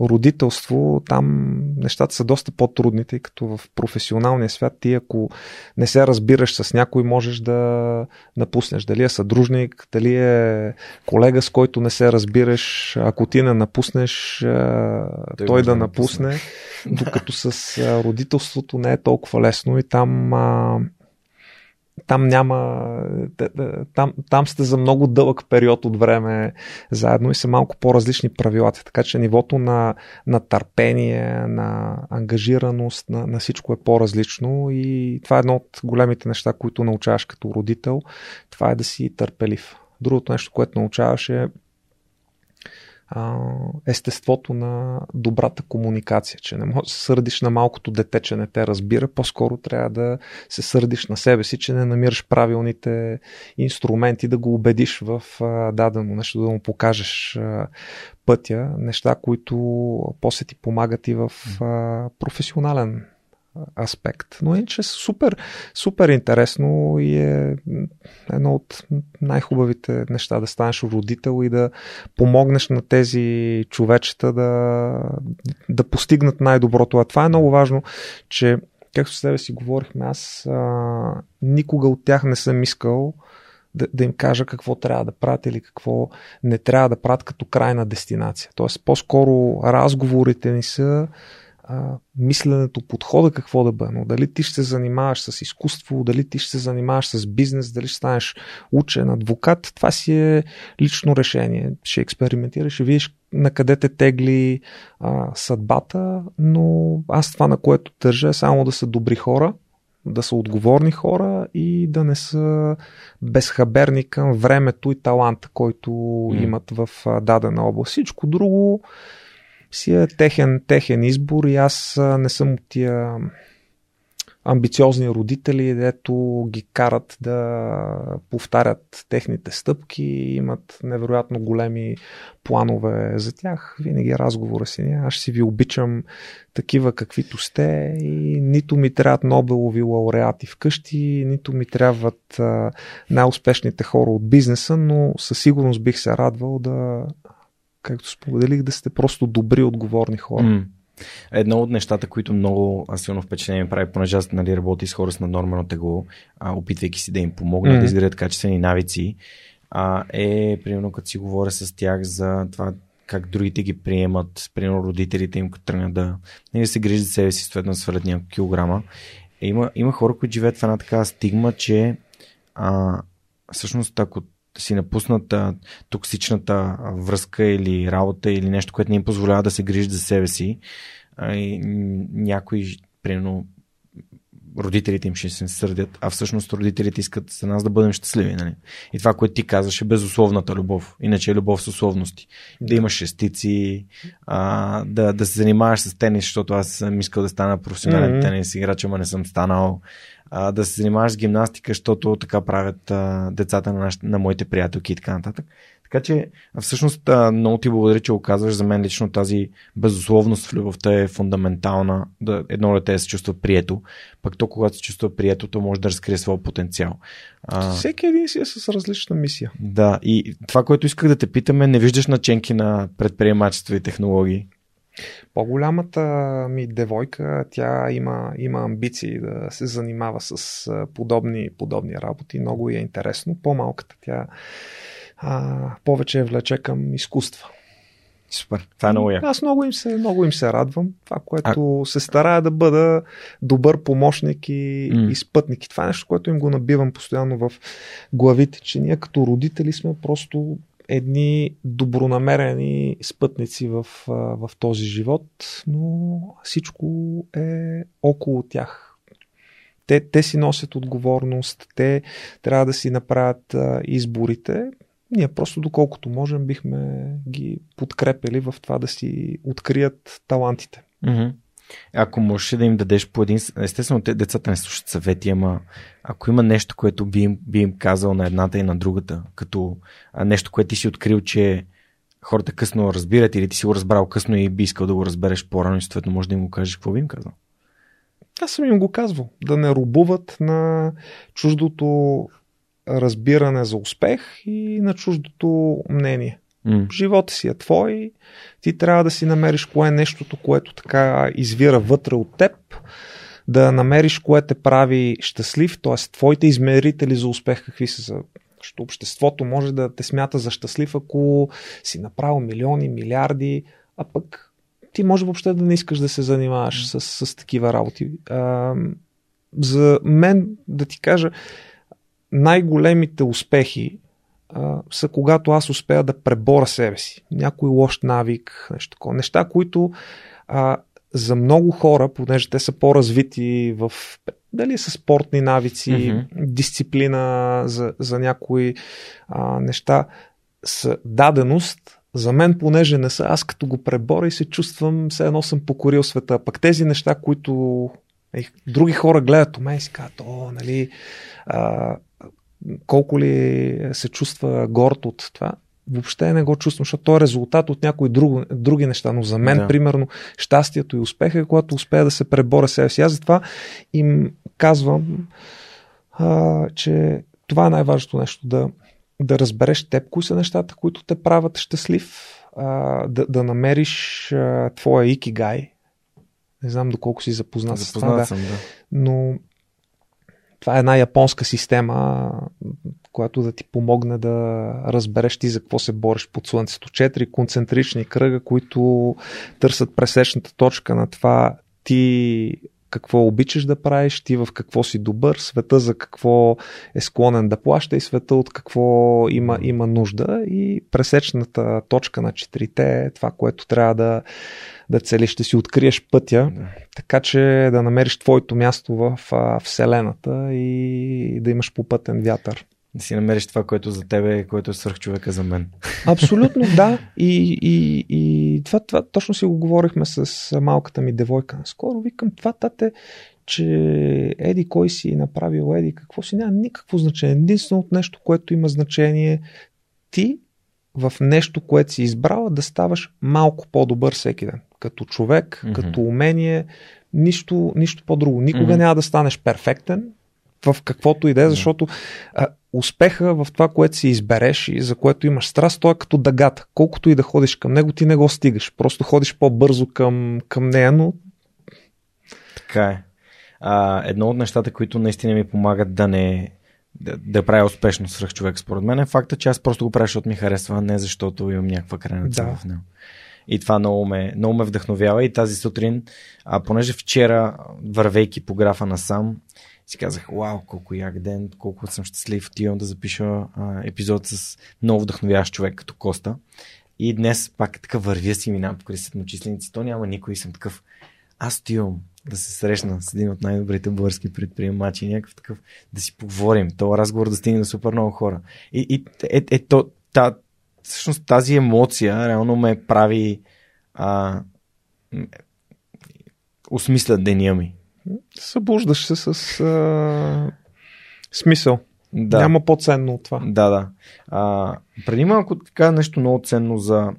родителство, там нещата са доста по-трудни, тъй като в професионалния свят ти ако не се разбираш с някой, можеш да напуснеш. Дали е съдружник, дали е колега, с който не се разбираш, ако ти не напуснеш, той, той да напусне, докато с родителството не е толкова лесно и там там няма. Там, там сте за много дълъг период от време заедно и са малко по-различни правилата. Така че нивото на, на търпение, на ангажираност, на, на всичко е по-различно и това е едно от големите неща, които научаваш като родител. Това е да си търпелив. Другото нещо, което научаваш е естеството на добрата комуникация, че не можеш да се сърдиш на малкото дете, че не те разбира, по-скоро трябва да се сърдиш на себе си, че не намираш правилните инструменти да го убедиш в дадено нещо, да му покажеш пътя, неща, които после ти помагат и в професионален аспект. Но иначе супер, супер интересно и е едно от най-хубавите неща да станеш родител и да помогнеш на тези човечета да, да постигнат най-доброто. А това е много важно, че както с тебе си говорихме, аз а, никога от тях не съм искал да, да им кажа какво трябва да правят или какво не трябва да правят като крайна дестинация. Тоест, по-скоро разговорите ни са а, мисленето, подхода какво да бъде. Но дали ти ще се занимаваш с изкуство, дали ти ще се занимаваш с бизнес, дали ще станеш учен, адвокат, това си е лично решение. Ще експериментираш, ще видиш на къде те тегли а, съдбата, но аз това на което държа е само да са добри хора, да са отговорни хора и да не са безхаберни към времето и таланта, който mm. имат в дадена област. Всичко друго си е техен, техен избор и аз не съм от тия амбициозни родители, дето ги карат да повтарят техните стъпки, имат невероятно големи планове за тях. Винаги разговора си не. Аз си ви обичам такива каквито сте и нито ми трябват Нобелови лауреати вкъщи, нито ми трябват най-успешните хора от бизнеса, но със сигурност бих се радвал да както споделих, да сте просто добри, отговорни хора. Mm. Едно от нещата, които много силно впечатление прави, понеже аз нали, работи с хора с наднормено тегло, а, опитвайки си да им помогна mm. да изградят качествени навици, а, е, примерно, като си говоря с тях за това как другите ги приемат, примерно родителите им, като тръгнат да, нали, се грижат за себе си, съответно свалят няколко килограма. Е, има, има хора, които живеят в една такава стигма, че а, всъщност ако си напуснат а, токсичната връзка или работа или нещо, което не им позволява да се грижат за себе си, а, и някои, примерно, родителите им ще се сърдят, а всъщност родителите искат за нас да бъдем щастливи. Нали? И това, което ти казваш е безусловната любов. Иначе е любов с условности. Да имаш шестици, а, да, да се занимаваш с тенис, защото аз съм искал да стана професионален mm-hmm. тенис играч, ама не съм станал. А, да се занимаваш с гимнастика, защото така правят а, децата на, наш, на моите приятелки и така нататък. Така че, всъщност, много ти благодаря, че оказваш за мен лично тази безусловност в любовта е фундаментална. Да едно дете се чувства прието, пък то, когато се чувства прието, то може да разкрие своя потенциал. А, Всеки един си е с различна мисия. Да, и това, което исках да те питаме, не виждаш наченки на предприемачество и технологии? По-голямата ми девойка, тя има, има амбиции да се занимава с подобни, подобни работи. Много е интересно. По-малката тя а, повече влече към изкуства. Супер. Това е много яко. Аз много им, се, много им се радвам. Това, което а... се старая да бъда добър помощник и, mm. и спътник. И това е нещо, което им го набивам постоянно в главите, че ние като родители сме просто едни добронамерени спътници в, в този живот, но всичко е около тях. Те, те си носят отговорност, те трябва да си направят изборите ние просто доколкото можем бихме ги подкрепили в това да си открият талантите. Mm-hmm. Ако можеш да им дадеш по един... Естествено, те, децата не слушат съвети, ама ако има нещо, което би им, би им казал на едната и на другата, като нещо, което ти си открил, че хората късно разбират или ти си го разбрал късно и би искал да го разбереш по-рано и съответно може да им го кажеш, какво би им казал? Аз съм им го казвал. Да не рубуват на чуждото разбиране за успех и на чуждото мнение. Mm. Живота си е твой, ти трябва да си намериш кое е нещото, което така извира вътре от теб, да намериш кое те прави щастлив, т.е. твоите измерители за успех какви са за защото обществото може да те смята за щастлив, ако си направил милиони, милиарди, а пък ти може въобще да не искаш да се занимаваш с, с такива работи. А, за мен, да ти кажа, най-големите успехи а, са когато аз успея да пребора себе си. Някой лош навик, нещо такова. Неща, които а, за много хора, понеже те са по-развити в дали са спортни навици, mm-hmm. дисциплина за, за някои а, неща, са даденост, за мен, понеже не са, аз като го преборя и се чувствам, все едно съм покорил света. Пък тези неща, които е, други хора гледат у мен и си казват, о, нали, а, колко ли се чувства горд от това, въобще не го чувствам, защото то е резултат от някои други, други неща. Но за мен, да. примерно, щастието и успеха е когато успея да се преборя себе си. Аз затова им казвам, а, че това е най-важното нещо. Да, да разбереш теб, кои са нещата, които те правят щастлив, а, да, да намериш а, твоя икигай. Не знам доколко си запознат, запознат с това. Съм, да. Но това е една японска система, която да ти помогне да разбереш ти за какво се бориш под Слънцето. Четири концентрични кръга, които търсят пресечната точка на това ти какво обичаш да правиш, ти в какво си добър, света за какво е склонен да плаща и света от какво има, има нужда и пресечната точка на четирите е това, което трябва да, да целиш, ще си откриеш пътя, да. така че да намериш твоето място в а, Вселената и да имаш попътен вятър. Да си намериш това, което за тебе е, което е свърх човека за мен. Абсолютно, да. И, и, и това, това точно си го говорихме с малката ми девойка. Скоро викам, това тате, че Еди кой си направил Еди, какво си, няма никакво значение. Единствено от нещо, което има значение, ти в нещо, което си избрала, да ставаш малко по-добър всеки ден като човек, mm-hmm. като умение, нищо, нищо по-друго. Никога mm-hmm. няма да станеш перфектен, в каквото и да е, защото а, успеха в това, което си избереш и за което имаш страст, той е като дъгата. Колкото и да ходиш към него, ти не го стигаш. Просто ходиш по-бързо към, към нея, но... Така е. А, едно от нещата, които наистина ми помагат да не да, да правя успешно свръх човек, според мен е факта, че аз просто го правя, защото ми харесва, не защото имам някаква крайна цел Да. в него. И това много ме, много ме вдъхновява и тази сутрин, а понеже вчера, вървейки по графа насам, си казах, вау, колко як ден, колко съм щастлив, отивам да запиша а, епизод с много вдъхновяващ човек като Коста. И днес пак така вървя си, минавам покрай седмочисленици, то няма никой съм такъв. Аз отивам да се срещна с един от най-добрите български предприемачи, някакъв такъв, да си поговорим, този разговор да стигне до супер много хора. И, и е, е, то, та, всъщност тази емоция реално ме прави а, осмисля деня ми. Събуждаш се с а, смисъл. Да. Няма по-ценно от това. Да, да. А, преди малко така нещо много ценно за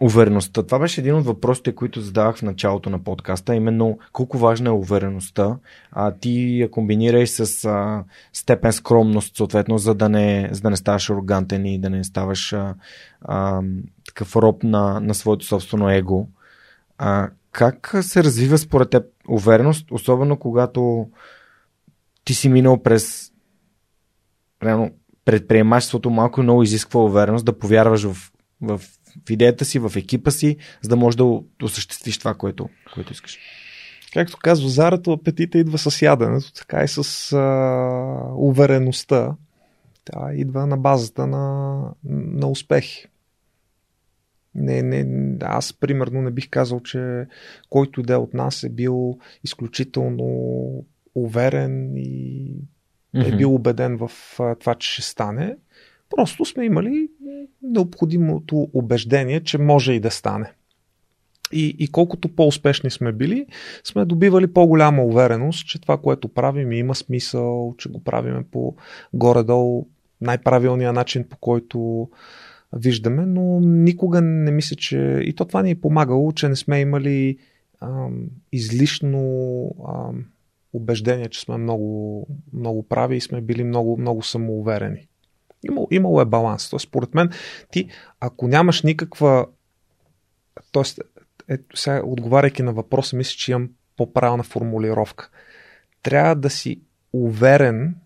увереността. Това беше един от въпросите, които задавах в началото на подкаста, именно колко важна е увереността. А, ти я комбинирай с а, степен скромност, съответно, за да не, за да не ставаш арогантен и да не ставаш а, а, такъв роб на, на своето собствено его. А, как се развива според теб увереност, особено когато ти си минал през реално, предприемачеството малко и много изисква увереност да повярваш в, в, в идеята си, в екипа си, за да можеш да осъществиш това, което, което искаш. Както казва Зарато, апетита идва с яденето, така и с а, увереността. Тя идва на базата на, на успехи. Не, не, аз примерно не бих казал, че който да е от нас е бил изключително уверен и е бил убеден в това, че ще стане. Просто сме имали необходимото убеждение, че може и да стане. И, и колкото по-успешни сме били, сме добивали по-голяма увереност, че това, което правим, има смисъл, че го правиме по горе-долу най-правилния начин, по който виждаме, но никога не мисля, че и то това ни е помагало, че не сме имали ам, излишно ам, убеждение, че сме много, много прави и сме били много, много самоуверени. Имало, имало е баланс. Тоест, според мен, ти, ако нямаш никаква. Тоест, ето сега, отговаряйки на въпроса, мисля, че имам по-правилна формулировка. Трябва да си уверен,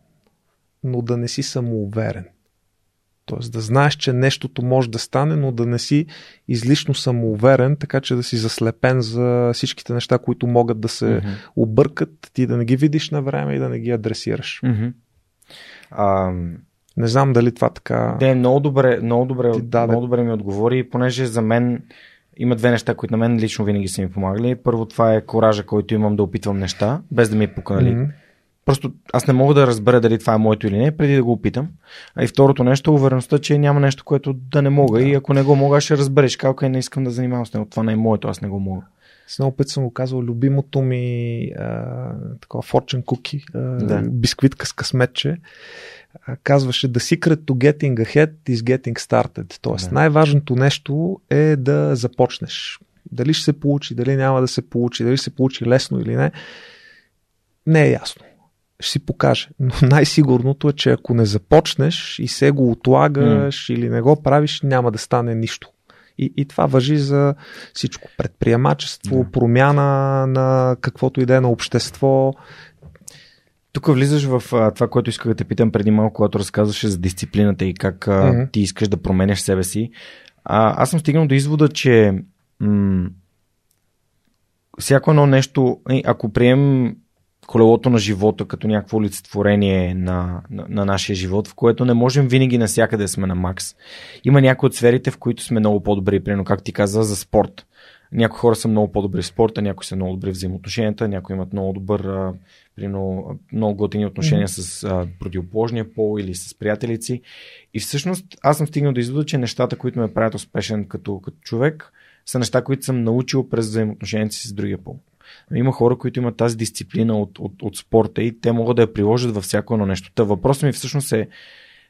но да не си самоуверен. Тоест да знаеш, че нещото може да стане, но да не си излишно самоуверен, така че да си заслепен за всичките неща, които могат да се Мгм. объркат, ти да не ги видиш на време и да не ги адресираш. Мгм. А, Не знам дали това така... Те много добре, много добре, Ти много добре ми отговори, понеже за мен има две неща, които на мен лично винаги са ми помагали. Първо това е коража, който имам да опитвам неща, без да ми е пука, нали? Просто аз не мога да разбера дали това е моето или не, преди да го опитам. А и второто нещо е увереността, че няма нещо, което да не мога. Да. И ако не го мога, ще разбереш. Калка не искам да занимавам с него. Това не е моето, аз не го мога. С много път съм го казал, любимото ми а, такова fortune cookie, а, Да. бисквитка с късметче, а, казваше The secret to getting ahead is getting started. Тоест Да. най-важното нещо е да започнеш. Дали ще се получи, дали няма да се получи, дали ще се получи лесно или не, не е ясно. Ще си покаже. Но най-сигурното е, че ако не започнеш и се го отлагаш или не го правиш, няма да стане нищо. И, и това въжи за всичко. Предприемачество, Да. промяна на каквото и да е на общество. Тук влизаш в а, това, което исках да те питам преди малко, когато разказваше за дисциплината и как а, Мгм. ти искаш да променяш себе си. А, аз съм стигнал до извода, че м- всяко едно нещо, ако приемем колелото на живота като някакво олицетворение на, на, на нашия живот, в което не можем винаги насякъде сме на макс. Има някои от сферите, в които сме много по-добри, примерно как ти каза за спорт. Някои хора са много по-добри в спорта, някои са много добри в взаимоотношенията, някои имат много добър, примерно, много готини отношения с а, противоположния пол или с приятелици. И всъщност аз съм стигнал до извода, че нещата, които ме правят успешен като, като човек, са неща, които съм научил през взаимоотношенията си с другия пол. Има хора, които имат тази дисциплина от, от, от спорта и те могат да я приложат във всяко едно нещо. Та въпросът ми всъщност е,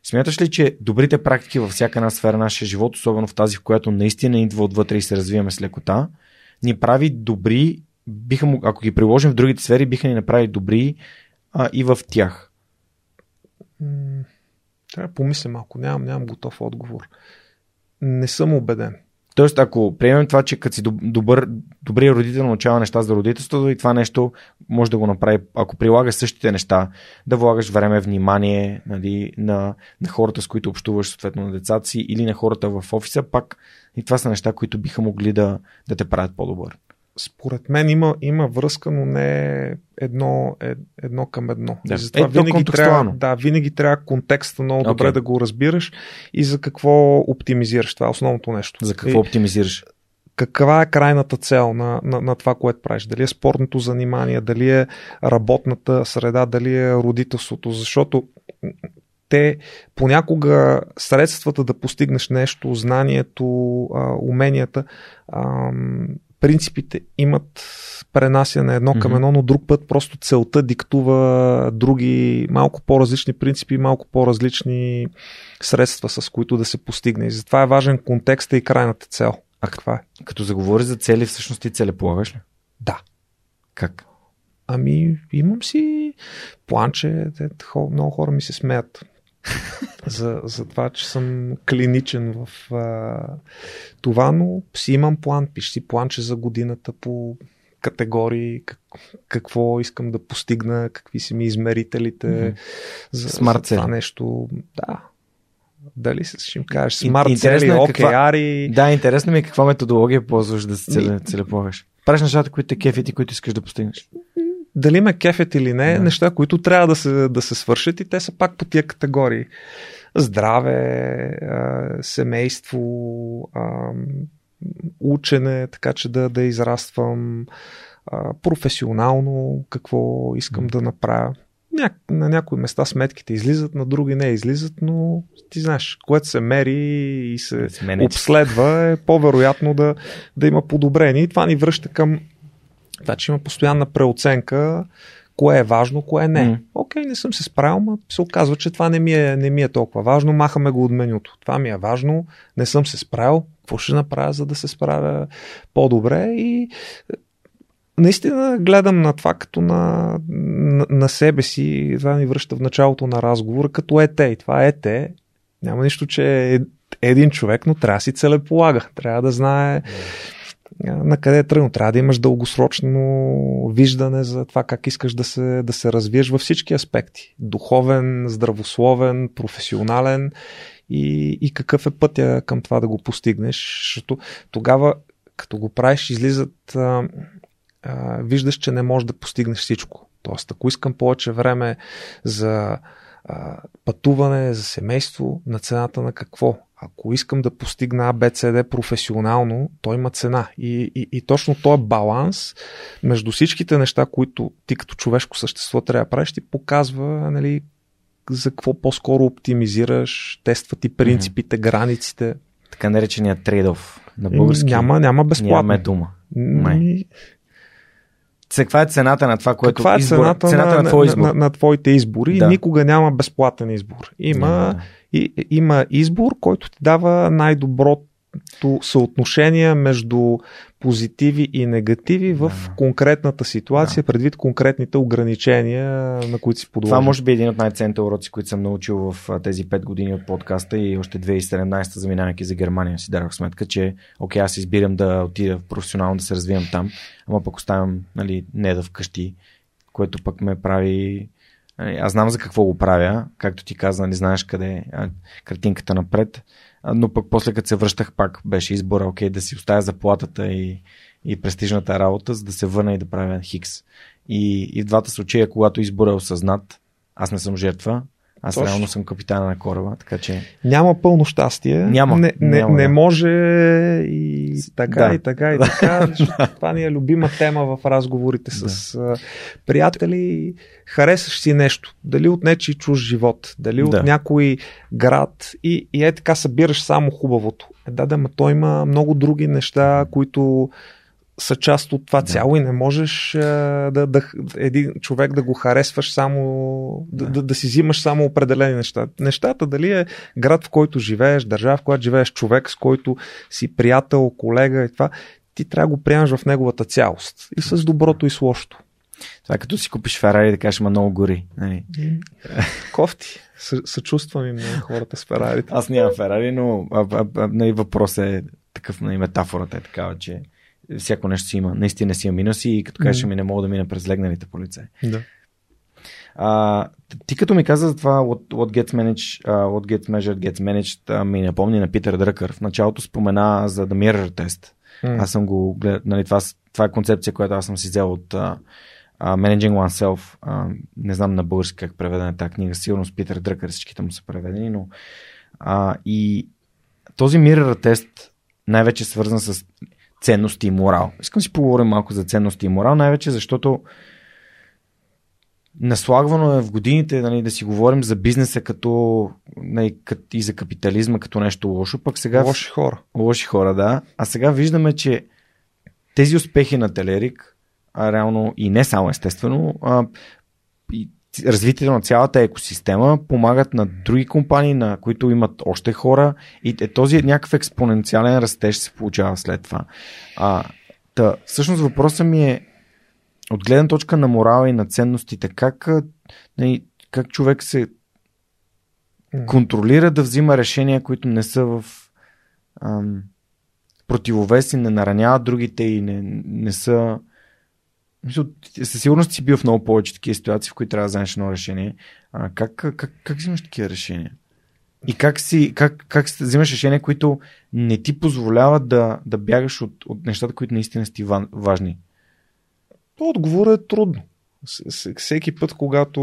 смяташ ли, че добрите практики във всяка една сфера на нашия живот, особено в тази, в която наистина идва отвътре и се развиваме с лекота, ни прави добри биха, ако ги приложим в другите сфери, биха ни направили добри а, и в тях. Трябва да помисля малко. Нямам, нямам готов отговор. Не съм убеден. Тоест, ако приемем това, че като си добър, добрият родител научава неща за родителството и това нещо може да го направи, ако прилагаш същите неща, да влагаш време, внимание нали, на, на хората, с които общуваш, съответно на децата си или на хората в офиса, пак и това са неща, които биха могли да, да те правят по-добър според мен има, има връзка, но не едно, е, едно към едно. Да. И затова е, винаги, трябва, да, винаги трябва контекста много okay. добре да го разбираш и за какво оптимизираш. Това е основното нещо. За какво и, оптимизираш? Каква е крайната цел на, на, на това, което правиш? Дали е спортното занимание, дали е работната среда, дали е родителството, защото те понякога средствата да постигнеш нещо, знанието, уменията, принципите имат пренасяне едно към едно, но друг път просто целта диктува други малко по-различни принципи, малко по-различни средства, с които да се постигне. И затова е важен контекст и крайната цел. А каква е? Като заговори за цели, всъщност ти целеполагаш ли? Да. Как? Ами, имам си планче, много хора ми се смеят за, за това, че съм клиничен в а, това, но си имам план, пиш си планче за годината по категории, как, какво искам да постигна, какви са ми измерителите mm-hmm. за, за това нещо. Да, дали ще им кажеш смарт цели, е океари. Да, интересно ми е каква методология ползваш да се целе, целеполагаш. Правиш нещата, които те кефите, които искаш да постигнеш дали ме кефят или не, да. неща, които трябва да се, да се свършат и те са пак по тия категории. Здраве, семейство, учене, така че да, да израствам професионално, какво искам да направя. На някои места сметките излизат, на други не излизат, но ти знаеш, което се мери и се, се обследва, е по-вероятно да, да има подобрение. И това ни връща към че има постоянна преоценка, кое е важно, кое не. Mm. Окей, не съм се справил, но се оказва, че това не ми, е, не ми е толкова важно, махаме го от менюто. Това ми е важно, не съм се справил, какво ще направя, за да се справя по-добре и наистина гледам на това като на, на, на себе си, това ни връща в началото на разговора, като ете. И това ете, няма нищо, че е един човек, но трябва да си целеполага. Трябва да знае на къде е тръгнал. Трябва да имаш дългосрочно виждане за това как искаш да се, да се развиеш във всички аспекти. Духовен, здравословен, професионален и, и какъв е пътя към това да го постигнеш. Защото тогава, като го правиш, излизат, а, а, виждаш, че не можеш да постигнеш всичко. Тоест, ако искам повече време за а, пътуване, за семейство, на цената на какво? Ако искам да постигна ABCD професионално, то има цена. И, и, и точно този баланс между всичките неща, които ти като човешко същество трябва да правиш, ти показва нали, за какво по-скоро оптимизираш, тества ти принципите, mm-hmm. границите. Така наречения трейдов на български. Няма, няма безплатно. Нямаме дума. Май. Каква е цената на това, което Каква е избор... цената, цената на, на, на, на, на твоите избори? Да. Никога няма безплатен избор. Има, да. И, има избор, който ти дава най-доброто съотношение между позитиви и негативи в да. конкретната ситуация, да. предвид конкретните ограничения, на които си подложил. Това може би е един от най-ценните уроци, които съм научил в тези 5 години от подкаста и още 2017, заминавайки за Германия, си дарах сметка, че окей, аз избирам да отида професионално да се развивам там, ама пък оставям нали, не да вкъщи, което пък ме прави аз знам за какво го правя, както ти каза, не нали, знаеш къде е картинката напред, но пък после като се връщах пак беше избора, окей, да си оставя заплатата и, и престижната работа, за да се върна и да правя Хикс. И, и в двата случая, когато избора е осъзнат, аз не съм жертва, аз Точно. реално съм капитана на кораба, така че... Няма пълно щастие. Няма. Не, не, няма, не може и така, да. и така, и така. това ни е любима тема в разговорите да. с приятели. Харесаш си нещо. Дали от нечи чуж живот, дали да. от някой град и, и е така събираш само хубавото. Е, да, да, ма той има много други неща, които са част от това да. цяло и не можеш а, да, да, един човек да го харесваш само, да. Да, да си взимаш само определени неща. Нещата дали е град, в който живееш, държава, в която живееш, човек, с който си приятел, колега и това, ти трябва да го приемаш в неговата цялост. И с доброто и с лошото. Това е като си купиш Ферари да кажеш, ма много гори. Нали? Кофти. Съчувствам им на хората с Ферарите. Аз нямам Ферари, но а, а, а, нали, въпрос е такъв, нали, метафората е такава, че всяко нещо си има. Наистина си има минуси и като кажеш, ми не мога да мина през легналите полицаи. Да. А, ти като ми каза за това what, what gets managed, uh, what gets measured gets managed, uh, ми напомни на Питър Дръкър. В началото спомена за The Mirror Test. Mm. Аз съм го гледал, нали, това, това е концепция, която аз съм си взел от uh, uh, Managing Oneself. Uh, не знам на български как преведена е тази книга. Сигурно с Питър Дръкър всичките му са преведени, но uh, и този Mirror Test най-вече свързан с ценности и морал. Искам си поговорим малко за ценности и морал, най-вече защото наслагвано е в годините нали, да си говорим за бизнеса като нали, и за капитализма като нещо лошо, пък сега... Лоши хора. Лоши хора, да. А сега виждаме, че тези успехи на Телерик, а реално и не само естествено, а, и развитието на цялата екосистема помагат на други компании, на които имат още хора и е, този някакъв експоненциален растеж се получава след това. А, та, всъщност въпросът ми е от гледна точка на морала и на ценностите, как, нали, как човек се контролира да взима решения, които не са в ам, противовес и не нараняват другите и не, не са със сигурност си бил в много повече такива ситуации, в които трябва да вземеш едно решение. А, как, как, как, как взимаш такива решения? И как, си, как, как взимаш решения, които не ти позволяват да, да бягаш от, от нещата, които наистина са ти важни? Отговорът е трудно. Всеки път, когато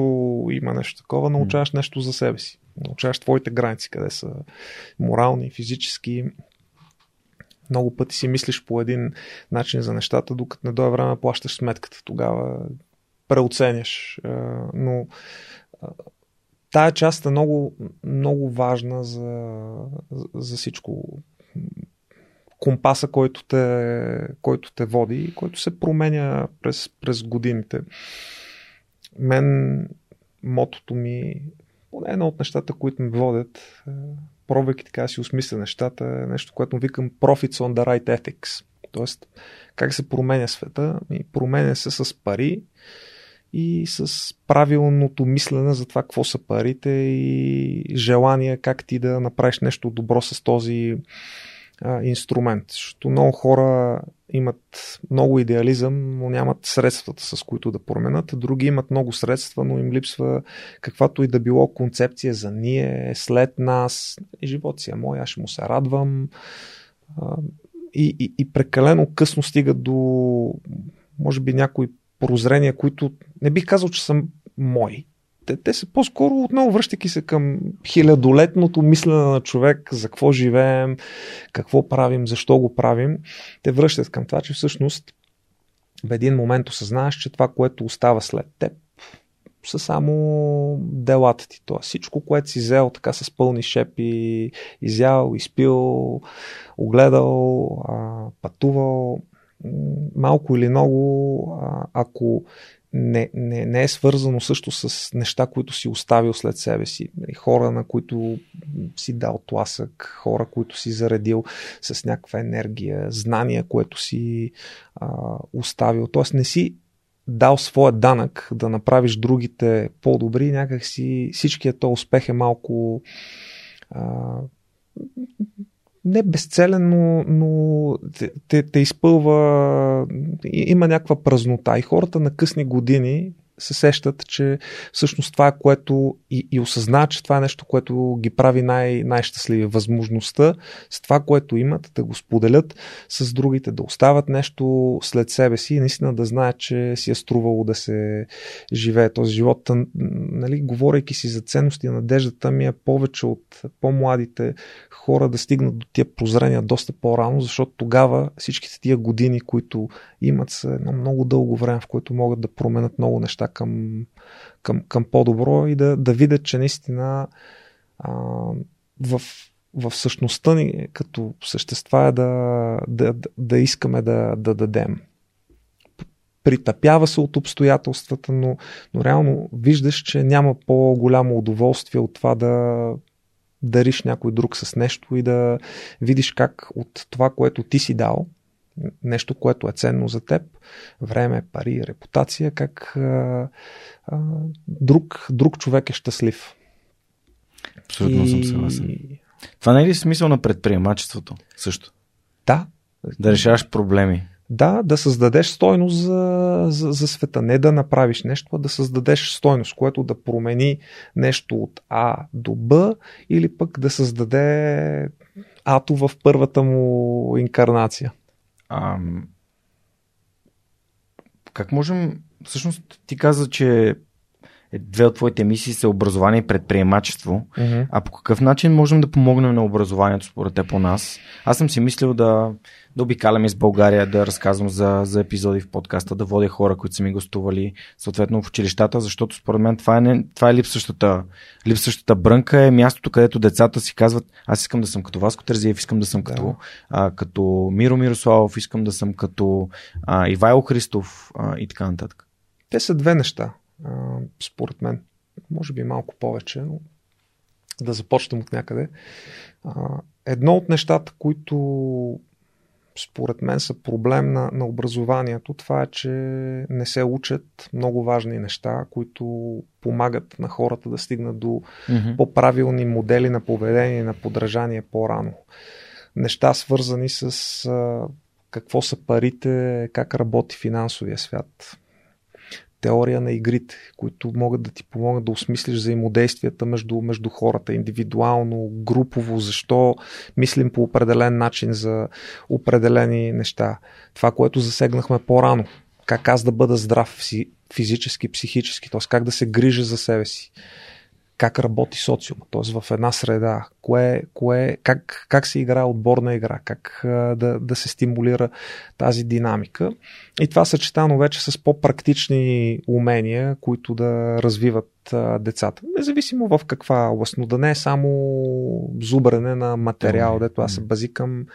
има нещо такова, научаваш нещо за себе си. Научаваш твоите граници, къде са морални, физически. Много пъти си мислиш по един начин за нещата, докато не дойде време плащаш сметката. Тогава преоценяш. Но тая част е много, много важна за, за всичко компаса, който те, който те води и който се променя през, през годините. Мен мотото ми, поне едно от нещата, които ме водят, е, пробвайки така си осмисля нещата, е нещо, което викам Profits on the right ethics. Тоест, как се променя света? И променя се с пари и с правилното мислене за това какво са парите и желание как ти да направиш нещо добро с този а, инструмент. Защото много хора имат много идеализъм, но нямат средствата с които да променят. Други имат много средства, но им липсва каквато и да било концепция за ние, след нас. И живот си е мой, аз ще му се радвам. А, и, и, и прекалено късно стигат до може би някои прозрения, които не бих казал, че са мои, те, те са по-скоро отново връщайки се към хилядолетното мислене на човек, за какво живеем, какво правим, защо го правим. Те връщат към това, че всъщност в един момент осъзнаваш, че това, което остава след теб, са само делата ти. Това всичко, което си взел така с пълни шепи, изял, изпил, огледал, пътувал, малко или много, ако не, не, не е свързано също с неща, които си оставил след себе си. Хора, на които си дал тласък, хора, които си заредил с някаква енергия, знания, което си а, оставил. Тоест не си дал своя данък да направиш другите по-добри, някак си всичкият то успех е малко а, не безцелен, но, но те, те, те изпълва, има някаква празнота. И хората на късни години се сещат, че всъщност това е което и, и осъзнават, че това е нещо, което ги прави най- най-щастливи. Възможността с това, което имат, да го споделят с другите, да остават нещо след себе си и наистина да знаят, че си е струвало да се живее този живот. Нали, говорейки си за ценности, надеждата ми е повече от по-младите хора да стигнат до тия прозрения доста по-рано, защото тогава всичките тия години, които имат са едно много дълго време, в което могат да променят много неща към, към, към по-добро и да, да видят, че наистина а, в, в същността ни като същества е да, да, да, искаме да, да дадем. Притъпява се от обстоятелствата, но, но реално виждаш, че няма по-голямо удоволствие от това да дариш някой друг с нещо и да видиш как от това, което ти си дал, нещо, което е ценно за теб, време, пари, репутация, как а, а, друг, друг човек е щастлив. Абсолютно и... съм съгласен. Това не е ли смисъл на предприемачеството също? Да. Да решаваш проблеми. Да, да създадеш стойност за, за, за света. Не да направиш нещо, а да създадеш стойност, което да промени нещо от А до Б или пък да създаде Ато в първата му инкарнация. А, как можем... Всъщност ти каза, че две от твоите мисии са образование и предприемачество. Mm-hmm. А по какъв начин можем да помогнем на образованието според те по нас? Аз съм си мислил да, да обикалям из България, да разказвам за, за епизоди в подкаста, да водя хора, които са ми гостували, съответно в училищата, защото според мен това е, не, това е липсващата, липсващата брънка, е мястото, където децата си казват, аз искам да съм като Васко Терзиев, искам да съм да. като, а, като Миро Мирославов, искам да съм като а, Ивайло Христов а, и така нататък. Те са две неща според мен. Може би малко повече, но да започнем от някъде. Едно от нещата, които според мен са проблем на, на образованието, това е, че не се учат много важни неща, които помагат на хората да стигнат до mm-hmm. по-правилни модели на поведение и на подражание по-рано. Неща свързани с а, какво са парите, как работи финансовия свят, теория на игрите, които могат да ти помогнат да осмислиш взаимодействията между, между хората, индивидуално, групово, защо мислим по определен начин за определени неща. Това, което засегнахме по-рано. Как аз да бъда здрав физически, психически, т.е. как да се грижа за себе си как работи социума, т.е. в една среда, кое, кое, как, как се играе отборна игра, как да, да се стимулира тази динамика. И това съчетано вече с по-практични умения, които да развиват а, децата. Независимо в каква област, но да не е само зубрене на материал, дето аз се базикам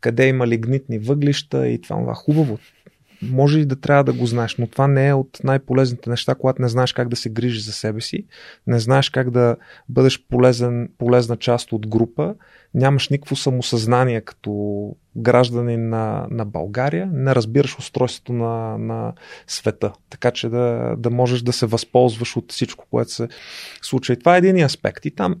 къде има лигнитни въглища и това, това хубаво може и да трябва да го знаеш, но това не е от най-полезните неща, когато не знаеш как да се грижиш за себе си, не знаеш как да бъдеш полезен, полезна част от група, нямаш никакво самосъзнание като гражданин на, на България, не разбираш устройството на, на света, така че да, да можеш да се възползваш от всичко, което се случва. И това е един аспект. И там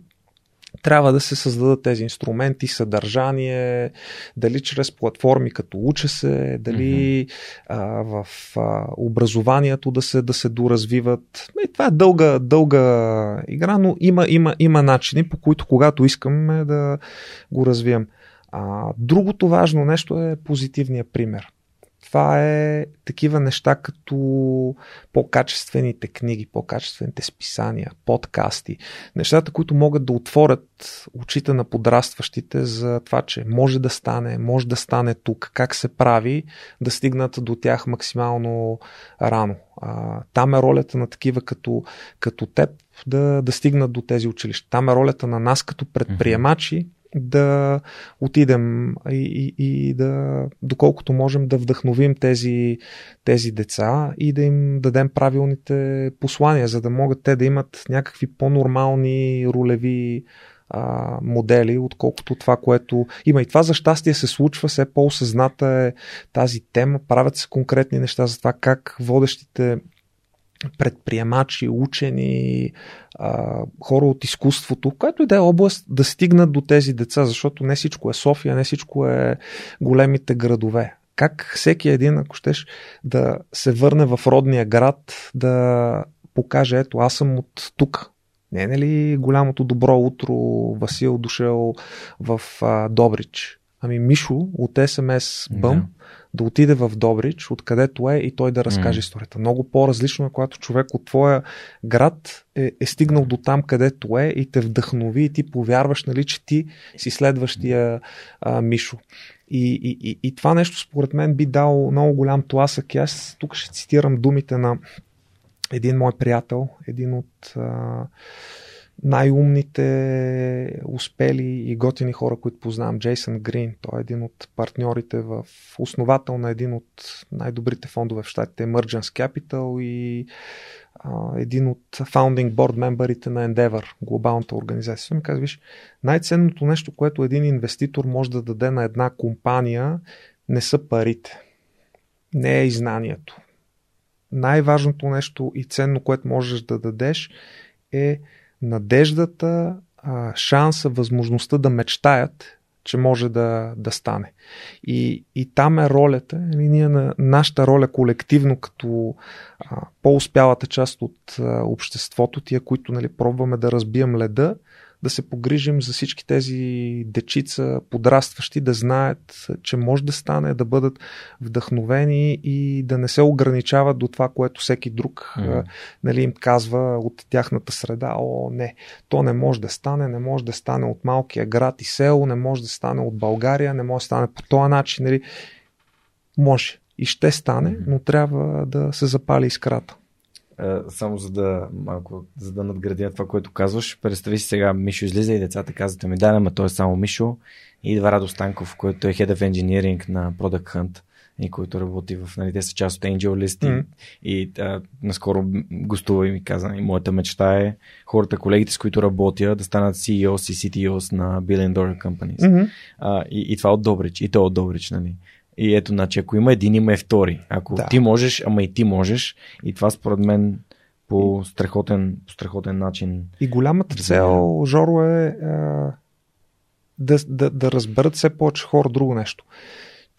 трябва да се създадат тези инструменти, съдържание, дали чрез платформи като уча се, дали mm-hmm. а, в а, образованието да се, да се доразвиват. И това е дълга, дълга игра, но има, има, има начини, по които когато искаме да го развием. А, другото важно нещо е позитивния пример това е такива неща като по-качествените книги, по-качествените списания, подкасти. Нещата, които могат да отворят очите на подрастващите за това, че може да стане, може да стане тук, как се прави, да стигнат до тях максимално рано. А, там е ролята на такива като, като теб да, да стигнат до тези училища. Там е ролята на нас като предприемачи да отидем и, и, и да, доколкото можем да вдъхновим тези, тези деца и да им дадем правилните послания, за да могат те да имат някакви по-нормални ролеви а, модели, отколкото това, което има. И това за щастие се случва, все по-осъзната е тази тема, правят се конкретни неща за това как водещите предприемачи, учени, хора от изкуството, което и да е област, да стигнат до тези деца, защото не всичко е София, не всичко е големите градове. Как всеки един, ако щеш да се върне в родния град, да покаже, ето аз съм от тук. Не е ли голямото добро утро Васил дошъл в а, Добрич? Ами Мишо от СМС Бъм yeah да отиде в Добрич, откъдето е и той да разкаже mm. историята. Много по-различно е, когато човек от твоя град е, е стигнал до там, където е и те вдъхнови и ти повярваш, нали, че ти си следващия а, Мишо. И, и, и, и това нещо според мен би дал много голям тласък. И аз тук ще цитирам думите на един мой приятел, един от а, най-умните, успели и готини хора, които познавам. Джейсън Грин, той е един от партньорите в основател на един от най-добрите фондове в щатите, Emergence Capital и а, един от founding board мембарите на Endeavor, глобалната организация. Ми казва, виж, най-ценното нещо, което един инвеститор може да даде на една компания, не са парите. Не е и знанието. Най-важното нещо и ценно, което можеш да дадеш е надеждата, шанса, възможността да мечтаят че може да, да стане. И, и там е ролята, нали, ние на нашата роля колективно, като а, по-успялата част от а, обществото, тия, които нали, пробваме да разбием леда, да се погрижим за всички тези дечица, подрастващи, да знаят, че може да стане, да бъдат вдъхновени и да не се ограничават до това, което всеки друг mm. нали, им казва от тяхната среда. О, не, то не може да стане, не може да стане от малкия град и село, не може да стане от България, не може да стане по този начин. Нали. Може и ще стане, но трябва да се запали искрата само за да малко, за да надградя това, което казваш. Представи си сега, Мишо излиза и децата казват ми, да, ама той е само Мишо. И идва Радо Станков, който е Head of Engineering на Product Hunt и който работи в, нали, те са част от Angel List mm-hmm. и, и а, наскоро гостува и ми каза, и моята мечта е хората, колегите, с които работя, да станат CEOs и CTOs на Billion Dollar Companies. Mm-hmm. А, и, и това от Добрич, и то от Добрич, нали. И ето, значи, ако има един, има и втори. Ако да. ти можеш, ама и ти можеш. И това според мен по страхотен, по страхотен начин. И голямата цел, Жоро, е, е да, да, да разберат все повече хора друго нещо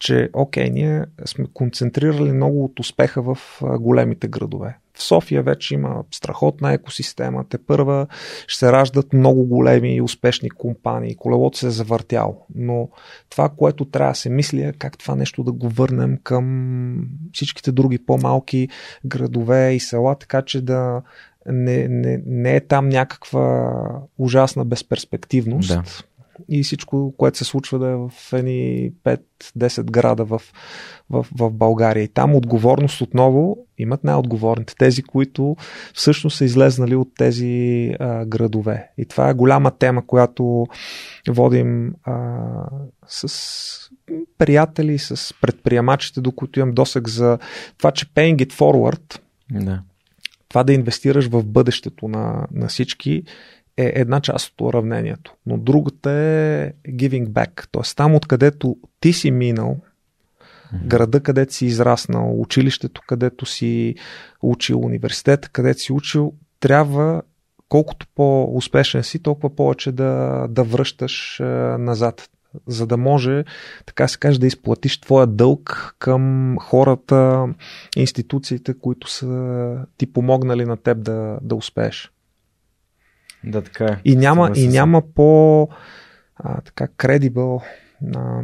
че окей, ние сме концентрирали много от успеха в големите градове. В София вече има страхотна екосистема, те първа ще се раждат много големи и успешни компании, колелото се е завъртяло. Но това, което трябва да се мисли е как това нещо да го върнем към всичките други по-малки градове и села, така че да не, не, не е там някаква ужасна безперспективност. Да и всичко, което се случва да е в едни 5-10 града в, в, в България. И там отговорност отново имат най-отговорните. Тези, които всъщност са излезнали от тези а, градове. И това е голяма тема, която водим а, с приятели, с предприемачите, докато имам досък за това, че paying it forward, да. това да инвестираш в бъдещето на, на всички е една част от уравнението. Но другата е giving back. Т.е. там откъдето ти си минал, града, където си израснал, училището, където си учил, университета, където си учил, трябва колкото по-успешен си, толкова повече да, да връщаш е, назад. За да може, така се каже, да изплатиш твоя дълг към хората, институциите, които са ти помогнали на теб да, да успееш. Да, така е. И няма, и няма по а, така кредибъл а,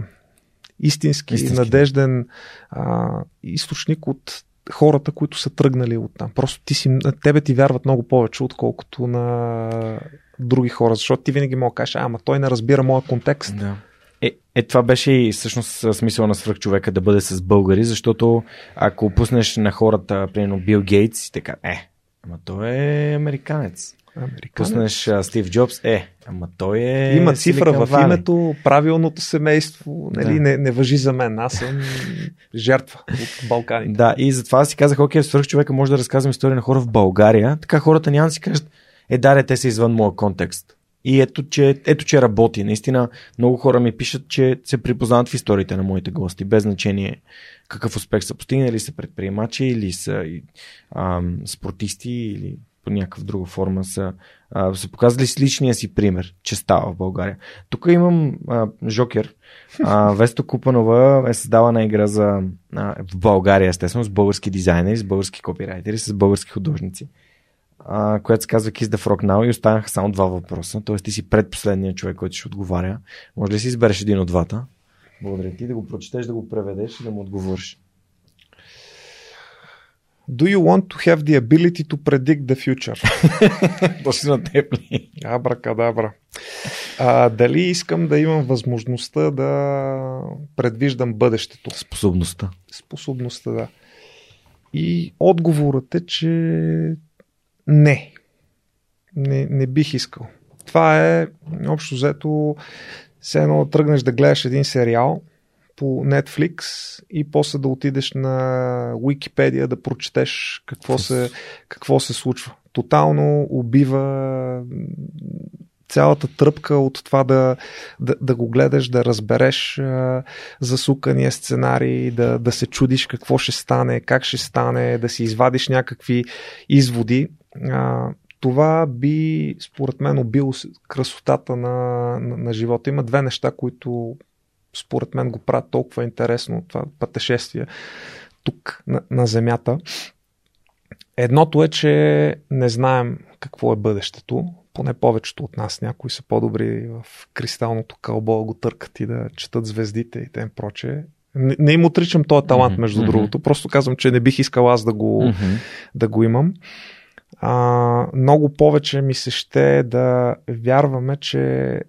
истински, истински, надежден а, източник от хората, които са тръгнали от там. Просто ти си, на тебе ти вярват много повече, отколкото на други хора, защото ти винаги мога да кажеш, ама той не разбира моя контекст. Да. Е, е, това беше и всъщност смисъл на свръх човека да бъде с българи, защото ако пуснеш на хората, примерно Бил Гейтс, така, е, ама той е американец. Американец. Пуснеш Стив Джобс, е, ама той е. Има цифра в Вали. името, правилното семейство, нали, да. не, не въжи за мен. Аз съм жертва от Балканите. Да, и затова си казах, окей, свърх човека може да разказвам история на хора в България, така хората няма да си кажат, е, да, те са извън моя контекст. И ето че, ето, че работи. Наистина, много хора ми пишат, че се припознават в историите на моите гости, без значение какъв успех са постигнали, са предприемачи или са ам, спортисти или по някаква друга форма са, а, са показали с личния си пример, че става в България. Тук имам а, Жокер. А, Весто Купанова е създавана игра за, а, в България, естествено, с български дизайнери, с български копирайтери, с български художници, а, която се казва Kiss the Frog Now и останаха само два въпроса. Тоест ти си предпоследният човек, който ще отговаря. Може ли си избереш един от двата? Благодаря ти да го прочетеш, да го преведеш и да му отговориш. Do you want to have the ability to predict the future? Точно на теб ли? Абракадабра. А, дали искам да имам възможността да предвиждам бъдещето? Способността. Способността, да. И отговорът е, че не. Не, не бих искал. Това е, общо взето, все едно да тръгнеш да гледаш един сериал – по Netflix и после да отидеш на Wikipedia да прочетеш какво се, какво се случва. Тотално убива цялата тръпка от това да, да, да го гледаш, да разбереш а, засукания сценарий, да, да се чудиш какво ще стане, как ще стане, да си извадиш някакви изводи. А, това би, според мен, убило красотата на, на, на живота. Има две неща, които според мен го правят толкова интересно, това пътешествие тук на, на Земята. Едното е, че не знаем какво е бъдещето, поне повечето от нас. Някои са по-добри в кристалното кълбо, го търкат и да четат звездите и тем проче. Не, не им отричам този талант, между mm-hmm. другото. Просто казвам, че не бих искал аз да го, mm-hmm. да го имам. А, много повече ми се ще да вярваме, че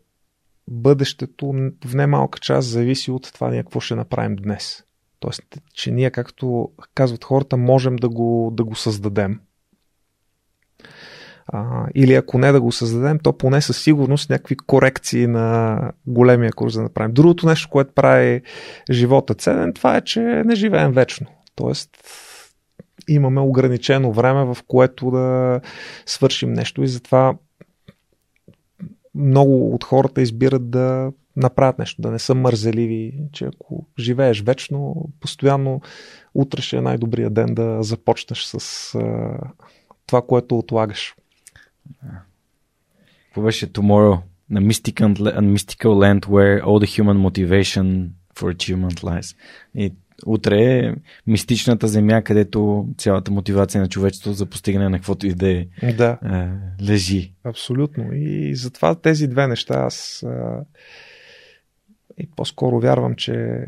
бъдещето в немалка част зависи от това ние какво ще направим днес. Тоест, че ние, както казват хората, можем да го, да го създадем. А, или ако не да го създадем, то поне със сигурност някакви корекции на големия курс да направим. Другото нещо, което прави живота ценен, това е, че не живеем вечно. Тоест, имаме ограничено време, в което да свършим нещо и затова много от хората избират да направят нещо, да не са мързеливи, че ако живееш вечно, постоянно утре ще е най-добрият ден да започнеш с а, това, което отлагаш. Какво беше Tomorrow? На mystical, mystical land where all the human motivation for achievement lies. И утре е мистичната земя, където цялата мотивация на човечеството за постигане на каквото и да е, да. е лежи. Абсолютно. И затова тези две неща аз а, и по-скоро вярвам, че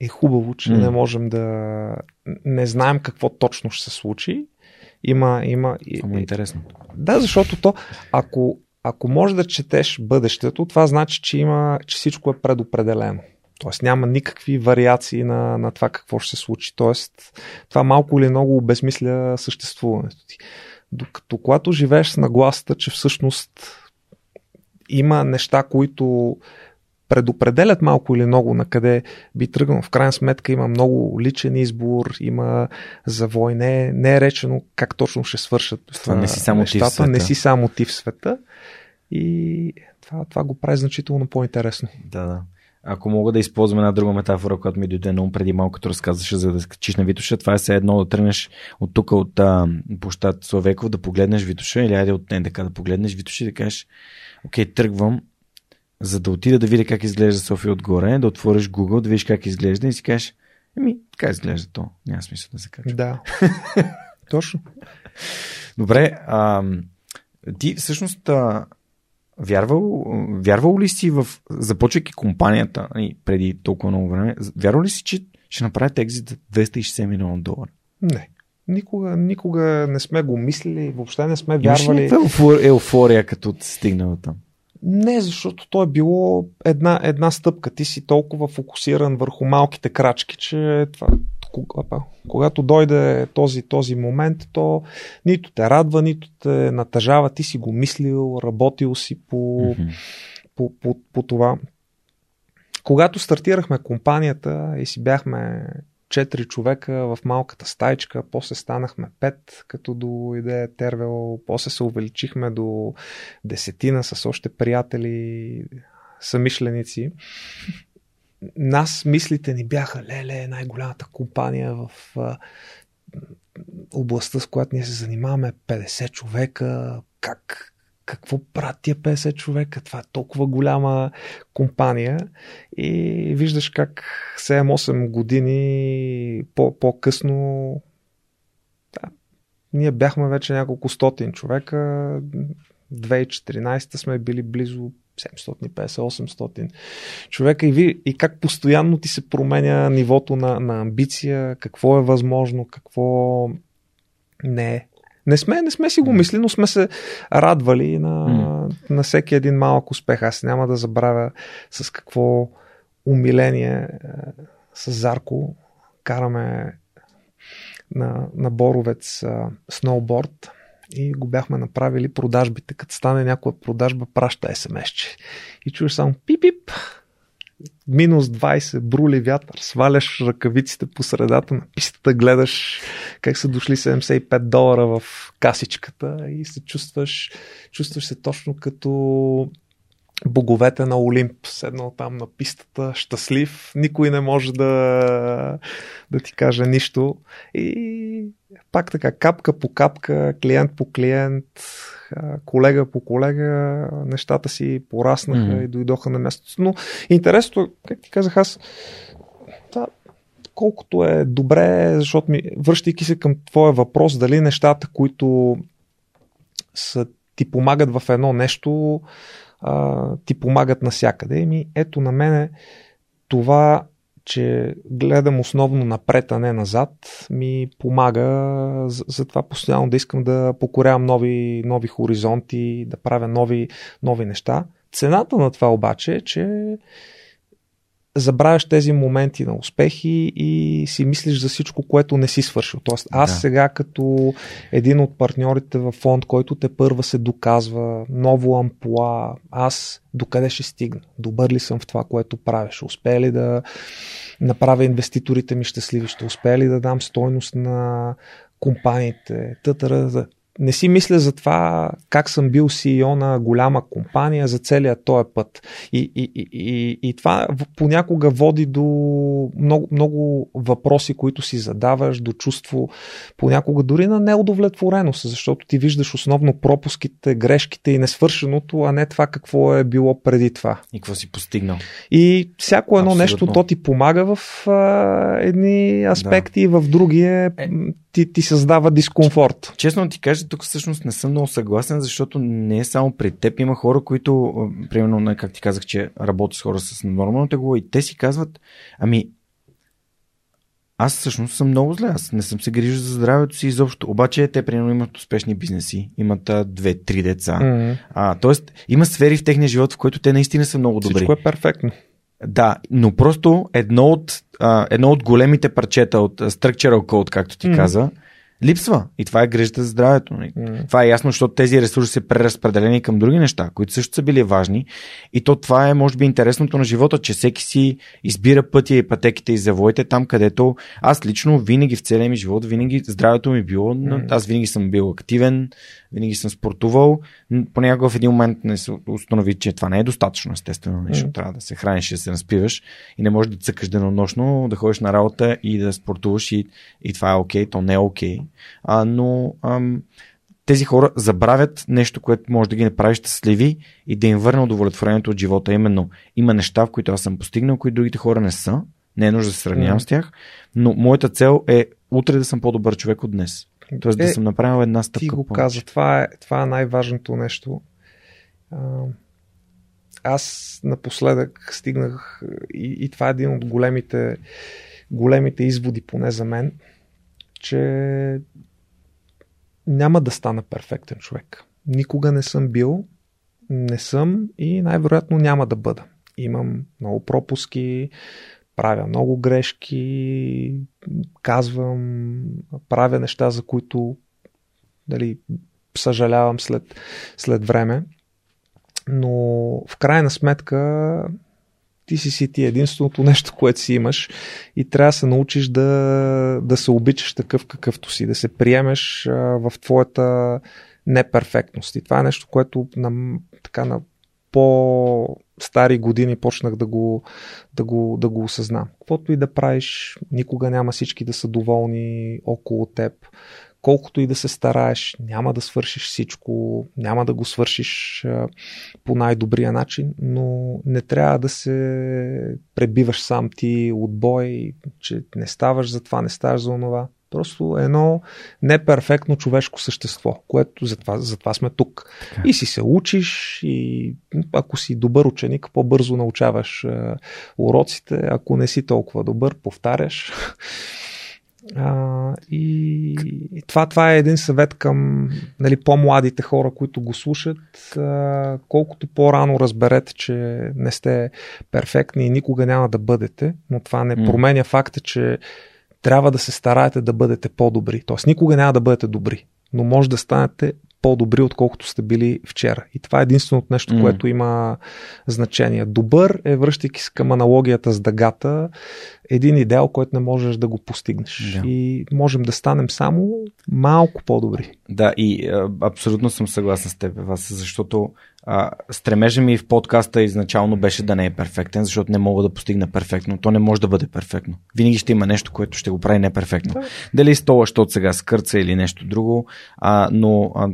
е хубаво, че mm. не можем да не знаем какво точно ще се случи. Има, има. Само интересно. Да, защото то, ако, ако можеш да четеш бъдещето, това значи, че има, че всичко е предопределено. Тоест няма никакви вариации на, на това какво ще се случи. Тоест това малко или много обезмисля съществуването ти. Докато когато живееш с нагласата, че всъщност има неща, които предопределят малко или много на къде би тръгнал. В крайна сметка има много личен избор, има завой, не, не е речено как точно ще свършат това не си само нещата, ти в света. не си само ти в света. И това, това го прави значително по-интересно. Да, да. Ако мога да използвам една друга метафора, която ми дойде на ум преди малко, като разказваше за да скачиш на Витоша, това е все едно да тръгнеш от тук, от а, площад Словеков, да погледнеш Витоша или айде от НДК да погледнеш Витоша и да кажеш, окей, тръгвам, за да отида да видя как изглежда София отгоре, да отвориш Google, да видиш как изглежда и си кажеш, ами, така изглежда то. Няма смисъл да се качва. Да. Точно. Добре, а, ти всъщност а, вярвал, вярвал ли си в, започвайки компанията преди толкова много време, вярвал ли си, че ще направите екзит за 260 милиона долара? Не. Никога, никога не сме го мислили, въобще не сме вярвали. Имаш ли еуфория, като стигнал там? Не, защото то е било една, една стъпка. Ти си толкова фокусиран върху малките крачки, че това, когато дойде този, този момент, то нито те радва, нито те натъжава. Ти си го мислил, работил си по, mm-hmm. по, по, по това. Когато стартирахме компанията и си бяхме четири човека в малката стайчка, после станахме пет, като дойде Тервел, после се увеличихме до десетина с още приятели, самишленици. Нас мислите ни бяха, леле, най-голямата компания в областта, с която ние се занимаваме, 50 човека, как, какво правят тия 50 човека? Това е толкова голяма компания и виждаш как 7-8 години по- късно да, ние бяхме вече няколко стотин човека. 2014 сме били близо 750-800 човека и, ви, и как постоянно ти се променя нивото на, на амбиция, какво е възможно, какво не е. Не сме, не сме си го мисли, но сме се радвали на, mm. на всеки един малък успех. Аз няма да забравя с какво умиление е, с Зарко караме на, на Боровец сноуборд и го бяхме направили продажбите. Като стане някоя продажба, праща смс И чуеш само пип-пип. Минус 20, брули вятър, сваляш ръкавиците по средата на пистата, гледаш как са дошли 75 долара в касичката и се чувстваш, чувстваш се точно като боговете на Олимп, седнал там на пистата, щастлив, никой не може да, да ти каже нищо. И пак така, капка по капка, клиент по клиент, колега по колега, нещата си пораснаха mm-hmm. и дойдоха на мястото. Но интересното, как ти казах аз, да, колкото е добре, защото ми, връщайки се към твоя въпрос, дали нещата, които са, ти помагат в едно нещо, а, ти помагат навсякъде. Еми, ето на мене това, че гледам основно напред, а не назад, ми помага за, за това постоянно да искам да покорявам нови, нови хоризонти, да правя нови, нови неща. Цената на това обаче е, че забравяш тези моменти на успехи и си мислиш за всичко, което не си свършил. Тоест, аз да. сега като един от партньорите в фонд, който те първа се доказва, ново ампула, аз докъде ще стигна? Добър ли съм в това, което правя? Ще успея ли да направя инвеститорите ми щастливи? Ще успея ли да дам стойност на компаниите? Тътъра, не си мисля за това как съм бил CEO на голяма компания за целият този път. И, и, и, и, и това понякога води до много, много въпроси, които си задаваш, до чувство понякога дори на неудовлетвореност, защото ти виждаш основно пропуските, грешките и несвършеното, а не това какво е било преди това. И какво си постигнал. И всяко едно Абсолютно. нещо, то ти помага в а, едни аспекти, да. в други е, е ти, ти създава дискомфорт. Честно ти кажа, тук всъщност не съм много съгласен, защото не е само при теб. Има хора, които, примерно, как ти казах, че работи с хора с нормално тегло и те си казват, ами, аз всъщност съм много зле. Аз не съм се грижил за здравето си изобщо. Обаче те, примерно, имат успешни бизнеси, имат две-три деца. Mm-hmm. А, тоест, има сфери в техния живот, в които те наистина са много добри. Всичко е перфектно. Да, но просто едно от, а, едно от големите парчета от Structural Code, както ти mm-hmm. каза, липсва. И това е грижата за здравето. Mm. Това е ясно, защото тези ресурси са преразпределени към други неща, които също са били важни. И то това е, може би, интересното на живота, че всеки си избира пътя и пътеките и завоите там, където аз лично винаги в целия ми живот, винаги здравето ми е било, mm. аз винаги съм бил активен, винаги съм спортувал. Понякога в един момент не се установи, че това не е достатъчно, естествено, нещо. Mm. Трябва да се храниш да се наспиваш и не можеш да цъкаш денонощно, да ходиш на работа и да спортуваш и, и това е окей, okay, то не е окей. Okay. А, но ам, тези хора забравят нещо, което може да ги направи щастливи и да им върне удовлетворението от живота. Именно има неща, в които аз съм постигнал, които другите хора не са. Не е нужда да се сравнявам mm. с тях, но моята цел е утре да съм по-добър човек от днес. Тоест е, да съм направил една стъпка. Ти го повече. каза, това е, това е най-важното нещо. Аз напоследък стигнах и, и това е един от големите, големите изводи, поне за мен, че няма да стана перфектен човек. Никога не съм бил, не съм и най-вероятно няма да бъда. Имам много пропуски, правя много грешки, казвам, правя неща, за които дали, съжалявам след, след време. Но в крайна сметка ти си си ти единственото нещо, което си имаш и трябва да се научиш да, да се обичаш такъв какъвто си, да се приемеш а, в твоята неперфектност. И това е нещо, което на, така, на по-стари години почнах да го, да го, да го осъзнам. Каквото и да правиш, никога няма всички да са доволни около теб. Колкото и да се стараеш, няма да свършиш всичко, няма да го свършиш по най-добрия начин, но не трябва да се пребиваш сам ти от бой, че не ставаш за това, не ставаш за това. Просто едно неперфектно човешко същество, което затова, затова сме тук. Така. И си се учиш и ако си добър ученик, по-бързо научаваш е, уроците. Ако не си толкова добър, повтаряш. А, и, и това, това е един съвет към нали, по-младите хора, които го слушат. А, колкото по-рано разберете, че не сте перфектни и никога няма да бъдете, но това не променя факта, че трябва да се стараете да бъдете по-добри. Тоест никога няма да бъдете добри, но може да станете по-добри, отколкото сте били вчера. И това е единственото нещо, mm. което има значение. Добър е, връщайки се към аналогията с дъгата, един идеал, който не можеш да го постигнеш. Да. И можем да станем само малко по-добри. Да, и а, абсолютно съм съгласен с теб, Вас, защото а, стремежа ми в подкаста изначално беше да не е перфектен, защото не мога да постигна перфектно. То не може да бъде перфектно. Винаги ще има нещо, което ще го прави неперфектно. Да. Дали стола, защото сега скърца или нещо друго, а, но а,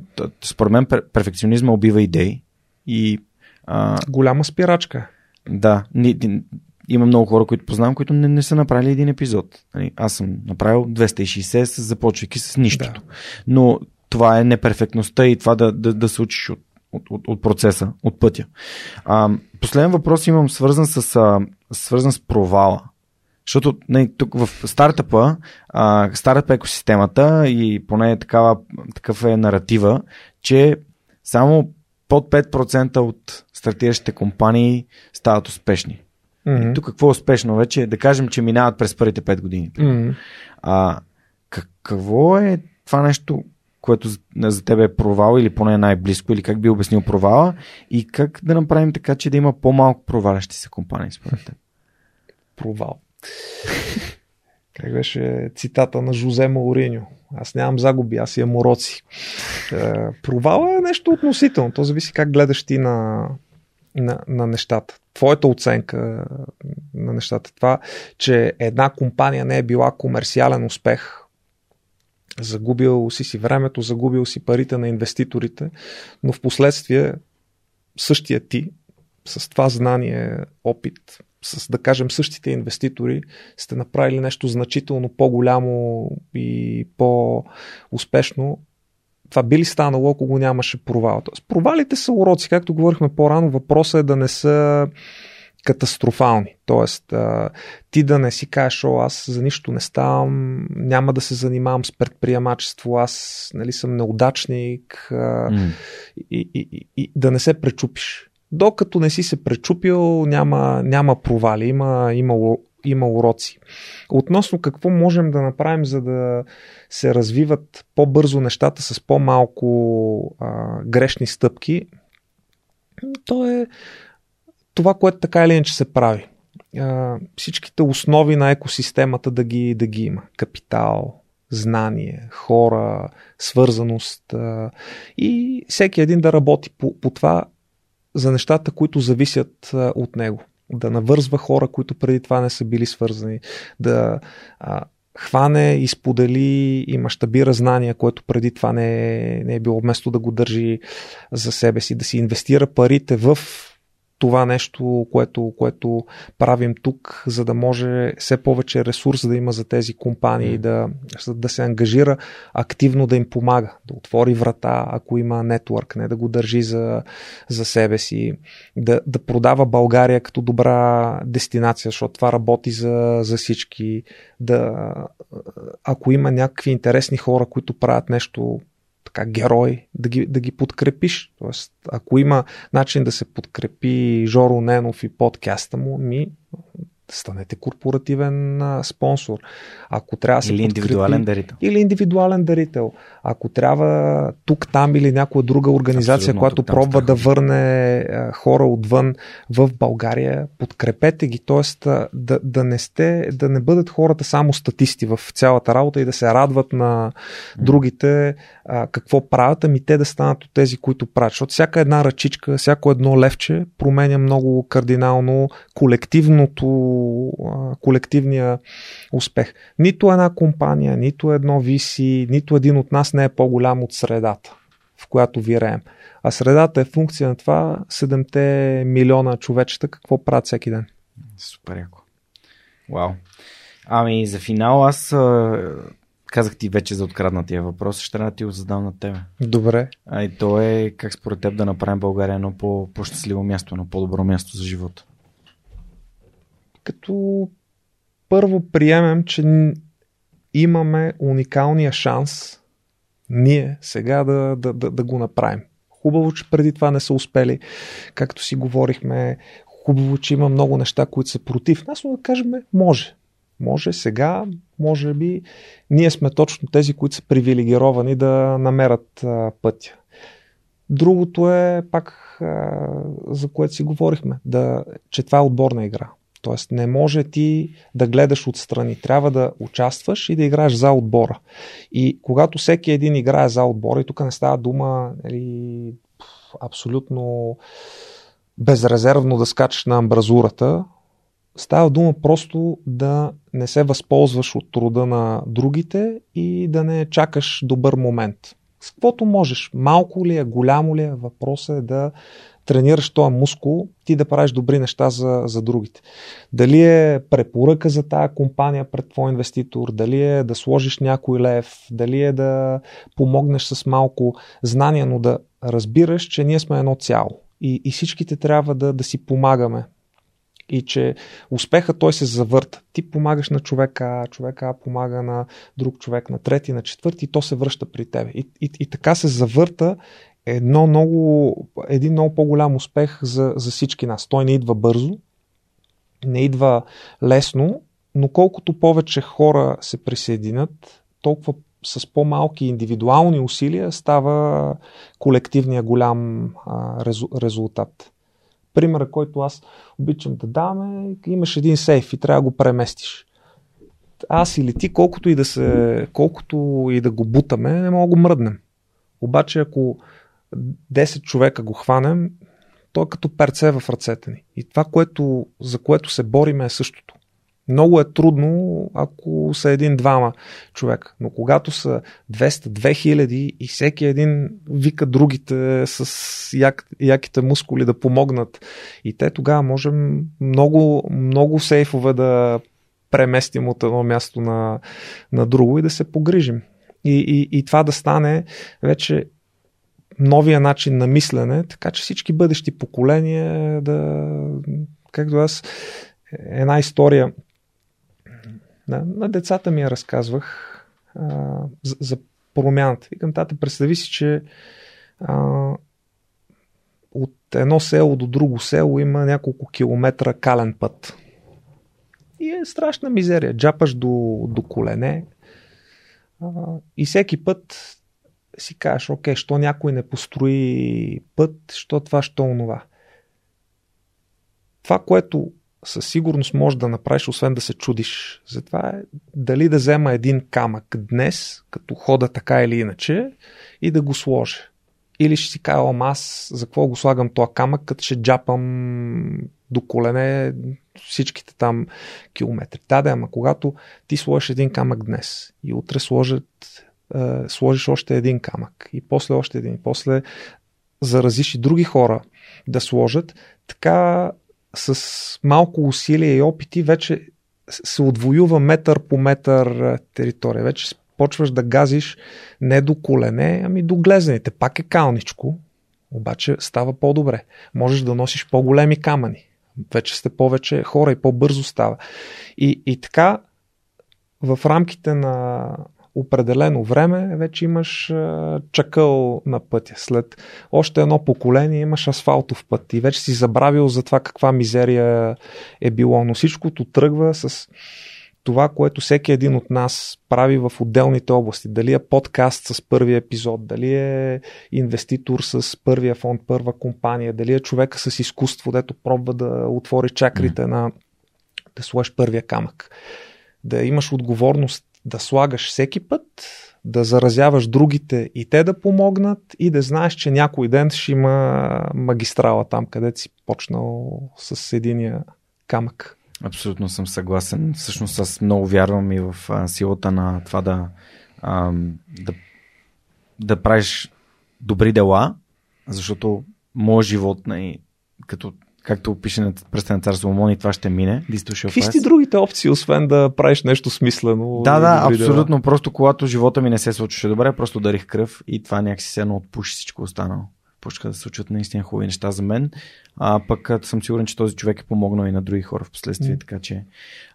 според мен перфекционизма убива идеи и а, голяма спирачка. Да, ни, ни, има много хора, които познавам, които не, не са направили един епизод. Нали, аз съм направил 260, започвайки с нищото. Да. Но това е неперфектността и това да, да, да се учиш от, от, от, от процеса, от пътя. А, последен въпрос имам свързан с, а, свързан с провала. Защото не, нали, тук в стартъпа, а, стартъп екосистемата и поне такава, такъв е наратива, че само под 5% от стартиращите компании стават успешни. Mm-hmm. И тук какво е успешно вече? Да кажем, че минават през първите 5 години. Mm-hmm. А, какво е това нещо, което за, за теб е провал или поне най-близко, или как би обяснил провала и как да направим така, че да има по-малко провалящи се компании според теб? Провал. как беше цитата на Жозе Мауриньо? Аз нямам загуби, аз имам уроци. Е, провал е нещо относително. То зависи как гледаш ти на, на, на нещата. Твоята оценка на нещата. Това, че една компания не е била комерциален успех, загубил си си времето, загубил си парите на инвеститорите, но в последствие същия ти, с това знание, опит, с, да кажем, същите инвеститори, сте направили нещо значително по-голямо и по-успешно, това би ли станало, ако го нямаше провал? Тоест, провалите са уроци, както говорихме по-рано, въпросът е да не са катастрофални. Тоест, а, ти да не си кажеш, о, аз за нищо не ставам, няма да се занимавам с предприемачество, аз нали, съм неудачник а, mm. и, и, и, и да не се пречупиш. Докато не си се пречупил, няма, няма провали, има, има, има уроци. Относно какво можем да направим, за да се развиват по-бързо нещата с по-малко а, грешни стъпки, то е това, което така или иначе се прави. Всичките основи на екосистемата да ги, да ги има. Капитал, знание, хора, свързаност и всеки един да работи по, по това за нещата, които зависят от него. Да навързва хора, които преди това не са били свързани, да а, хване и сподели и мащабира знания, което преди това не е, не е било вместо да го държи за себе си, да си инвестира парите в това нещо, което, което правим тук, за да може все повече ресурс да има за тези компании, да, да се ангажира активно да им помага, да отвори врата, ако има нетворк, не да го държи за, за себе си, да, да продава България като добра дестинация, защото това работи за, за всички, да, ако има някакви интересни хора, които правят нещо така герой, да ги, да ги подкрепиш. Тоест, ако има начин да се подкрепи Жоро Ненов и подкаста му, ми станете корпоративен а, спонсор. Ако трябва да или индивидуален дарител. Или индивидуален дарител. Ако трябва тук, там или някоя друга организация, Абсолютно, която пробва да върне а, хора отвън в България, подкрепете ги. Тоест да, да, не сте, да не бъдат хората само статисти в цялата работа и да се радват на другите а, какво правят, ами те да станат от тези, които правят. Защото всяка една ръчичка, всяко едно левче променя много кардинално колективното колективния успех. Нито една компания, нито едно виси, нито един от нас не е по-голям от средата, в която виреем. А средата е функция на това 7 милиона човечета какво правят всеки ден. Супер яко. Вау. Ами за финал аз казах ти вече за откраднатия въпрос, ще трябва да ти го задам на тебе. Добре. А и то е как според теб да направим България едно по-щастливо място, едно по-добро място за живота като първо приемем, че имаме уникалния шанс ние сега да, да, да, да го направим. Хубаво, че преди това не са успели, както си говорихме. Хубаво, че има много неща, които са против нас, но да кажем, може. Може сега, може би, ние сме точно тези, които са привилегировани да намерят а, пътя. Другото е пак а, за което си говорихме, да, че това е отборна игра. Тоест не може ти да гледаш отстрани. Трябва да участваш и да играеш за отбора. И когато всеки един играе за отбора, и тук не става дума нали, абсолютно безрезервно да скачаш на амбразурата, става дума просто да не се възползваш от труда на другите и да не чакаш добър момент. С каквото можеш. Малко ли е, голямо ли е, въпросът е да тренираш този мускул, ти да правиш добри неща за, за другите. Дали е препоръка за тая компания пред твой инвеститор, дали е да сложиш някой лев, дали е да помогнеш с малко знание, но да разбираш, че ние сме едно цяло. И, и всичките трябва да, да си помагаме. И че успеха той се завърта. Ти помагаш на човека, човека помага на друг човек, на трети, на четвърти и то се връща при тебе. И, и, и така се завърта едно много, един много по-голям успех за, за всички нас. Той не идва бързо, не идва лесно, но колкото повече хора се присъединят, толкова с по-малки индивидуални усилия става колективния голям а, резултат. Примера, който аз обичам да давам е, имаш един сейф и трябва да го преместиш. Аз или ти, колкото и да, се, колкото и да го бутаме, не мога да го мръднем. Обаче, ако 10 човека го хванем, то е като перце в ръцете ни. И това, което, за което се бориме е същото. Много е трудно, ако са един-двама човека. Но когато са 200-2000 и всеки един вика другите с як, яките мускули да помогнат и те тогава можем много, много сейфове да преместим от едно място на, на друго и да се погрижим. И, и, и това да стане вече новия начин на мислене, така че всички бъдещи поколения да, както аз, една история на, на децата ми я разказвах а, за, за промяната. Викам, тата, представи си, че а, от едно село до друго село има няколко километра кален път. И е страшна мизерия. Джапаш до, до колене. А, и всеки път си кажеш, окей, що някой не построи път, що това, що онова. Това, което със сигурност можеш да направиш, освен да се чудиш. Затова е дали да взема един камък днес, като хода така или иначе, и да го сложа. Или ще си кажа, аз за какво го слагам този камък, като ще джапам до колене всичките там километри. Да, да, ама когато ти сложиш един камък днес и утре сложат, е, сложиш още един камък и после още един, и после заразиш и други хора да сложат, така с малко усилие и опити вече се отвоюва метър по метър територия. Вече почваш да газиш не до колене, ами до глезените. Пак е калничко, обаче става по-добре. Можеш да носиш по-големи камъни. Вече сте повече хора и по-бързо става. И, и така в рамките на определено време вече имаш чакъл на пътя. След още едно поколение имаш асфалтов път и вече си забравил за това каква мизерия е било. Но всичкото тръгва с това, което всеки един от нас прави в отделните области. Дали е подкаст с първия епизод, дали е инвеститор с първия фонд, първа компания, дали е човека с изкуство, дето пробва да отвори чакрите mm. на да сложиш първия камък. Да имаш отговорност да слагаш всеки път, да заразяваш другите и те да помогнат и да знаеш, че някой ден ще има магистрала там, където си почнал с единия камък. Абсолютно съм съгласен. Всъщност аз много вярвам и в силата на това да, да, да правиш добри дела, защото моят живот, нали, като както пише на пръста на цар Соломон и това ще мине. Какви сте другите опции, освен да правиш нещо смислено? Да, да, абсолютно. Просто когато живота ми не се случваше добре, просто дарих кръв и това някакси се едно отпуши всичко останало. Почнаха да се случват наистина хубави неща за мен. А пък съм сигурен, че този човек е помогнал и на други хора в последствие. Mm. Така че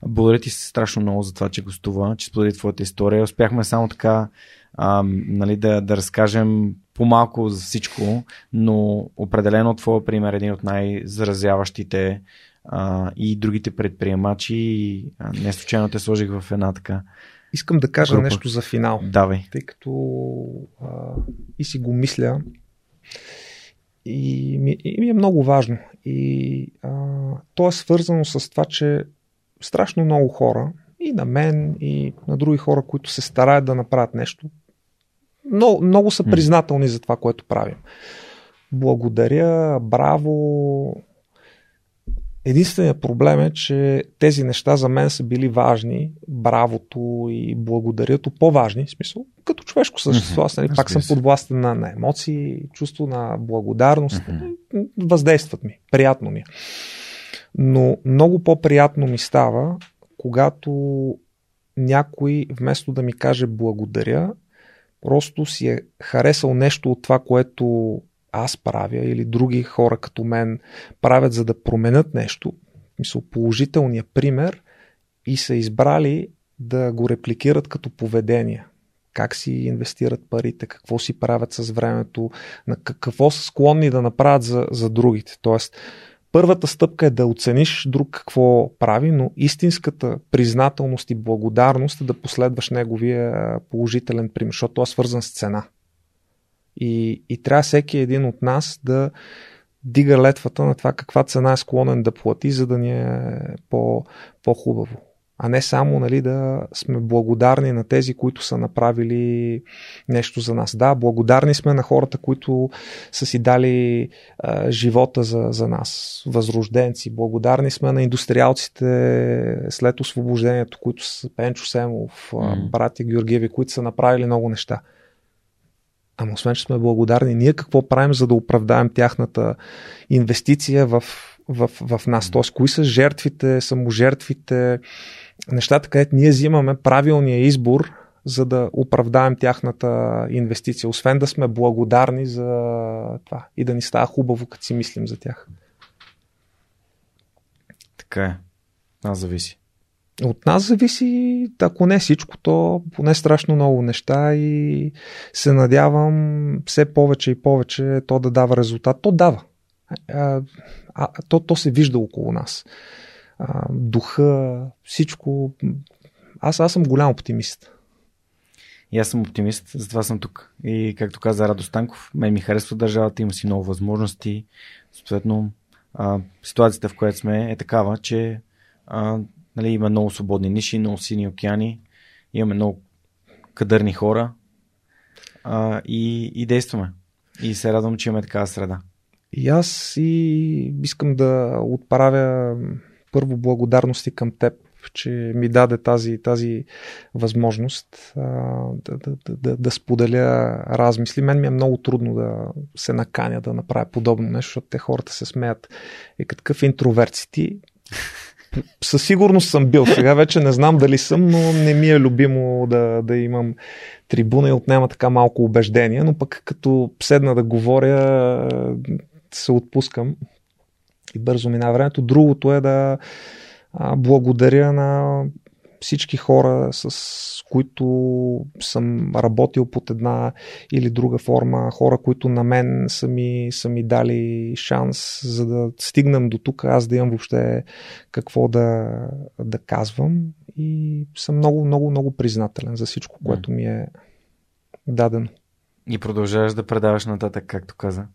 благодаря ти страшно много за това, че гостува, че сподели твоята история. Успяхме само така а, нали, да, да разкажем по-малко за всичко, но определено твоя пример е един от най-заразяващите а, и другите предприемачи. А, не случайно те сложих в една така. Искам да кажа група. нещо за финал. Давай. Тъй като а, и си го мисля. и, ми, и ми е много важно. И а, то е свързано с това, че страшно много хора, и на мен, и на други хора, които се стараят да направят нещо, много, много са признателни за това, което правим. Благодаря, браво. Единственият проблем е, че тези неща за мен са били важни. Бравото и благодарято по-важни. В смисъл, като човешко същество, аз нали, пак съм подвластен на, на емоции, чувство на благодарност. Mm-hmm. Въздействат ми. Приятно ми е. Но много по-приятно ми става, когато някой вместо да ми каже благодаря, просто си е харесал нещо от това, което аз правя или други хора като мен правят, за да променят нещо, мисъл положителния пример и са избрали да го репликират като поведение. Как си инвестират парите, какво си правят с времето, на какво са склонни да направят за, за другите. Тоест, Първата стъпка е да оцениш друг какво прави, но истинската признателност и благодарност е да последваш неговия положителен пример, защото той е свързан с цена. И, и трябва всеки един от нас да дига летвата на това каква цена е склонен да плати, за да ни е по, по-хубаво а не само нали, да сме благодарни на тези, които са направили нещо за нас. Да, благодарни сме на хората, които са си дали а, живота за, за нас, възрожденци. Благодарни сме на индустриалците след освобождението, които са Пенчо Семов, mm. братя Георгиеви, които са направили много неща. Ама освен, че сме благодарни, ние какво правим, за да оправдаем тяхната инвестиция в, в, в нас? Тоест, кои са жертвите, саможертвите, нещата, където ние взимаме правилния избор, за да оправдаем тяхната инвестиция, освен да сме благодарни за това и да ни става хубаво, като си мислим за тях. Така е. Нас зависи. От нас зависи, ако не всичко, то поне страшно много неща и се надявам все повече и повече то да дава резултат. То дава. А, а, то, то се вижда около нас а, духа, всичко. Аз, аз съм голям оптимист. И аз съм оптимист, затова съм тук. И както каза Радо Станков, мен ми харесва държавата, има си много възможности. Съответно, а, ситуацията, в която сме, е такава, че а, нали, има много свободни ниши, много сини океани, имаме много кадърни хора а, и, и действаме. И се радвам, че имаме такава среда. И аз и искам да отправя първо благодарности към теб, че ми даде тази, тази възможност а, да, да, да, да споделя размисли. Мен ми е много трудно да се наканя да направя подобно нещо, защото те хората се смеят. И какъв интроверт си ти? Със сигурност съм бил. Сега вече не знам дали съм, но не ми е любимо да, да имам трибуна и отнема така малко убеждение, но пък като седна да говоря, се отпускам и бързо мина времето. Другото е да благодаря на всички хора, с които съм работил под една или друга форма, хора, които на мен са ми, са ми дали шанс, за да стигнам до тук, аз да имам въобще какво да, да казвам и съм много, много, много признателен за всичко, което ми е дадено. И продължаваш да предаваш нататък, както каза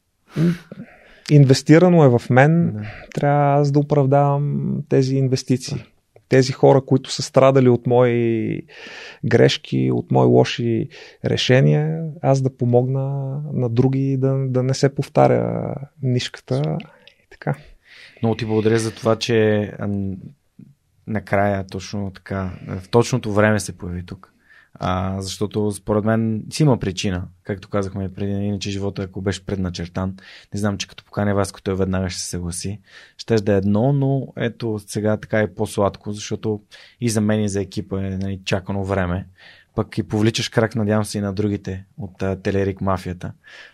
инвестирано е в мен, да. трябва аз да оправдавам тези инвестиции. Тези хора, които са страдали от мои грешки, от мои лоши решения, аз да помогна на други да, да не се повтаря нишката и така. Много ти благодаря за това, че накрая точно така, в точното време се появи тук. А, защото според мен си има причина, както казахме преди, иначе живота, ако беше предначертан, не знам, че като покане вас, който е веднага ще се съгласи, ще да е едно, но ето сега така е по-сладко, защото и за мен и за екипа е нали, чакано време. Пък и повличаш крак, надявам се и на другите от uh, Телерик мафията.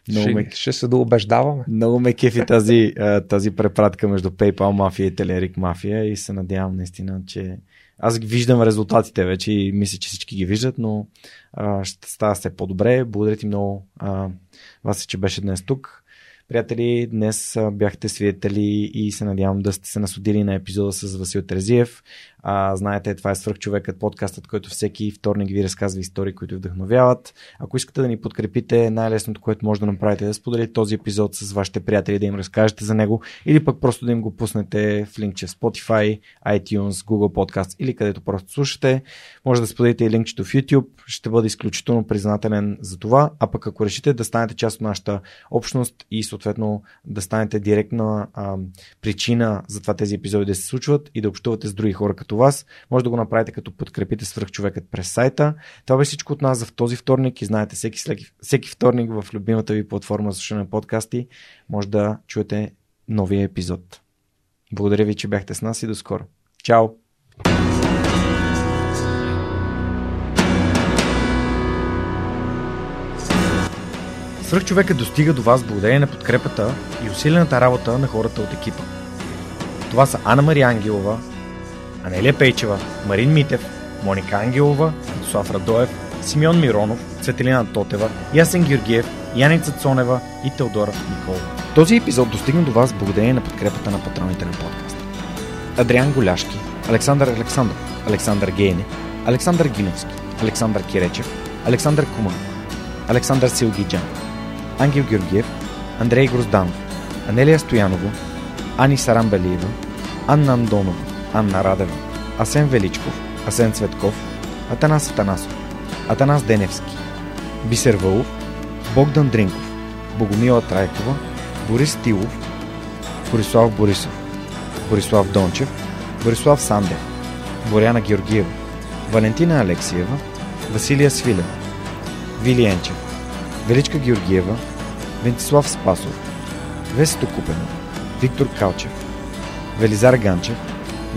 Много ще, ме... ще се да убеждаваме. Много ме кефи тази, тази препратка между PayPal мафия и Телерик мафия и се надявам наистина, че аз виждам резултатите вече и мисля, че всички ги виждат, но а, ще става все по-добре. Благодаря ти много, а, вас, че беше днес тук. Приятели, днес бяхте свидетели и се надявам да сте се насудили на епизода с Васил Терзиев. А, знаете, това е Свърхчовекът, подкастът, който всеки вторник ви разказва истории, които вдъхновяват. Ако искате да ни подкрепите, най-лесното, което може да направите е да споделите този епизод с вашите приятели, да им разкажете за него или пък просто да им го пуснете в линкче в Spotify, iTunes, Google Podcast или където просто слушате. Може да споделите и линкчето в YouTube. Ще бъде изключително признателен за това. А пък ако решите да станете част от нашата общност и съответно да станете директна а, причина за това тези епизоди да се случват и да общувате с други хора като вас, може да го направите като подкрепите свръхчовекът през сайта. Това беше всичко от нас за този вторник и знаете, всеки, всеки вторник в любимата ви платформа за слушане на подкасти може да чуете новия епизод. Благодаря ви, че бяхте с нас и до скоро. Чао! Свръхчовекът достига до вас благодарение на подкрепата и усилената работа на хората от екипа. Това са Анна Мария Ангелова, Анелия Пейчева, Марин Митев, Моника Ангелова, Слав Радоев, Симеон Миронов, Цветелина Тотева, Ясен Георгиев, Яница Цонева и Теодора Никола. Този епизод достигна до вас благодарение на подкрепата на патроните на подкаста. Адриан Голяшки, Александър Александров, Александър Гейне, Александър Гиновски, Александър Киречев, Александър Куман, Александър Силгиджан, Ангел Георгиев, Андрей Грозданов, Анелия Стоянова, Ани Сарамбелиева, Анна Андонова, Анна Радева, Асен Величков, Асен Цветков, Атанас Атанасов, Атанас Деневски, Бисер Вълов, Богдан Дринков, Богомила Трайкова, Борис Тилов, Борислав Борисов, Борислав Дончев, Борислав Сандев, Боряна Георгиева, Валентина Алексиева, Василия Свилева, Вили Енчев, Величка Георгиева, Вентислав Спасов, Весето Купено, Виктор Калчев, Велизар Ганчев,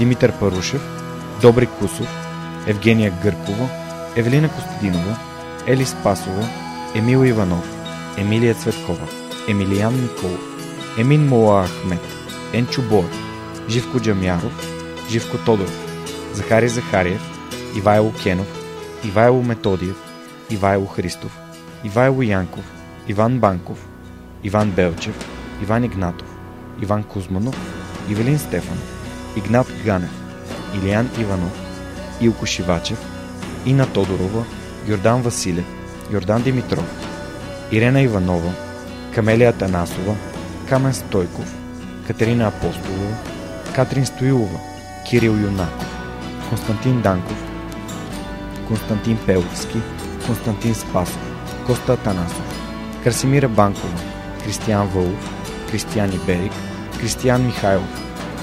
Димитър Парушев, Добри Кусов, Евгения Гъркова, Евелина Костадинова, Ели Спасова, Емил Иванов, Емилия Цветкова, Емилиян Николов, Емин Мола Ахмет, Енчо Боев, Живко Джамяров, Живко Тодоров, Захари Захариев, Ивайло Кенов, Ивайло Методиев, Ивайло Христов, Ивайло Янков, Иван Банков, Иван Белчев, Иван Игнатов, Иван Кузманов, Ивелин Стефанов, Игнат Ганев, Илиян Иванов, Илко Шивачев, Ина Тодорова, Йордан Василев, Йордан Димитров, Ирена Иванова, Камелия Танасова, Камен Стойков, Катерина Апостолова, Катрин Стоилова, Кирил Юнаков, Константин Данков, Константин Пеловски, Константин Спасов, Коста Атанасов, Красимира Банкова, Кристиян Вълов, Кристиян Иберик, Кристиян Михайлов,